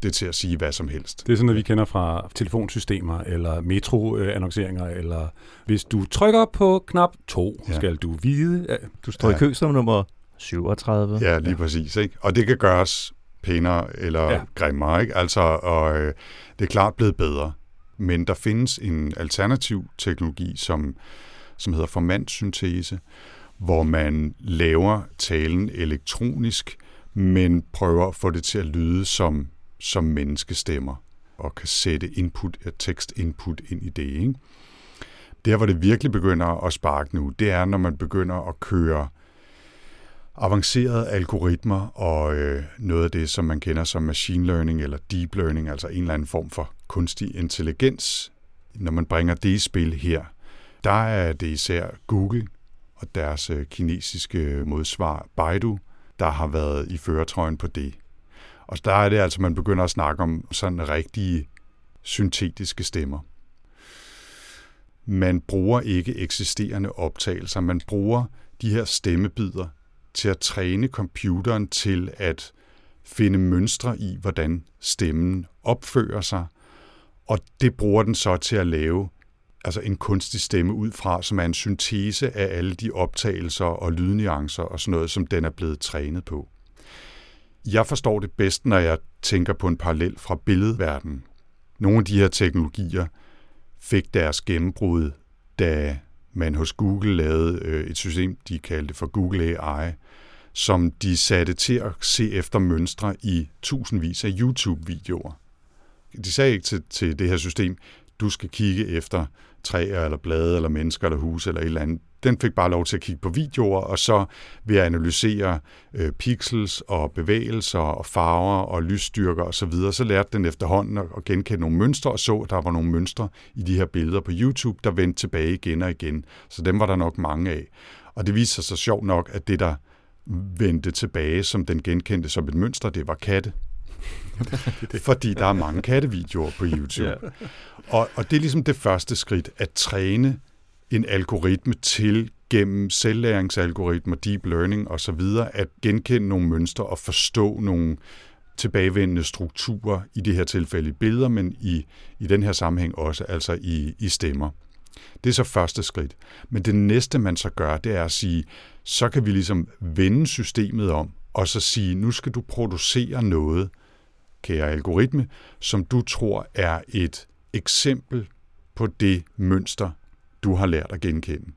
det til at sige hvad som helst. Det er sådan noget, vi kender fra telefonsystemer, eller metroannonceringer, eller hvis du trykker på knap 2, ja. skal du vide, at du står ja. i kø som nummer 37. Ja, lige ja. præcis. Ikke? Og det kan gøres pænere eller ja. grimmere. Ikke? Altså, og, øh, det er klart blevet bedre. Men der findes en alternativ teknologi, som, som hedder formandsyntese, hvor man laver talen elektronisk, men prøver at få det til at lyde som, som menneskestemmer, og kan sætte input, øh, tekstinput ind i det. Ikke? Der, hvor det virkelig begynder at sparke nu, det er, når man begynder at køre avancerede algoritmer og øh, noget af det, som man kender som machine learning eller deep learning, altså en eller anden form for kunstig intelligens. Når man bringer det i spil her, der er det især Google og deres øh, kinesiske øh, modsvar Baidu, der har været i føretrøjen på det. Og der er det altså, man begynder at snakke om sådan rigtige syntetiske stemmer. Man bruger ikke eksisterende optagelser, man bruger de her stemmebider til at træne computeren til at finde mønstre i, hvordan stemmen opfører sig, og det bruger den så til at lave altså en kunstig stemme ud fra, som er en syntese af alle de optagelser og lydnuancer og sådan noget, som den er blevet trænet på. Jeg forstår det bedst, når jeg tænker på en parallel fra billedverdenen. Nogle af de her teknologier fik deres gennembrud, da man hos Google lavede øh, et system, de kaldte for Google AI, som de satte til at se efter mønstre i tusindvis af YouTube-videoer. De sagde ikke til, til det her system, du skal kigge efter træer eller blade eller mennesker eller huse eller et eller andet. Den fik bare lov til at kigge på videoer, og så ved at analysere øh, pixels og bevægelser og farver og lysstyrker osv., så, videre, så lærte den efterhånden at, genkende nogle mønstre, og så, at der var nogle mønstre i de her billeder på YouTube, der vendte tilbage igen og igen. Så dem var der nok mange af. Og det viste sig så sjovt nok, at det, der vendte tilbage, som den genkendte som et mønster, det var katte. fordi der er mange kattevideoer på YouTube. Ja. Og, og det er ligesom det første skridt, at træne en algoritme til gennem selvlæringsalgoritmer, deep learning osv., at genkende nogle mønstre og forstå nogle tilbagevendende strukturer, i det her tilfælde i billeder, men i, i den her sammenhæng også altså i, i stemmer. Det er så første skridt. Men det næste, man så gør, det er at sige, så kan vi ligesom vende systemet om, og så sige, nu skal du producere noget, kære algoritme, som du tror er et eksempel på det mønster, du har lært at genkende.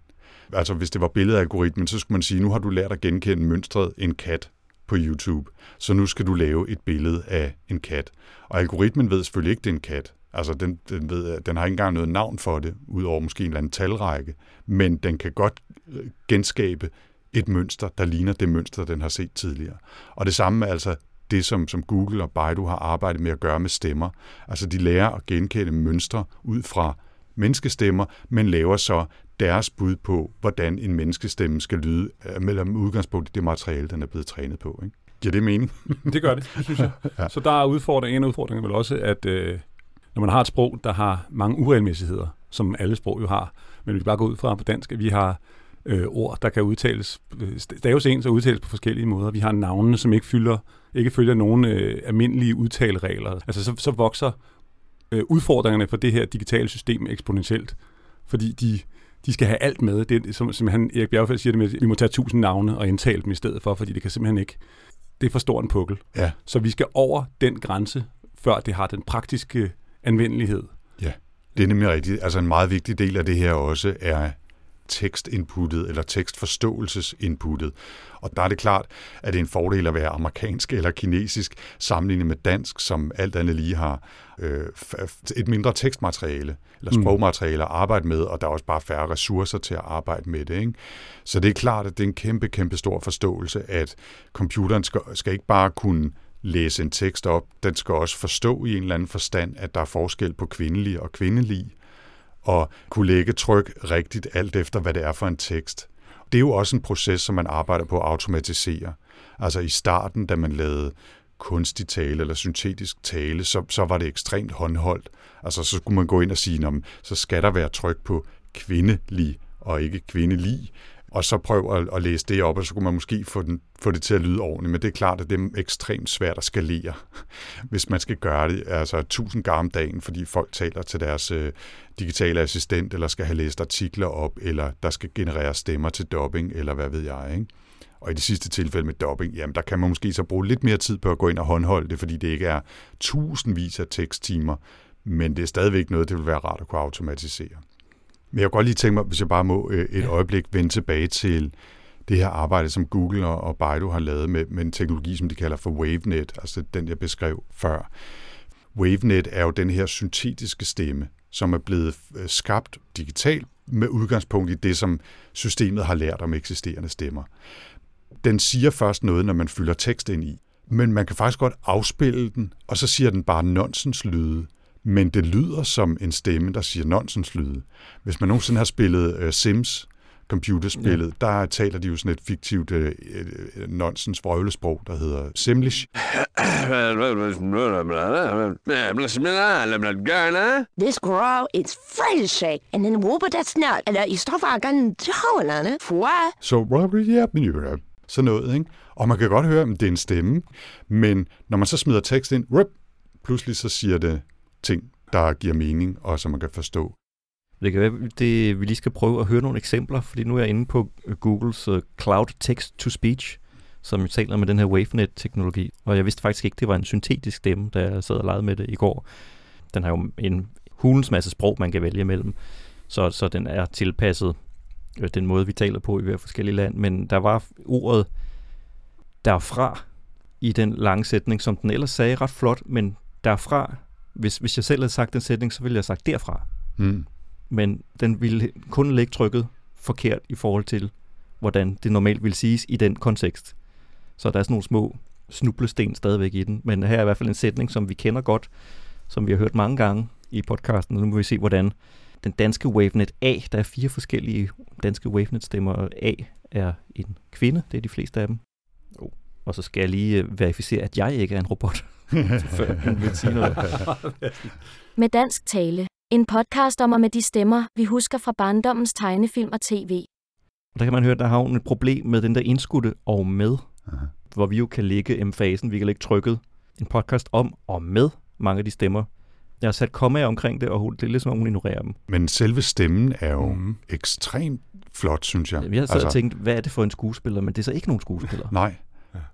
Altså hvis det var billedalgoritmen, så skulle man sige, nu har du lært at genkende mønstret en kat på YouTube, så nu skal du lave et billede af en kat. Og algoritmen ved selvfølgelig ikke, det er en kat. Altså den, den, ved, den har ikke engang noget navn for det, udover måske en eller anden talrække, men den kan godt øh, genskabe et mønster, der ligner det mønster, den har set tidligere. Og det samme er altså det, som, som Google og Baidu har arbejdet med at gøre med stemmer. Altså de lærer at genkende mønstre ud fra menneskestemmer, men laver så deres bud på, hvordan en menneskestemme skal lyde, øh, med udgangspunkt i det materiale, den er blevet trænet på. Ikke? Giver det mening? det gør det, synes jeg. ja. Så der er udfordring, en af udfordringerne vel også, at øh, når man har et sprog, der har mange uregelmæssigheder, som alle sprog jo har, men vi kan bare gå ud fra på dansk, at vi har øh, ord, der kan udtales, øh, staves ens og udtales på forskellige måder. Vi har navnene, som ikke fylder, ikke følger nogen øh, almindelige udtaleregler. Altså så, så vokser øh, udfordringerne for det her digitale system eksponentielt, fordi de, de skal have alt med. Det er, som, som han, Erik Bjergfeldt siger det med, at vi må tage tusind navne og indtale dem i stedet for, fordi det kan simpelthen ikke. Det er for stor en pukkel. Ja. Så vi skal over den grænse, før det har den praktiske anvendelighed. Ja, det er nemlig rigtigt. Altså en meget vigtig del af det her også er tekstinputtet eller tekstforståelsesinputtet. Og der er det klart, at det er en fordel at være amerikansk eller kinesisk sammenlignet med dansk, som alt andet lige har øh, et mindre tekstmateriale eller sprogmateriale at arbejde med, og der er også bare færre ressourcer til at arbejde med det. Ikke? Så det er klart, at det er en kæmpe, kæmpe stor forståelse, at computeren skal, skal ikke bare kunne læse en tekst op, den skal også forstå i en eller anden forstand, at der er forskel på kvindelige og kvindelige, og kunne lægge tryk rigtigt alt efter, hvad det er for en tekst. Det er jo også en proces, som man arbejder på at automatisere. Altså i starten, da man lavede kunstig tale eller syntetisk tale, så, så var det ekstremt håndholdt. Altså så skulle man gå ind og sige, så skal der være tryk på kvindelig og ikke kvindelig og så prøve at, at læse det op, og så kunne man måske få, den, få det til at lyde ordentligt. Men det er klart, at det er ekstremt svært at skalere, hvis man skal gøre det altså tusind gange om dagen, fordi folk taler til deres øh, digitale assistent, eller skal have læst artikler op, eller der skal generere stemmer til dobbing, eller hvad ved jeg, ikke? Og i det sidste tilfælde med dobbing, jamen der kan man måske så bruge lidt mere tid på at gå ind og håndholde det, fordi det ikke er tusindvis af teksttimer, men det er stadigvæk noget, det vil være rart at kunne automatisere. Men jeg kunne godt lige tænke mig, hvis jeg bare må øh, et øjeblik vende tilbage til det her arbejde, som Google og Baidu har lavet med, med en teknologi, som de kalder for WaveNet, altså den, jeg beskrev før. WaveNet er jo den her syntetiske stemme, som er blevet øh, skabt digitalt med udgangspunkt i det, som systemet har lært om eksisterende stemmer. Den siger først noget, når man fylder tekst ind i, men man kan faktisk godt afspille den, og så siger den bare nonsenslyde men det lyder som en stemme, der siger nonsenslyde. Hvis man nogensinde har spillet uh, Sims, computerspillet, ja. der taler de jo sådan et fiktivt uh, nonsens vrøvlesprog, der hedder Simlish. This girl is frisky, and then whoop that's not, eller i stoffakken tålerne, for... Så sådan noget, ikke? Og man kan godt høre, at det er en stemme, men når man så smider tekst ind, pludselig så siger det ting, der giver mening, og som man kan forstå. Det kan være, det, vi lige skal prøve at høre nogle eksempler, fordi nu er jeg inde på Googles øh, Cloud Text to Speech, som taler med den her WaveNet-teknologi. Og jeg vidste faktisk ikke, det var en syntetisk stemme, da jeg sad og legede med det i går. Den har jo en hulens masse sprog, man kan vælge mellem, så, så den er tilpasset øh, den måde, vi taler på i hver forskellige land. Men der var ordet derfra i den lange sætning, som den ellers sagde ret flot, men derfra hvis, hvis jeg selv havde sagt den sætning, så ville jeg have sagt derfra. Mm. Men den ville kun lægge trykket forkert i forhold til, hvordan det normalt vil siges i den kontekst. Så der er sådan nogle små snublesten stadigvæk i den. Men her er i hvert fald en sætning, som vi kender godt, som vi har hørt mange gange i podcasten. Nu må vi se, hvordan den danske WaveNet A, der er fire forskellige danske WaveNet-stemmer. A er en kvinde, det er de fleste af dem. Oh. Og så skal jeg lige øh, verificere, at jeg ikke er en robot. før vil sige noget. Med dansk tale. En podcast om og med de stemmer, vi husker fra barndommens tegnefilm og tv. Der kan man høre, at der har hun et problem med den der indskudte og med, Aha. hvor vi jo kan lægge emfasen, vi kan lægge trykket. En podcast om og med mange af de stemmer. Jeg har sat kommaer omkring det, og hun, det er lidt som om, hun ignorerer dem. Men selve stemmen er jo mm. ekstremt flot, synes jeg. Jeg har så altså... tænkt, hvad er det for en skuespiller? Men det er så ikke nogen skuespiller. Nej.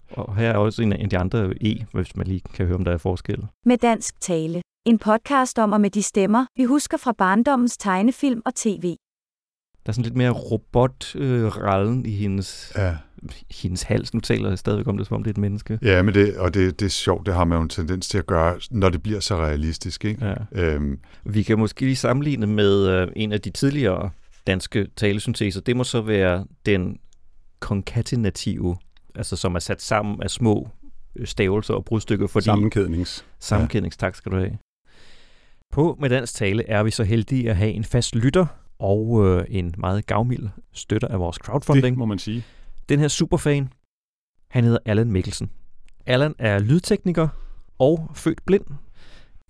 Og her er også en af de andre E, hvis man lige kan høre, om der er forskel. Med dansk tale. En podcast om og med de stemmer, vi husker fra barndommens tegnefilm og tv. Der er sådan lidt mere robotrallen øh, i hendes, ja. hendes hals. Nu taler jeg stadigvæk om det, som om det er et menneske. Ja, men det, og det, det er sjovt, det har man jo en tendens til at gøre, når det bliver så realistisk. Ikke? Ja. Øhm. Vi kan måske lige sammenligne med øh, en af de tidligere danske talesynteser. Det må så være den konkatenative, altså som er sat sammen af små øh, stavelser og brudstykker. Fordi Sammenkædnings. Sammenkædnings, tak skal du have. På med dansk tale er vi så heldige at have en fast lytter og øh, en meget gavmild støtter af vores crowdfunding. Det må man sige. Den her superfan, han hedder Allan Mikkelsen. Allan er lydtekniker og født blind,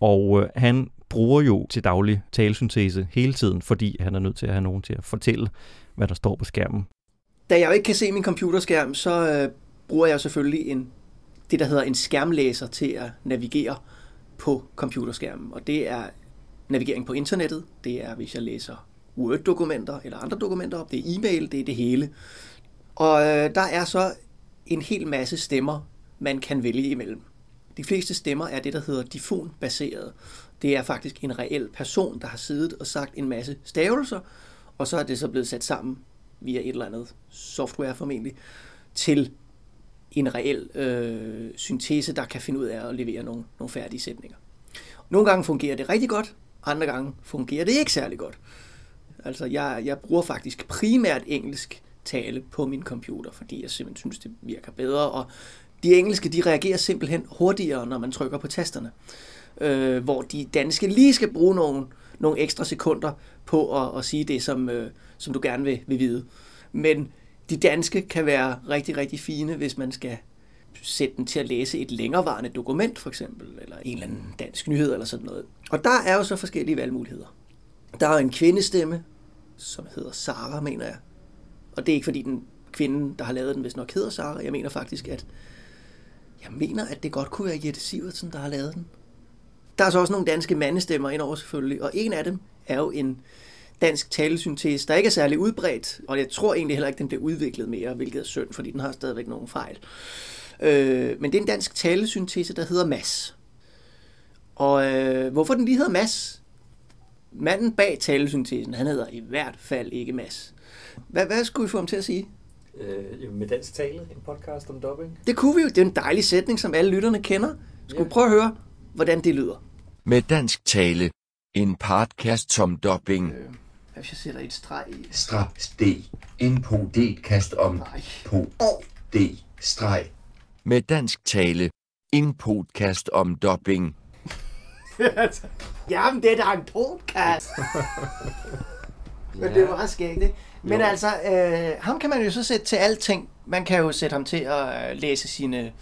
og øh, han bruger jo til daglig talesyntese hele tiden, fordi han er nødt til at have nogen til at fortælle, hvad der står på skærmen. Da jeg jo ikke kan se min computerskærm, så øh, bruger jeg selvfølgelig en, det, der hedder en skærmlæser til at navigere på computerskærmen. Og det er navigering på internettet. Det er, hvis jeg læser Word-dokumenter eller andre dokumenter op. Det er e-mail, det er det hele. Og øh, der er så en hel masse stemmer, man kan vælge imellem. De fleste stemmer er det, der hedder difonbaseret. Det er faktisk en reel person, der har siddet og sagt en masse stavelser, og så er det så blevet sat sammen via et eller andet software formentlig, til en reel øh, syntese, der kan finde ud af at levere nogle, nogle færdige sætninger. Nogle gange fungerer det rigtig godt, andre gange fungerer det ikke særlig godt. Altså, jeg, jeg bruger faktisk primært engelsk tale på min computer, fordi jeg simpelthen synes, det virker bedre, og de engelske, de reagerer simpelthen hurtigere, når man trykker på tasterne. Øh, hvor de danske lige skal bruge nogle, nogle ekstra sekunder på at, at sige det, som, øh, som du gerne vil, vil vide. Men de danske kan være rigtig, rigtig fine, hvis man skal sætte den til at læse et længerevarende dokument, for eksempel, eller en eller anden dansk nyhed, eller sådan noget. Og der er jo så forskellige valgmuligheder. Der er en kvindestemme, som hedder Sara, mener jeg. Og det er ikke fordi den kvinde, der har lavet den, hvis nok hedder Sara. Jeg mener faktisk, at jeg mener, at det godt kunne være Jette Sivertsen, der har lavet den. Der er så også nogle danske mandestemmer indover selvfølgelig, og en af dem er jo en dansk talesyntese, der ikke er særlig udbredt, og jeg tror egentlig heller ikke, den bliver udviklet mere, hvilket er synd, fordi den har stadigvæk nogle fejl. Øh, men det er en dansk talesyntese, der hedder Mass. Og øh, hvorfor den lige hedder Mass? Manden bag talesyntesen, han hedder i hvert fald ikke Mass. Hvad, hvad skulle vi få ham til at sige? Øh, med dansk tale, en podcast om dubbing. Det kunne vi jo. Det er en dejlig sætning, som alle lytterne kender. Skal vi prøve at høre, hvordan det lyder? Med dansk tale, en podcast om dubbing. Øh, hvis jeg sætter et streg i... Strap D. En på D kast om Nej. på D streg. Med dansk tale, en podcast om dubbing. Jamen, det er da en podcast. Men det var skægt, ikke? Men Jo. altså, øh, ham kan man jo så sætte til alting. Man kan jo sætte ham til at øh, læse sine,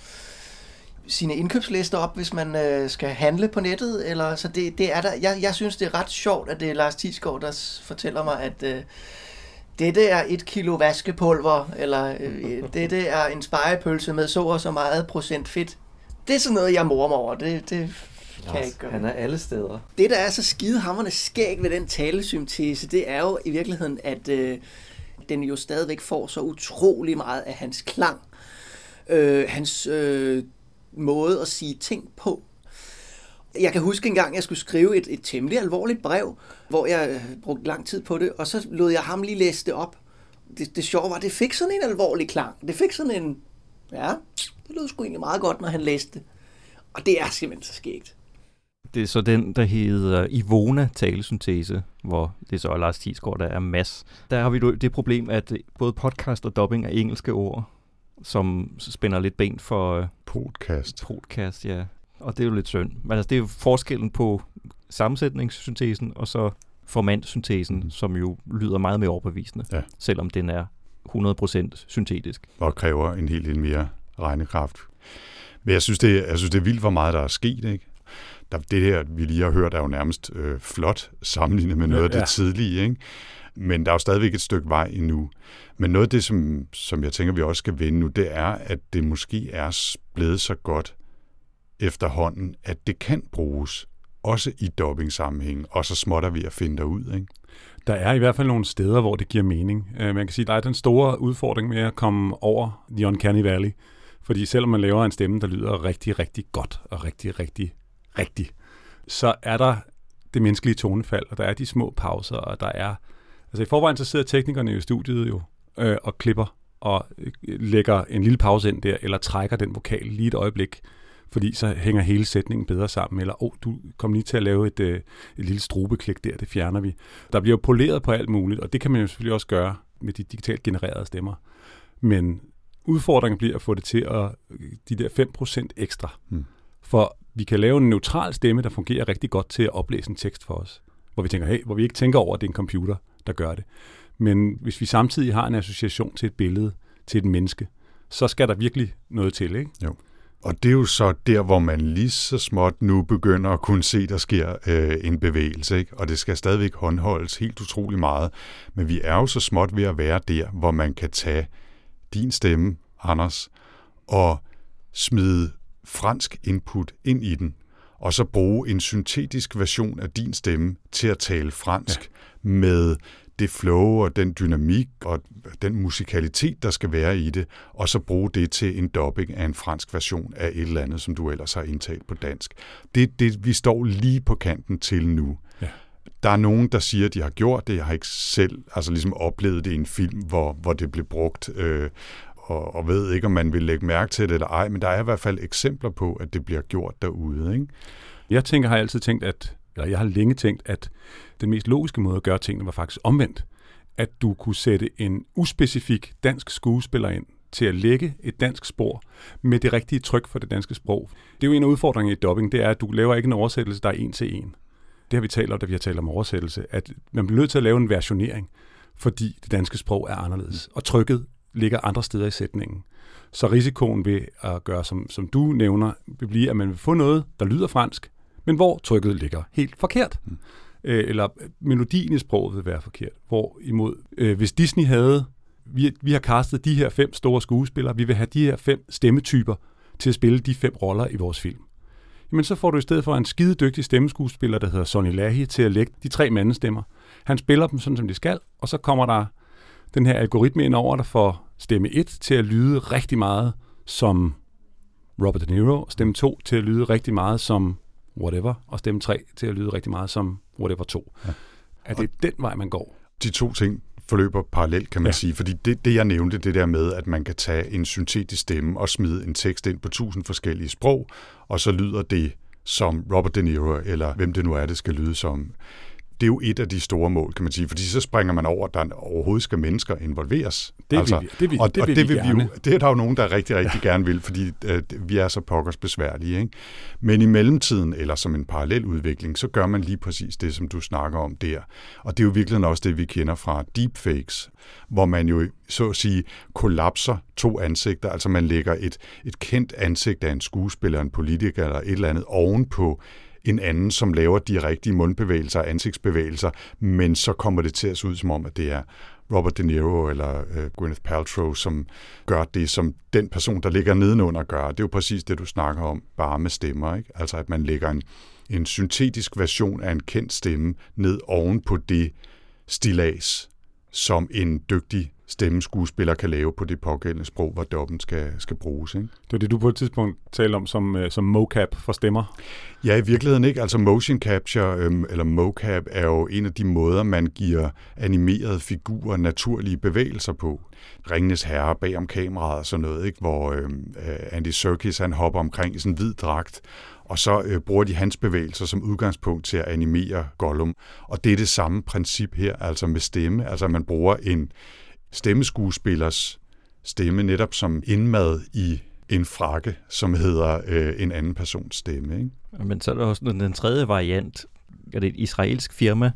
sine indkøbslister op, hvis man øh, skal handle på nettet. Eller, så det, det er der. Jeg, jeg synes, det er ret sjovt, at det er Lars Thiesgaard, der fortæller mig, at øh, dette er et kilo vaskepulver, eller øh, dette er en spejepølse med så og så meget procent fedt. Det er sådan noget, jeg morer mig over. Det, det kan jeg ikke gøre. Han er alle steder. Det, der er så skidehammerende skæg ved den talesyntese, det er jo i virkeligheden, at øh, den jo stadigvæk får så utrolig meget af hans klang. Øh, hans øh, måde at sige ting på. Jeg kan huske en gang, jeg skulle skrive et, et temmelig alvorligt brev, hvor jeg øh, brugte lang tid på det, og så lod jeg ham lige læse det op. Det, det sjove var, at det fik sådan en alvorlig klang. Det fik sådan en, ja, det lød sgu egentlig meget godt, når han læste det. Og det er simpelthen så skægt. Det er så den, der hedder Ivona talesyntese, hvor det er så Lars Tisgaard, der er mass. Der har vi det problem, at både podcast og dubbing er engelske ord, som spænder lidt ben for... øh, Podcast. Podcast, ja. Og det er jo lidt synd. Men altså, det er jo forskellen på sammensætningssyntesen og så formandsyntesen, mm. som jo lyder meget mere overbevisende, Ja. selvom den er 100% syntetisk. Og kræver en helt del mere regnekraft. Men jeg synes, det, er- jeg synes, det er vildt, hvor meget der er sket. Ikke? Der, det her, vi lige har hørt, er jo nærmest øh, flot sammenlignet med noget af det Ja. tidlige. Ikke? Men der er jo stadigvæk et stykke vej endnu. Men noget af det, som, som jeg tænker, vi også skal vende nu, det er, at det måske er blevet så godt efterhånden, at det kan bruges, også i dobbing-sammenhæng, og så småt er vi at finde derud. Ikke? Der er i hvert fald nogle steder, hvor det giver mening. Øh, man kan sige, der er den store udfordring med at komme over The Uncanny Valley. Fordi selvom man laver en stemme, der lyder rigtig, rigtig godt og rigtig, rigtig, rigtig, så er der det menneskelige tonefald, og der er de små pauser, og der er... Altså i forvejen så sidder teknikerne i studiet jo øh, og klipper og øh, lægger en lille pause ind der, eller trækker den vokal lige et øjeblik, fordi så hænger hele sætningen bedre sammen, eller åh, oh, du kom lige til at lave et, øh, et lille strubeklik der, det fjerner vi. Der bliver jo poleret på alt muligt, og det kan man jo selvfølgelig også gøre med de digitalt genererede stemmer. Men udfordringen bliver at få det til at de der 5% ekstra. Hmm. For vi kan lave en neutral stemme, der fungerer rigtig godt til at oplæse en tekst for os. Hvor vi tænker, hey, hvor vi ikke tænker over, at det er en computer, der gør det. Men hvis vi samtidig har en association til et billede, til et menneske, så skal der virkelig noget til, ikke? Jo. Og det er jo så der, hvor man lige så småt nu begynder at kunne se, der sker øh, en bevægelse, ikke? og det skal stadigvæk håndholdes helt utrolig meget. Men vi er jo så småt ved at være der, hvor man kan tage din stemme, Anders, og smide fransk input ind i den, og så bruge en syntetisk version af din stemme til at tale fransk ja. med det flow og den dynamik og den musikalitet, der skal være i det, og så bruge det til en dubbing af en fransk version af et eller andet, som du ellers har indtalt på dansk. Det er det, vi står lige på kanten til nu. Ja. Der er nogen, der siger, at de har gjort det. Jeg har ikke selv altså ligesom oplevet det i en film, hvor, hvor det blev brugt, øh, og, og ved ikke, om man vil lægge mærke til det eller ej, men der er i hvert fald eksempler på, at det bliver gjort derude. Ikke? Jeg tænker, har altid tænkt, at, eller jeg har længe tænkt, at den mest logiske måde at gøre tingene var faktisk omvendt. At du kunne sætte en uspecifik dansk skuespiller ind til at lægge et dansk spor med det rigtige tryk for det danske sprog. Det er jo en af udfordringerne i dubbing, det er, at du laver ikke en oversættelse, der er en til en. Det har vi talt om, da vi har talt om oversættelse, at man bliver nødt til at lave en versionering, fordi det danske sprog er anderledes, og trykket ligger andre steder i sætningen. Så risikoen ved at gøre, som, som du nævner, vil blive, at man vil få noget, der lyder fransk, men hvor trykket ligger helt forkert. Mm. Øh, eller melodien i sproget vil være forkert. Hvorimod, øh, hvis Disney havde, vi, vi har castet de her fem store skuespillere, vi vil have de her fem stemmetyper til at spille de fem roller i vores film. Jamen så får du i stedet for en skide dygtig stemmeskuespiller, der hedder Sonny Lahi, til at lægge de tre mandestemmer. Han spiller dem sådan, som de skal, og så kommer der den her algoritme ind over, der får stemme 1 til at lyde rigtig meget som Robert De Niro, stemme 2 til at lyde rigtig meget som whatever, og stemme 3 til at lyde rigtig meget som whatever 2. Ja. Er det den vej, man går? De to ting forløber parallelt, kan man ja. sige. Fordi det, det, jeg nævnte, det der med, at man kan tage en syntetisk stemme og smide en tekst ind på tusind forskellige sprog, og så lyder det som Robert De Niro, eller hvem det nu er, det skal lyde som. Det er jo et af de store mål, kan man sige, fordi så springer man over, at der overhovedet skal mennesker involveres. Det vil vi- det vil- og, det og vil det vi vil vi jo, gerne. det er der jo nogen, der rigtig, rigtig ja. gerne vil, fordi øh, vi er så pokkers besværlige. Ikke? Men i mellemtiden, eller som en parallel udvikling, så gør man lige præcis det, som du snakker om der. Og det er jo virkelig også det, vi kender fra deepfakes, hvor man jo så at sige kollapser to ansigter, altså man lægger et, et kendt ansigt af en skuespiller, en politiker eller et eller andet ovenpå en anden, som laver de rigtige mundbevægelser og ansigtsbevægelser, men så kommer det til at se ud som om, at det er Robert De Niro eller øh, Gwyneth Paltrow, som gør det, som den person, der ligger nedenunder, gør. Det er jo præcis det, du snakker om, bare med stemmer. Ikke? Altså, at man lægger en, en syntetisk version af en kendt stemme ned oven på det stilas, som en dygtig stemmeskuespiller kan lave på det pågældende sprog, hvor dobben skal, skal bruges. Ikke? Det var det, du på et tidspunkt talte om som, øh, som mocap for stemmer. Ja, i virkeligheden ikke. Altså motion capture, øhm, eller mocap, er jo en af de måder, man giver animerede figurer naturlige bevægelser på. Ringenes Herre bag om kameraet og sådan noget, ikke? hvor øhm, øh, Andy Serkis han hopper omkring i sådan en hvid dragt, og så øh, bruger de hans bevægelser som udgangspunkt til at animere Gollum. Og det er det samme princip her, altså med stemme. Altså man bruger en stemmeskuespillers stemme netop som indmad i en frakke, som hedder øh, en anden persons stemme. Ikke? Men så er der også den, tredje variant. Er det et israelsk firma,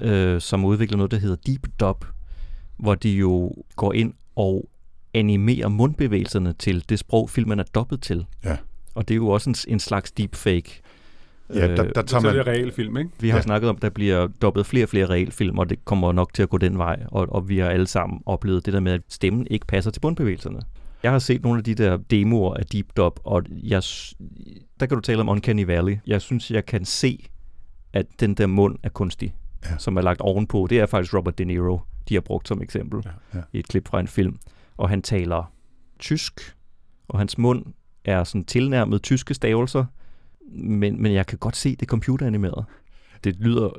øh, som udvikler noget, der hedder Deep Dub, hvor de jo går ind og animere mundbevægelserne til det sprog, filmen er dobbet til. Ja. Og det er jo også en, en slags deepfake. Ja, der- der tager Så man- det er realfilm, ikke? Vi har Ja. ja. snakket om, at der bliver dobbet flere og flere realfilm, og det kommer nok til at gå den vej. Og, og vi har alle sammen oplevet det der med, at stemmen ikke passer til mundbevægelserne. Jeg har set nogle af de der demoer af Deep Dub, og jeg, der kan du tale om Uncanny Valley. Jeg synes, jeg kan se, at den der mund er kunstig, ja. som er lagt ovenpå. Det er faktisk Robert De Niro, de har brugt som eksempel Ja. i et klip fra en film. Og han taler tysk, og hans mund er sådan tilnærmet tyske stavelser, men, men jeg kan godt se det er computeranimeret. Det lyder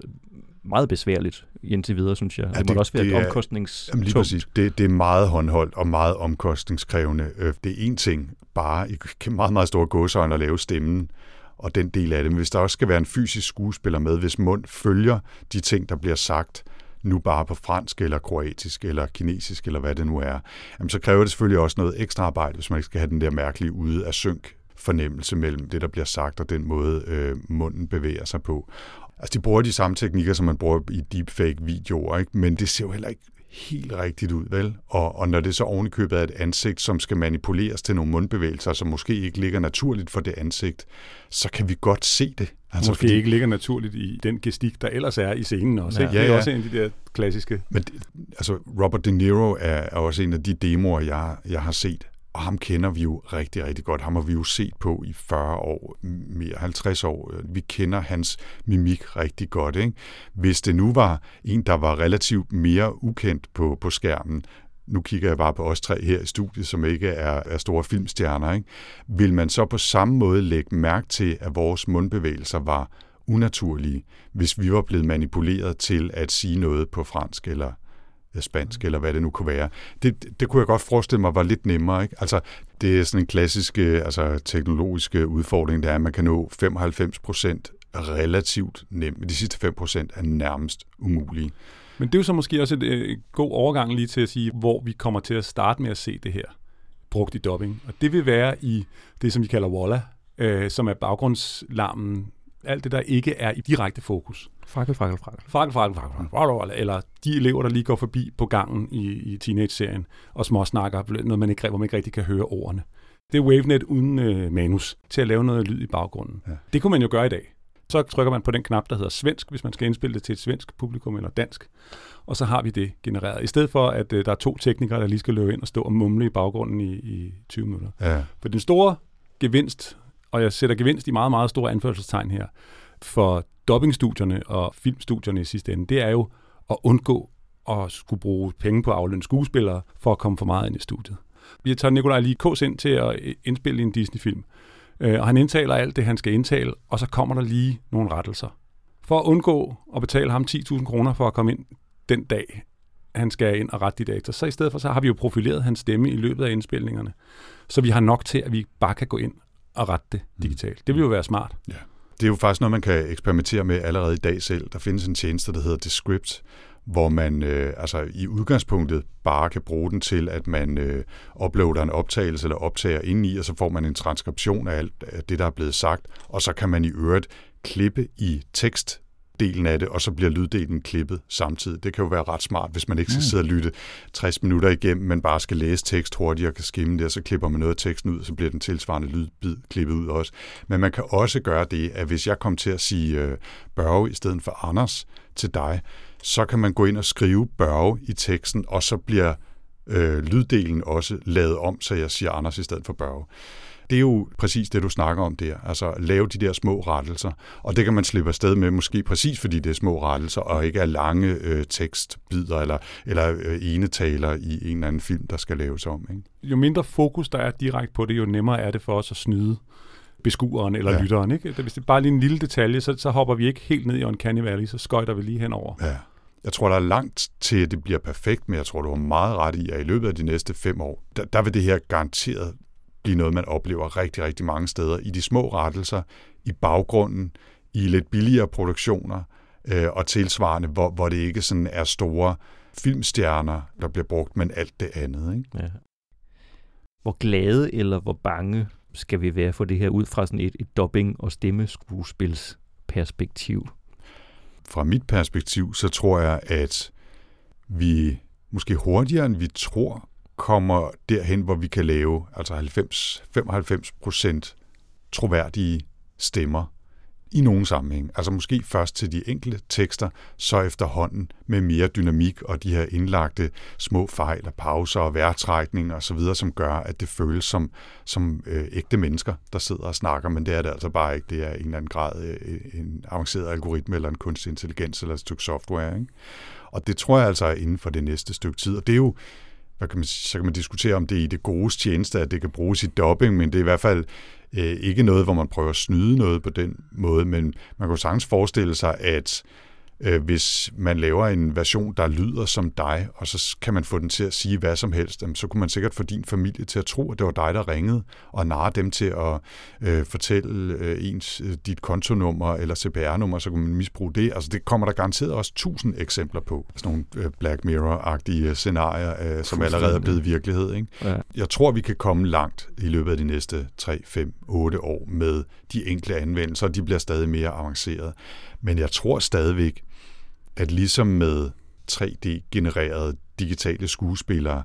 meget besværligt indtil videre, synes jeg. Ja, det, det må også være det et omkostningstungt. Jamen lige præcis. Det, det er meget håndholdt og meget omkostningskrævende. Øh, Det er en ting bare i meget, meget store gåsøjne at lave stemmen og den del af det. Men hvis der også skal være en fysisk skuespiller med, hvis mund følger de ting, der bliver sagt, nu bare på fransk eller kroatisk eller kinesisk eller hvad det nu er, jamen så kræver det selvfølgelig også noget ekstra arbejde, hvis man ikke skal have den der mærkelige ude af synk fornemmelse mellem det, der bliver sagt, og den måde, øh, munden bevæger sig på. Altså, de bruger de samme teknikker, som man bruger i deepfake-videoer, ikke? men det ser jo heller ikke helt rigtigt ud, vel? Og, og når det så ovenikøbet er et ansigt, som skal manipuleres til nogle mundbevægelser, som måske ikke ligger naturligt for det ansigt, så kan vi godt se det. Altså, Måske fordi... ikke ligger naturligt i den gestik, der ellers er i scenen også. Ja. Ikke? Det er Ja, ja. også en af de der klassiske... Men det, altså, Robert De Niro er, er også en af de demoer, jeg, jeg har set. Og ham kender vi jo rigtig, rigtig godt. Ham har vi jo set på i 40 år, mere 50 år. Vi kender hans mimik rigtig godt. Ikke? Hvis det nu var en, der var relativt mere ukendt på, på skærmen, nu kigger jeg bare på os tre her i studiet, som ikke er, er store filmstjerner, ikke? vil man så på samme måde lægge mærke til, at vores mundbevægelser var unaturlige, hvis vi var blevet manipuleret til at sige noget på fransk eller Øh, spansk, eller hvad det nu kunne være. Det, det kunne jeg godt forestille mig var lidt nemmere. Ikke? Altså, det er sådan en klassisk øh, altså, teknologisk udfordring, det er, at man kan nå 95 procent relativt nemt, men de sidste 5 procent er nærmest umulige. Men det er jo så måske også et øh, god overgang lige til at sige, hvor vi kommer til at starte med at se det her brugt i dubbing. Og det vil være i det, som vi kalder Walla, øh, som er baggrundslarmen. Alt det, der ikke er i direkte fokus. Fakkel, fakkel, fakkel. Fakkel, fakkel, fakkel, fakkel. Eller de elever, der lige går forbi på gangen i, i teenage-serien og småsnakker, noget man ikke, hvor man ikke rigtig kan høre ordene. Det er WaveNet uden øh, manus til at lave noget lyd i baggrunden. Ja. Det kunne man jo gøre i dag. Så trykker man på den knap, der hedder svensk, hvis man skal indspille det til et svensk publikum eller dansk. Og så har vi det genereret. I stedet for, at øh, der er to teknikere, der lige skal løbe ind og stå og mumle i baggrunden i, i 20 minutter. Ja. For den store gevinst, og jeg sætter gevinst i meget, meget store anførselstegn her, for dobbingstudierne og filmstudierne i sidste ende, det er jo at undgå at skulle bruge penge på at aflønne skuespillere for at komme for meget ind i studiet. Vi tager Nikolaj lige Kås ind til at indspille en Disney-film. Øh, og han indtaler alt det, han skal indtale, og så kommer der lige nogle rettelser. For at undgå at betale ham 10.000 kroner for at komme ind den dag, han skal ind og rette de data, så i stedet for, så har vi jo profileret hans stemme i løbet af indspilningerne. Så vi har nok til, at vi bare kan gå ind og rette det digitalt. Det vil jo være smart. Ja. Det er jo faktisk noget, man kan eksperimentere med allerede i dag selv. Der findes en tjeneste, der hedder Descript, hvor man øh, altså i udgangspunktet bare kan bruge den til, at man øh, uploader en optagelse eller optager indeni, og så får man en transkription af alt af det, der er blevet sagt, og så kan man i øvrigt klippe i tekst delen af det, og så bliver lyddelen klippet samtidig. Det kan jo være ret smart, hvis man ikke skal sidde og lytte 60 minutter igennem, men bare skal læse tekst hurtigt og kan skimme det, og så klipper man noget af teksten ud, så bliver den tilsvarende lydbid klippet ud også. Men man kan også gøre det, at hvis jeg kom til at sige øh, Børge i stedet for Anders til dig, så kan man gå ind og skrive Børge i teksten, og så bliver øh, lyddelen også lavet om, så jeg siger Anders i stedet for Børge. Det er jo præcis det, du snakker om der. Altså lave de der små rettelser. Og det kan man slippe afsted med, måske præcis fordi det er små rettelser, og ikke er lange øh, tekstbider eller, eller øh, enetaler i en eller anden film, der skal laves om. Ikke? Jo mindre fokus der er direkte på det, jo nemmere er det for os at snyde beskueren eller Ja. lytteren. Ikke? Hvis det er bare lige en lille detalje, så, så hopper vi ikke helt ned i Uncanny Valley, så skøjter vi lige henover. Ja. Jeg tror, der er langt til, at det bliver perfekt, men jeg tror, du har meget ret i, at i løbet af de næste fem år, der, der vil det her garanteret blive noget, man oplever rigtig, rigtig mange steder. I de små rettelser, i baggrunden, i lidt billigere produktioner øh, og tilsvarende, hvor, hvor det ikke sådan er store filmstjerner, der bliver brugt, men alt det andet. Ikke? Ja. Hvor glade eller hvor bange skal vi være for det her ud fra sådan et, et dubbing- og stemmeskuespils perspektiv? Fra mit perspektiv, så tror jeg, at vi måske hurtigere, end vi tror, kommer derhen, hvor vi kan lave altså 90, 95 procent troværdige stemmer i nogen sammenhæng. Altså måske først til de enkelte tekster, så efterhånden med mere dynamik og de her indlagte små fejl og pauser og vejrtrækning og så videre, som gør, at det føles som, som øh, ægte mennesker, der sidder og snakker, men det er det altså bare ikke. Det er en eller anden grad øh, en avanceret algoritme eller en kunstig intelligens eller et stykke software. Ikke? Og det tror jeg altså er inden for det næste stykke tid. Og det er jo, hvad kan man, så kan man diskutere, om det er i det gode tjeneste, at det kan bruges i dubbing, men det er i hvert fald øh, ikke noget, hvor man prøver at snyde noget på den måde, men man kan jo sagtens forestille sig, at øh, hvis man laver en version, der lyder som dig, og så kan man få den til at sige hvad som helst, så kunne man sikkert få din familie til at tro, at det var dig, der ringede, og narre dem til at øh, fortælle øh, ens øh, dit kontonummer eller CPR-nummer, så kunne man misbruge det. Altså det kommer der garanteret også tusind eksempler på. Sådan nogle øh, Black Mirror-agtige scenarier, øh, som allerede er blevet virkelighed. Ikke? Ja. Jeg tror, vi kan komme langt i løbet af de næste 3, 5, 8 år med de enkle anvendelser, og de bliver stadig mere avancerede. Men jeg tror stadigvæk, at ligesom med 3D-genererede digitale skuespillere,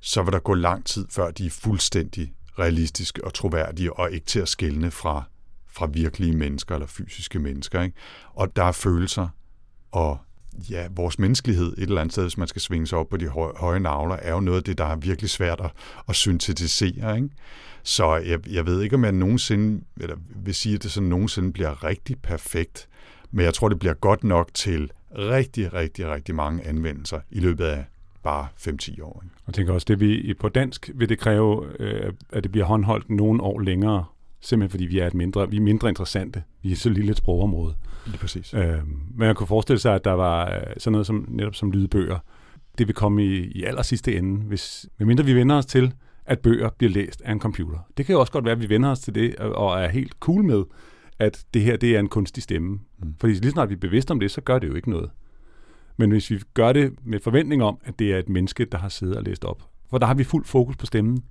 så vil der gå lang tid, før de er fuldstændig realistiske og troværdige, og ikke til at skælne fra, fra virkelige mennesker eller fysiske mennesker. Ikke? Og der er følelser, og ja, vores menneskelighed et eller andet sted, hvis man skal svinge sig op på de høje, høje navler, er jo noget af det, der er virkelig svært at, at syntetisere. Ikke? Så jeg, jeg ved ikke, om jeg nogensinde, eller vil sige, at det sådan nogensinde bliver rigtig perfekt, men jeg tror, det bliver godt nok til rigtig, rigtig, rigtig mange anvendelser i løbet af bare 5-10 år. Ikke? Jeg tænker også, det vi på dansk vil det kræve, øh, at det bliver håndholdt nogle år længere, simpelthen fordi vi er, et mindre, vi er mindre interessante. Vi er så lille et sprogområde. Lige præcis. Øh, men jeg kunne forestille sig, at der var øh, sådan noget som, netop som lydbøger. Det vil komme i, i aller sidste ende, hvis, medmindre vi vender os til, at bøger bliver læst af en computer. Det kan jo også godt være, at vi vender os til det, og er helt cool med, at det her det er en kunstig stemme. Mm. Fordi lige snart vi er bevidste om det, så gør det jo ikke noget. Men hvis vi gør det med forventning om, at det er et menneske, der har siddet og læst op, for der har vi fuld fokus på stemmen,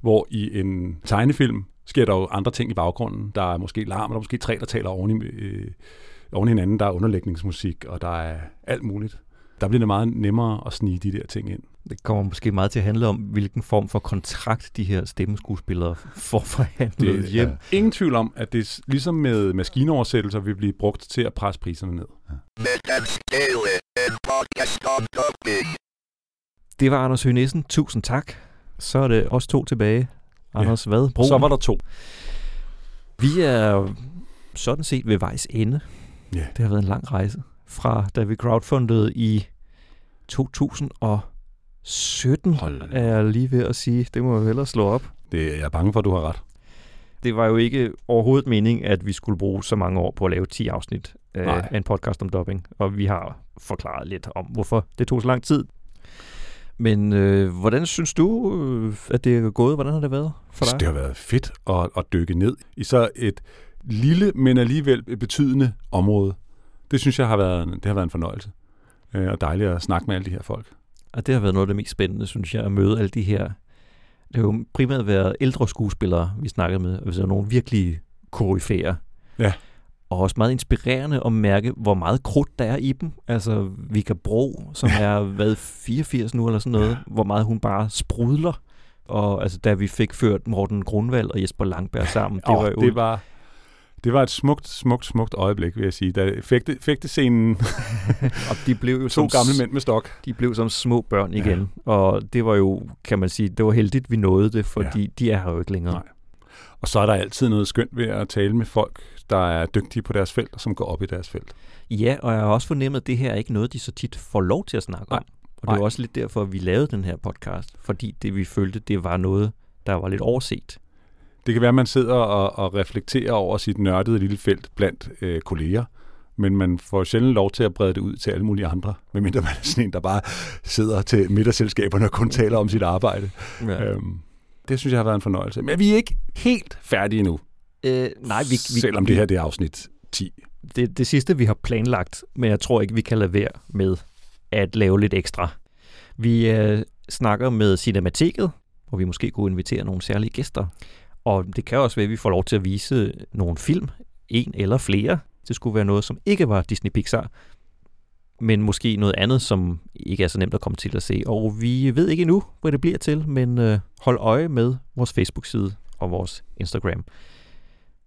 hvor i en tegnefilm sker der jo andre ting i baggrunden. Der er måske larm, der er måske tre, der taler oven i, øh, oven hinanden, der er underlægningsmusik, og der er alt muligt. Der bliver det meget nemmere at snige de der ting ind. Det kommer måske meget til at handle om, hvilken form for kontrakt de her stemmeskuespillere får forhandlet det, hjem. Ja. Ingen tvivl om, at det ligesom med maskinoversættelser vil blive brugt til at presse priserne ned. Det var Anders Høgh Nissen. Tusind tak. Så er det os to tilbage. Anders, ja. hvad? Broen. Så var der to. Vi er sådan set ved vejs ende. Ja. Det har været en lang rejse. Fra da vi crowdfundede i 2017, Hold er jeg lige ved at sige. Det må jeg hellere slå op. Det er jeg bange for, at du har ret. Det var jo ikke overhovedet meningen, at vi skulle bruge så mange år på at lave 10 afsnit øh, af en podcast om dubbing. Og vi har forklaret lidt om, hvorfor det tog så lang tid. Men øh, hvordan synes du, øh, at det er gået? Hvordan har det været for dig? Det har været fedt at, at dykke ned i så et lille, men alligevel betydende område. Det synes jeg har været, det har været en fornøjelse. Øh, og dejligt at snakke med alle de her folk. Og det har været noget af det mest spændende, synes jeg, at møde alle de her... Det har jo primært været ældre skuespillere, vi snakkede med, altså nogle virkelig koryfærer. Ja. Og også meget inspirerende at mærke, hvor meget krudt der er i dem. Altså Vika Bro, som er hvad, 84 nu eller sådan noget, hvor meget hun bare sprudler. Og altså, da vi fik ført Morten Grundvald og Jesper Langberg sammen, det oh, var jo... Det var, det var et smukt, smukt, smukt øjeblik, vil jeg sige. Da fægte, fægtescenen og de blev jo to som, gamle mænd med stok. De blev som små børn igen. Ja. Og det var jo, kan man sige, det var heldigt, vi nåede det, fordi ja. de er her jo ikke længere. Nej. Og så er der altid noget skønt ved at tale med folk, der er dygtige på deres felt, og som går op i deres felt. Ja, og jeg har også fornemmet, at det her er ikke noget, de så tit får lov til at snakke Nej. om. Og det er også lidt derfor, at vi lavede den her podcast, fordi det vi følte, det var noget, der var lidt overset. Det kan være, at man sidder og, og reflekterer over sit nørdede lille felt blandt øh, kolleger, men man får sjældent lov til at brede det ud til alle mulige andre, medmindre man er sådan en, der bare sidder til middagsselskaberne og kun taler om sit arbejde. Ja. Øhm, det synes jeg har været en fornøjelse. Men vi er ikke helt færdige nu. Øh, nej, vi, vi, Selvom det her det er afsnit 10. Det, det sidste, vi har planlagt, men jeg tror ikke, vi kan lade være med at lave lidt ekstra. Vi øh, snakker med Cinemateket, hvor vi måske kunne invitere nogle særlige gæster. Og det kan også være, at vi får lov til at vise nogle film, en eller flere. Det skulle være noget, som ikke var Disney Pixar. men måske noget andet, som ikke er så nemt at komme til at se. Og vi ved ikke endnu, hvad det bliver til, men øh, hold øje med vores Facebook-side og vores Instagram.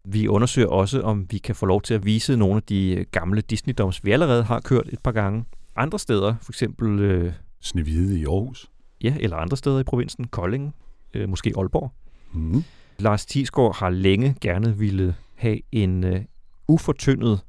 Vi undersøger også, om vi kan få lov til at vise nogle af de gamle Disney-doms, vi allerede har kørt et par gange. Andre steder, for eksempel... Øh, Snevide i Aarhus. Ja, eller andre steder i provinsen. Kolding, øh, måske Aalborg. Mm. Lars Thiesgaard har længe gerne ville have en øh, ufortyndet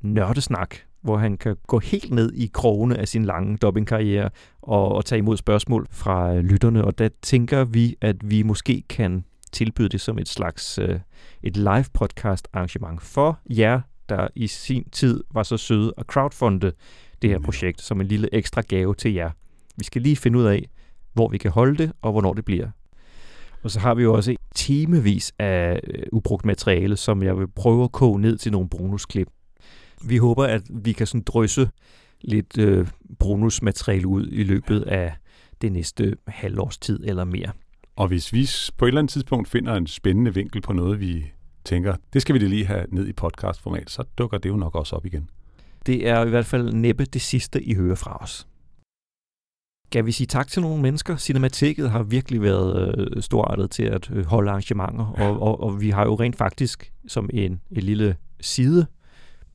nørdesnak, hvor han kan gå helt ned i krogene af sin lange dobbingkarriere og, og tage imod spørgsmål fra øh, lytterne. Og der tænker vi, at vi måske kan tilbyde det som et slags øh, et live podcast arrangement for jer, der i sin tid var så søde at crowdfunde det her projekt som en lille ekstra gave til jer. Vi skal lige finde ud af, hvor vi kan holde det, og hvornår det bliver. Og så har vi jo også timevis af øh, ubrugt materiale, som jeg vil prøve at koge ned til nogle bonusklip. Vi håber, at vi kan sådan drysse lidt øh, bonusmateriale ud i løbet af det næste halvårs tid eller mere. Og hvis vi på et eller andet tidspunkt finder en spændende vinkel på noget, vi tænker, det skal vi da lige have ned i podcastformat, så dukker det jo nok også op igen. Det er i hvert fald næppe det sidste, I hører fra os. Skal vi sige tak til nogle mennesker? Cinemateket har virkelig været øh, storartet til at øh, holde arrangementer, og, og, og vi har jo rent faktisk som en, et lille side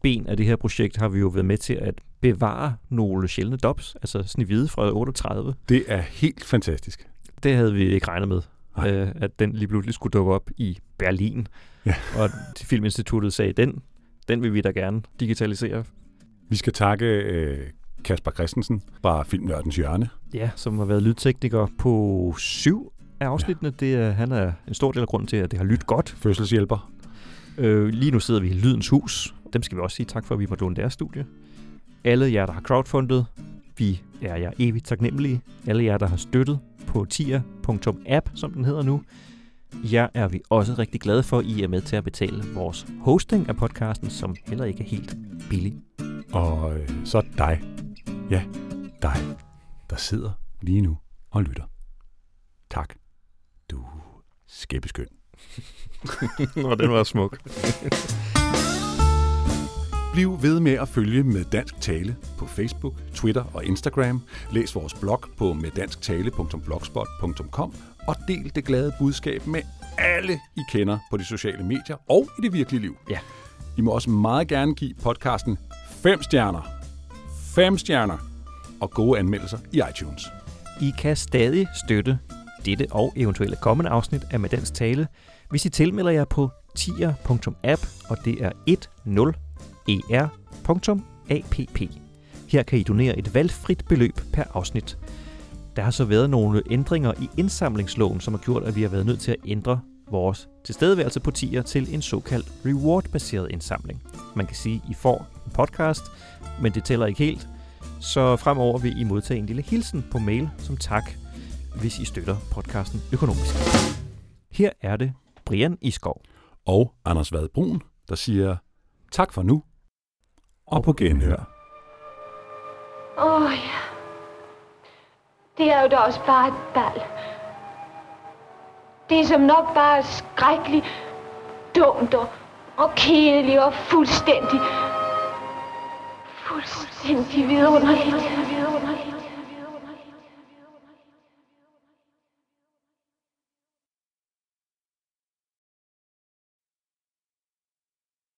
ben af det her projekt, har vi jo været med til at bevare nogle sjældne dobs, altså Snevide fra 38. Det er helt fantastisk. Det havde vi ikke regnet med, øh, at den lige pludselig skulle dukke op i Berlin. Ja. Og Filminstituttet sagde, den, den vil vi da gerne digitalisere. Vi skal takke øh, Kasper Christensen fra Filmnørdens Hjørne. Ja, som har været lydtekniker på syv af afsnittene. Ja. Det er, han er en stor del af grunden til, at det har lyttet godt. Fødselshjælper. Øh, lige nu sidder vi i Lydens Hus. Dem skal vi også sige tak for, at vi måtte låne deres studie. Alle jer, der har crowdfundet, vi er jer evigt taknemmelige. Alle jer, der har støttet på tier.app, som den hedder nu. Jer er vi også rigtig glade for, I er med til at betale vores hosting af podcasten, som heller ikke er helt billig. Og øh, så dig. Ja, dig, der sidder lige nu og lytter. Tak. Du skæbeskøn. Nå, den var smuk. Bliv ved med at følge med Dansk Tale på Facebook, Twitter og Instagram. Læs vores blog på meddansktale.blogspot.com og del det glade budskab med alle, I kender på de sociale medier og i det virkelige liv. Ja. I må også meget gerne give podcasten 5 stjerner fem stjerner og gode anmeldelser i iTunes. I kan stadig støtte dette og eventuelle kommende afsnit af Med Dansk Tale, hvis I tilmelder jer på tier.app, og det er 10er.app. Her kan I donere et valgfrit beløb per afsnit. Der har så været nogle ændringer i indsamlingsloven, som har gjort, at vi har været nødt til at ændre vores tilstedeværelse på tier til en såkaldt reward-baseret indsamling. Man kan sige, at I får podcast, men det tæller ikke helt. Så fremover vil I modtage en lille hilsen på mail som tak, hvis I støtter podcasten økonomisk. Her er det Brian Iskov. Og Anders Vad Brun, der siger tak for nu og på genhør. Åh oh, ja. Det er jo da også bare et bal. Det er som nok bare skrækkeligt, dumt og, og kedeligt og fuldstændig, Por sentido, por sentido.